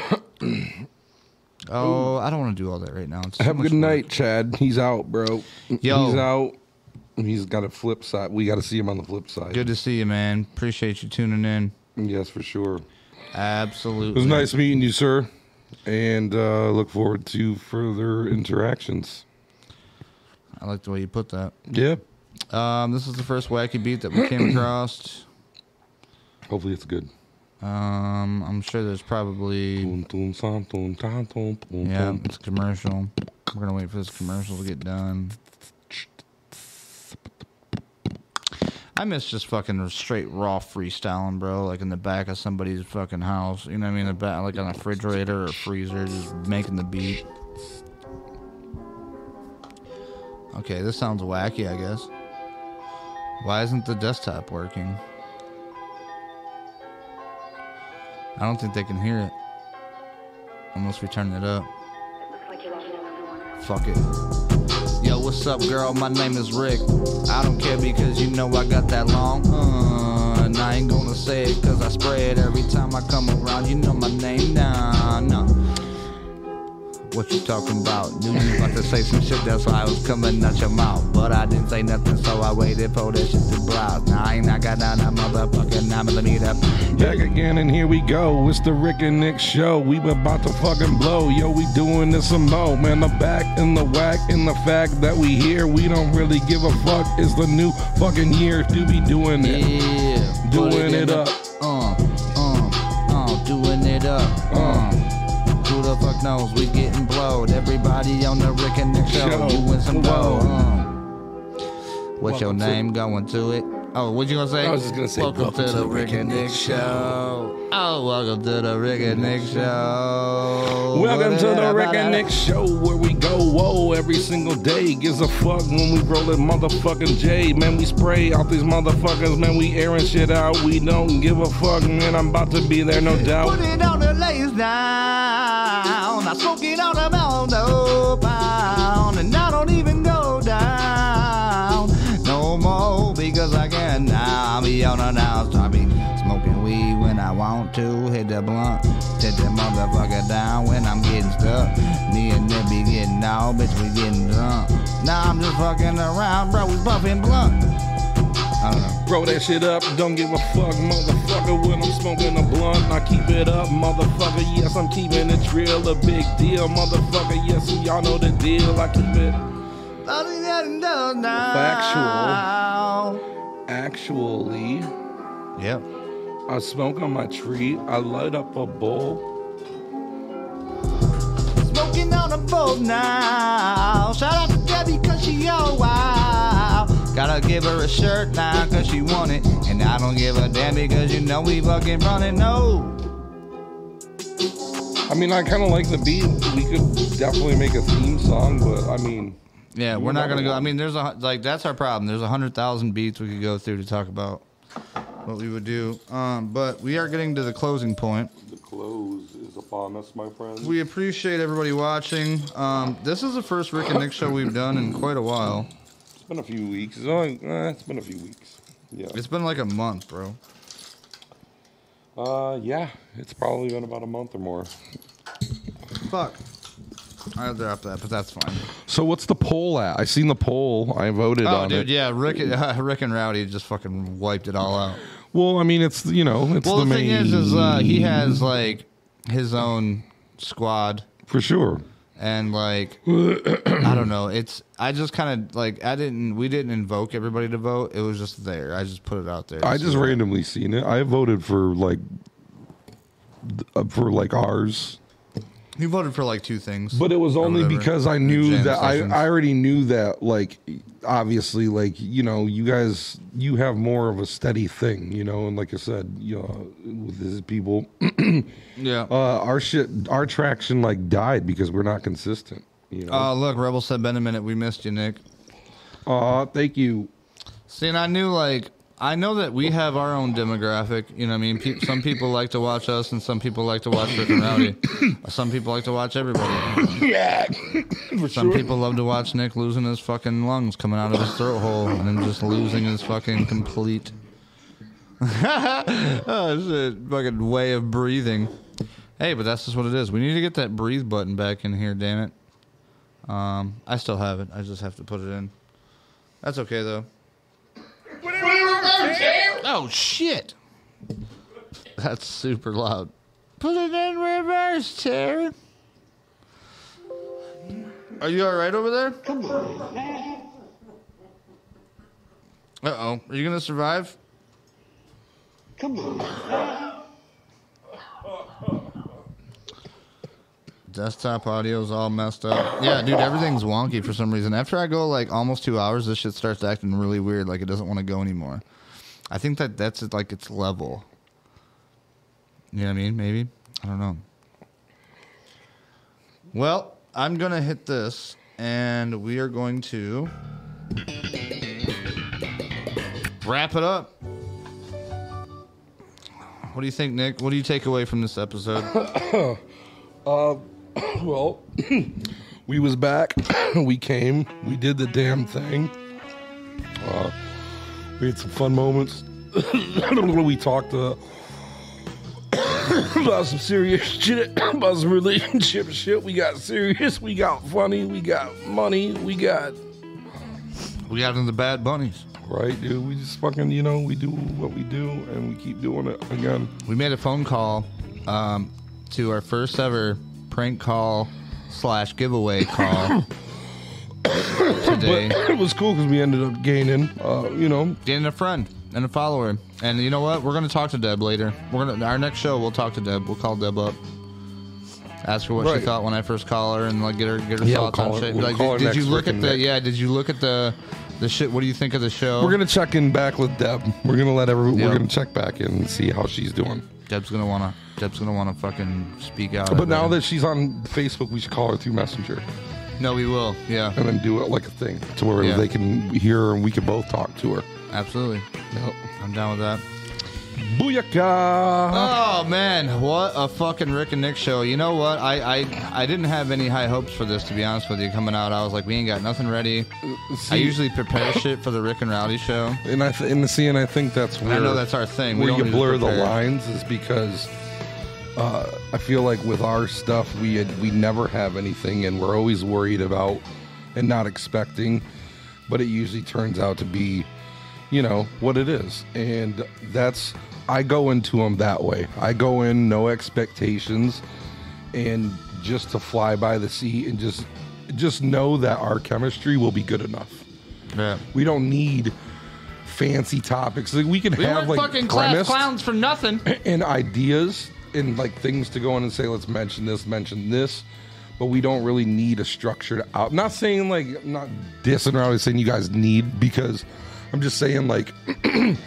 oh, I don't want to do all that right now. It's too Have a good work. night, Chad. He's out, bro. Yo. He's out. He's got a flip side. We got to see him on the flip side. Good to see you, man. Appreciate you tuning in. Yes, for sure. Absolutely. It was nice meeting you, sir. And uh, look forward to further interactions. I like the way you put that. Yeah. Um, this is the first wacky beat that we came *clears throat* across. Hopefully it's good. Um, I'm sure there's probably yeah, it's a commercial. We're gonna wait for this commercial to get done. I miss just fucking straight raw freestyling, bro. Like in the back of somebody's fucking house. You know what I mean? The back, like on a refrigerator or freezer, just making the beat. Okay, this sounds wacky, I guess. Why isn't the desktop working? I don't think they can hear it. Unless we turn it up. Fuck it. Yo, what's up, girl? My name is Ric. I don't care because you know I got that long. Uh, and I ain't gonna say it cause I spray it every time I come around. You know my name now. No. What you talking about? Knew you was about to say some shit, that's why I was coming out your mouth. But I didn't say nothing, so I waited for that shit to browse. Now I ain't not got down that motherfucking 9 millimeter. Back again, and here we go. It's the Ric and Nic show. We were about to fucking blow. Yo, we doing this some more. Man, the back and the whack and the fact that we here. We don't really give a fuck. It's the new fucking year to be doing it. Yeah. Doing in it the- up. Uh, uh, doing it up. Uh. Fuck knows? We getting blowed. Everybody on the Ric and Nic show. Show. You win some Whoa. Uh. What's your Welcome to- name? Going to it. Oh, what you gonna say? I was just gonna say, welcome, to, the Ric and Nic show. Oh, welcome to the Ric and Nic show. Welcome to the Ric and Nic show where we go whoa every single day. Gives a fuck when we roll it motherfucking J. Man, we spray out these motherfuckers. Man, we airing shit out. We don't give a fuck, man. I'm about to be there, no doubt. Put it on the lace down. I smoke it on the mountain, To. Hit the blunt. Hit the motherfucker down when I'm getting stuck. Me and them be getting out, bitch, we getting drunk. Now I'm just fucking around, bro. We buffing blunt. I don't know. Roll that shit up, don't give a fuck, motherfucker. When I'm smoking a blunt, I keep it up, motherfucker. Yes, I'm keeping it real, a big deal, motherfucker. Yes, y'all know the deal. I keep it Factual. actually. Yep. I smoke on my tree. I light up a bowl. Smoking on a boat now. Shout out to Debbie cause she oh wow. Gotta give her a shirt now cause she want it. And I don't give a damn because you know we fucking running no. I mean, I kind of like the beat. We could definitely make a theme song, but I mean, Yeah, we're not gonna go. I mean, there's a like that's our problem. There's a hundred thousand beats we could go through to talk about what we would do. Um, but we are getting to the closing point. the close is upon us, my friend. We appreciate everybody watching. Um, this is the first Ric and Nic show we've done in quite a while. It's been a few weeks. It's, only, eh, it's been a few weeks. Yeah. It's been like a month, bro. Uh, yeah. It's probably been about a month or more. Fuck. I dropped that, but that's fine. So what's the poll at? I seen the poll. I voted Oh, on dude, it. yeah, Ric, uh, *laughs* Ric and Rowdy just fucking wiped it all out. Well, I mean, it's you know, it's well, the, the, main thing is, is uh, he has like his own squad, for sure. and like *coughs* I don't know. It's I just kind of like I didn't. We didn't invoke everybody to vote. It was just there. I just put it out there. I just randomly seen it. I voted for like uh, for like ours, You voted for like two things, but it was only whatever. because I knew jam that I, sessions. I already knew that like obviously like you know you guys you have more of a steady thing you know and like I said you know with these people *clears throat* yeah. uh our shit our traction like died because we're not consistent you know Oh, look, Rebel said, "Been a minute. We missed you, Nic." Aw, thank you See, and I knew like I know that we have our own demographic. You know, what I mean, Pe- some people like to watch us, and some people like to watch Ric and Rowdy. *coughs* some people like to watch everybody. Yeah, some people love to watch Nic losing his fucking lungs coming out of his throat hole, and then just losing his fucking complete. *laughs* oh shit! Fucking way of breathing. Hey, but that's just what it is. We need to get that breathe button back in here. Damn it. Um, I still have it. I just have to put it in. That's okay though. Oh shit! That's super loud. Put it in reverse, Terry. Are you all right over there? Come on. Uh oh. Are you gonna survive? Come on. Desktop audio's all messed up. Yeah, dude, everything's wonky for some reason. After I go like almost two hours, this shit starts acting really weird. Like it doesn't want to go anymore. I think that that's like its level. You know what I mean? Maybe I don't know. Well, I'm gonna hit this, and we are going to wrap it up. What do you think, Nic? What do you take away from this episode? *coughs* *coughs* well *coughs* we was back we came we did the damn thing uh we had some fun moments. *coughs* We talked uh, *coughs* about some serious shit *coughs* about some relationship shit. We got serious we got funny we got money we got we got into the Bad Bunnies. right dude we just fucking you know we do what we do and we keep doing it again. We made a phone call um, to our first ever prank call slash giveaway call today. but it was cool because we ended up gaining uh you know Getting a friend and a follower. And you know what? We're gonna talk to Deb later. We're gonna our next show. We'll talk to Deb. We'll call Deb up. Ask her what she thought when I first call her, and like get her get her Yeah, we'll thoughts call on her- shit. we'll like, call her did, did next you look at and the Nic. yeah? Did you look at the the shit? What do you think of the show? We're gonna check in back with Deb. We're gonna let every. Yeah. We're gonna check back in and see how she's doing. Deb's gonna wanna Deb's gonna wanna fucking speak out. But now her. that she's on Facebook, we should call her through Messenger no, we will. Yeah, and then do it like a thing to where Yeah. they can hear her and we can both talk to her. absolutely. Yep. I'm down with that. Booyaka! Oh man, what a fucking Ric and Nic show! You know what? I, I I didn't have any high hopes for this to be honest with you. Coming out, I was like, we ain't got nothing ready. I usually prepare shit for the Ric and Rowdy show. And I th- and the see, and I think that's And where I know that's our thing. We Where don't you need to blur the prepare. lines is because uh, I feel like with our stuff, we had, we never have anything, and we're always worried about and not expecting. But it usually turns out to be, you know, what it is, and that's I go into them that way. I go in no expectations, and just to fly by the seat and just just know that our chemistry will be good enough. Yeah. We don't need fancy topics. Like we can We have like fucking class clowns for nothing. and ideas and like things to go in and say, let's mention this, mention this. But we don't really need a structured out. Not saying like not dissing always saying you guys need because I'm just saying like *clears throat*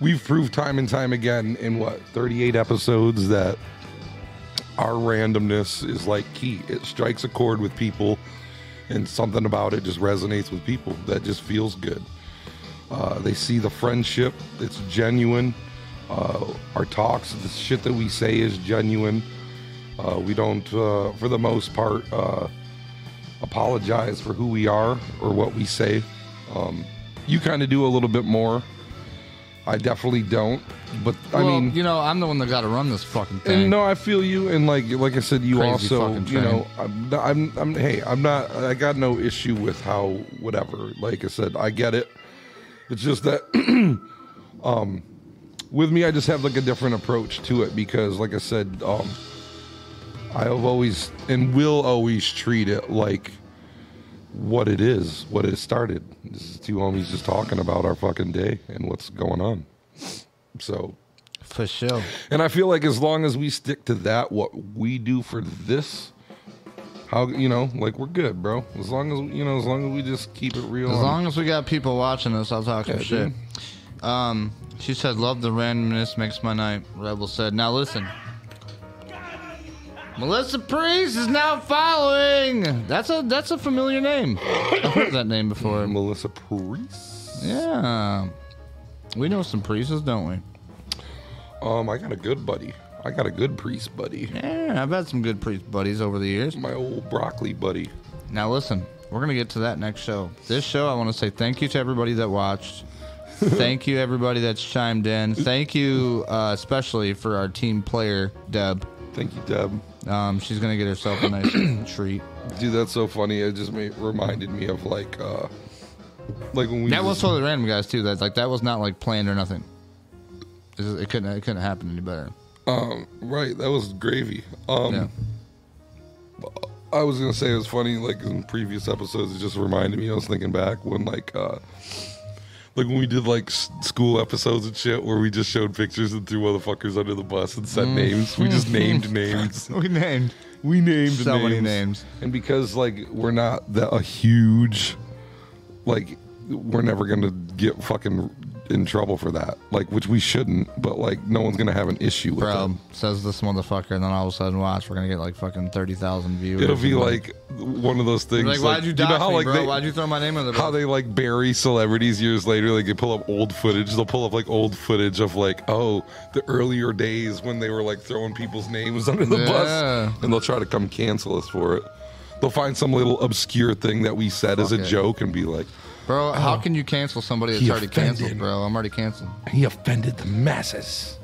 we've proved time and time again in what 38 episodes that our randomness is like key. It strikes a chord with people, and something about it just resonates with people. That just feels good. Uh, they see the friendship; it's genuine. Uh, our talks, the shit that we say is genuine. Uh, we don't, uh, for the most part, uh, apologize for who we are or what we say. Um, you kind of do a little bit more. I definitely don't, but I well, mean, you know, I'm the one that got to run this fucking thing. and no, I feel you, and like like I said, you Crazy also, you know, I'm, I'm, I'm, hey, I'm not, I got no issue with how whatever. Like I said, I get it. It's just that, *clears throat* um, with me, I just have like a different approach to it because, like I said, um, I have always and will always treat it like what it is, what it started. This is two homies just talking about our fucking day and what's going on. So for sure. and I feel like as long as we stick to that, what we do for this, how you know, like we're good, bro. As long as you know, as long as we just keep it real. As long as we got people watching us, I'll talk some Yeah, shit. Um, she said, "Love the randomness makes my night." Rebel said, "Now listen." Melissa Priest is now following. That's a that's a familiar name. I've heard that name before. *laughs* Melissa Priest. Yeah, we know some priests, don't we? Um, I got a good buddy. I got a good priest buddy. Yeah, I've had some good priest buddies over the years. My old broccoli buddy. Now listen, we're gonna get to that next show. This show, I want to say thank you to everybody that watched. Thank you everybody that's chimed in. Thank you uh, especially for our team player Deb. Thank you, Deb. Um, she's gonna get herself a nice *clears throat* treat. Dude, that's so funny. It just made, reminded me of like, uh, like when we. That was totally random, guys. Too. That's like that was not like planned or nothing. It, it couldn't. It couldn't happen any better. Um, right, that was gravy. Um, Yeah. I was gonna say it was funny, like in previous episodes, it just reminded me. I was thinking back when, like, uh, like when we did like s- school episodes and shit, where we just showed pictures and threw motherfuckers under the bus and said names. We just mm-hmm. named names. *laughs* We named. We named So names. many names. and because like we're not that a huge, like, we're never gonna get fucking in trouble for that. Like, which we shouldn't. But like, no one's gonna have an issue with it. Bro says this motherfucker, and then all of a sudden, watch, we're gonna get like fucking thirty thousand views. It'll be like one of those things. Like, why'd you know dox how, me, like, bro? they- Why'd you throw my name in the how they like bury celebrities years later? Like they pull up old footage. They'll pull up like old footage of like, oh, the earlier days when they were like throwing people's names *laughs* under the Yeah. bus, and they'll try to come cancel us for it. They'll find some little obscure thing that we said as a it. joke and be like, Bro, oh. how can you cancel somebody that's He already offended. canceled, bro? I'm already canceled. he offended the masses.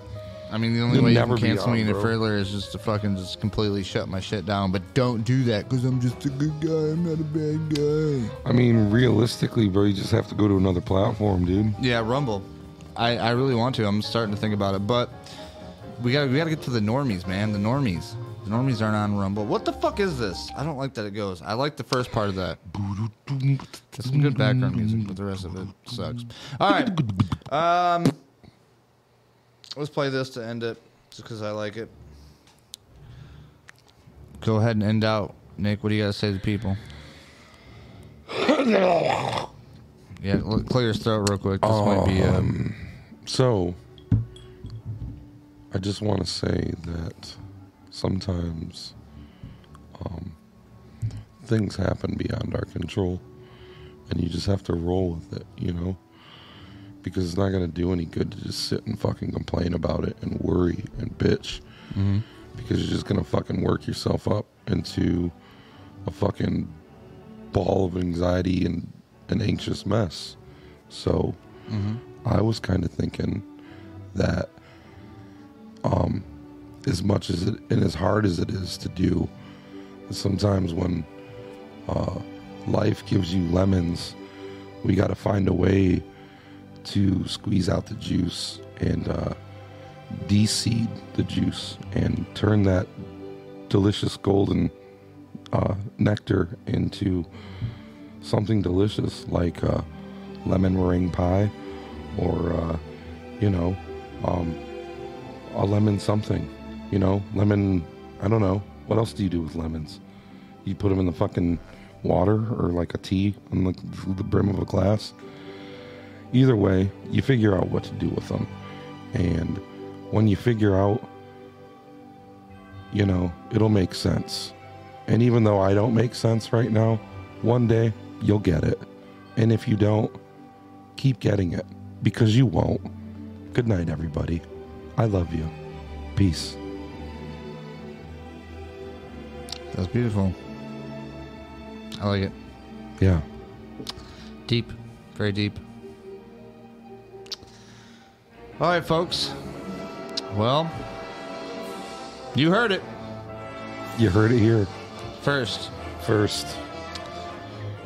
I mean, the only You'll way you never can be cancel me on, any bro. further is just to fucking just completely shut my shit down. But don't do that because I'm just a good guy. I'm not a bad guy. I mean, realistically, bro, you just have to go to another platform, dude. Yeah, Rumble. I, I really want to. I'm starting to think about it, but we got to we got to get to the normies, man. The normies. The normies aren't on Rumble. What the fuck is this? I don't like that it goes. I like the first part of that. Some good background music, but the rest of it sucks. All right. Um, let's play this to end it, just because I like it. Go ahead and end out, Nic. What do you got to say to people? Yeah, clear his throat real quick. This might be. Um, So, I just want to say that sometimes um, things happen beyond our control, and you just have to roll with it, you know? Because it's not going to do any good to just sit and fucking complain about it and worry and bitch. Because you're just going to fucking work yourself up into a fucking ball of anxiety and an anxious mess. So, I was kind of thinking that um as much as it and as hard as it is to do. Sometimes when uh life gives you lemons we got to find a way to squeeze out the juice and uh de-seed the juice and turn that delicious golden uh, nectar into something delicious like uh, lemon meringue pie or uh, you know um, a lemon something you know lemon i don't know what else do you do with lemons you put them in the fucking water or like a tea on the, the brim of a glass either way you figure out what to do with them and when you figure out you know it'll make sense and even though i don't make sense right now one day you'll get it and if you don't keep getting it because you won't. Good night, everybody. I love you. Peace. That's beautiful. I like it. Yeah. Deep. Very deep. All right, folks. Well, you heard it You heard it here first. first.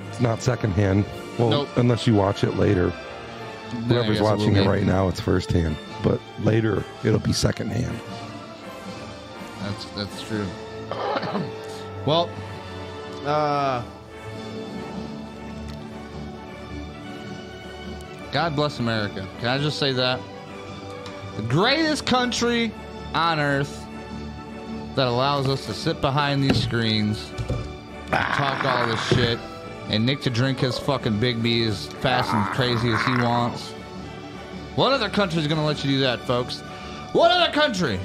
It's not secondhand. Well, Nope. unless you watch it later. Then Whoever's watching it right now, it's firsthand. But later, it'll be secondhand. That's that's true. Well, uh, God bless America. Can I just say that? The greatest country on earth that allows us to sit behind these screens, talk all this shit, and Nic to drink his fucking Big B as fast and crazy as he wants. What other country is going to let you do that, folks? What other country?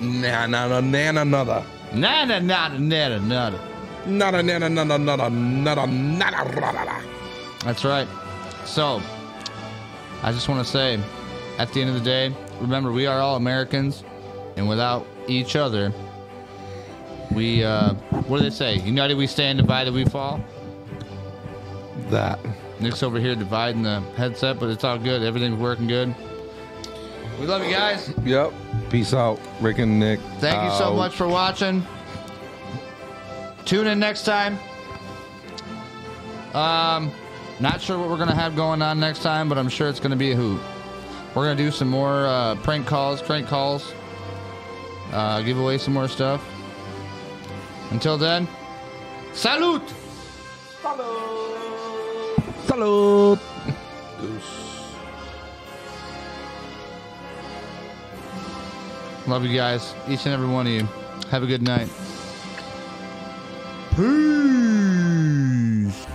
Nah, nah, nah, nah, nah, nada. Nada, nada, nada, nada. Nada, nada, nada, nada, nada, nada, nada. That's right. So, I just want to say, at the end of the day, remember we are all Americans, and without each other, we uh, what do they say? United we stand, divided we fall. That. Nic's over here dividing the headset, but it's all good. Everything's working good. We love you guys. Yep. Peace out, Ric and Nic. Thank you so much for watching. Tune in next time. Um, not sure what we're gonna have going on next time, but I'm sure it's gonna be a hoot. We're gonna do some more uh, prank calls, prank calls, uh, give away some more stuff. Until then, salute. Salute. *laughs* Love you guys, each and every one of you. Have a good night. Peace.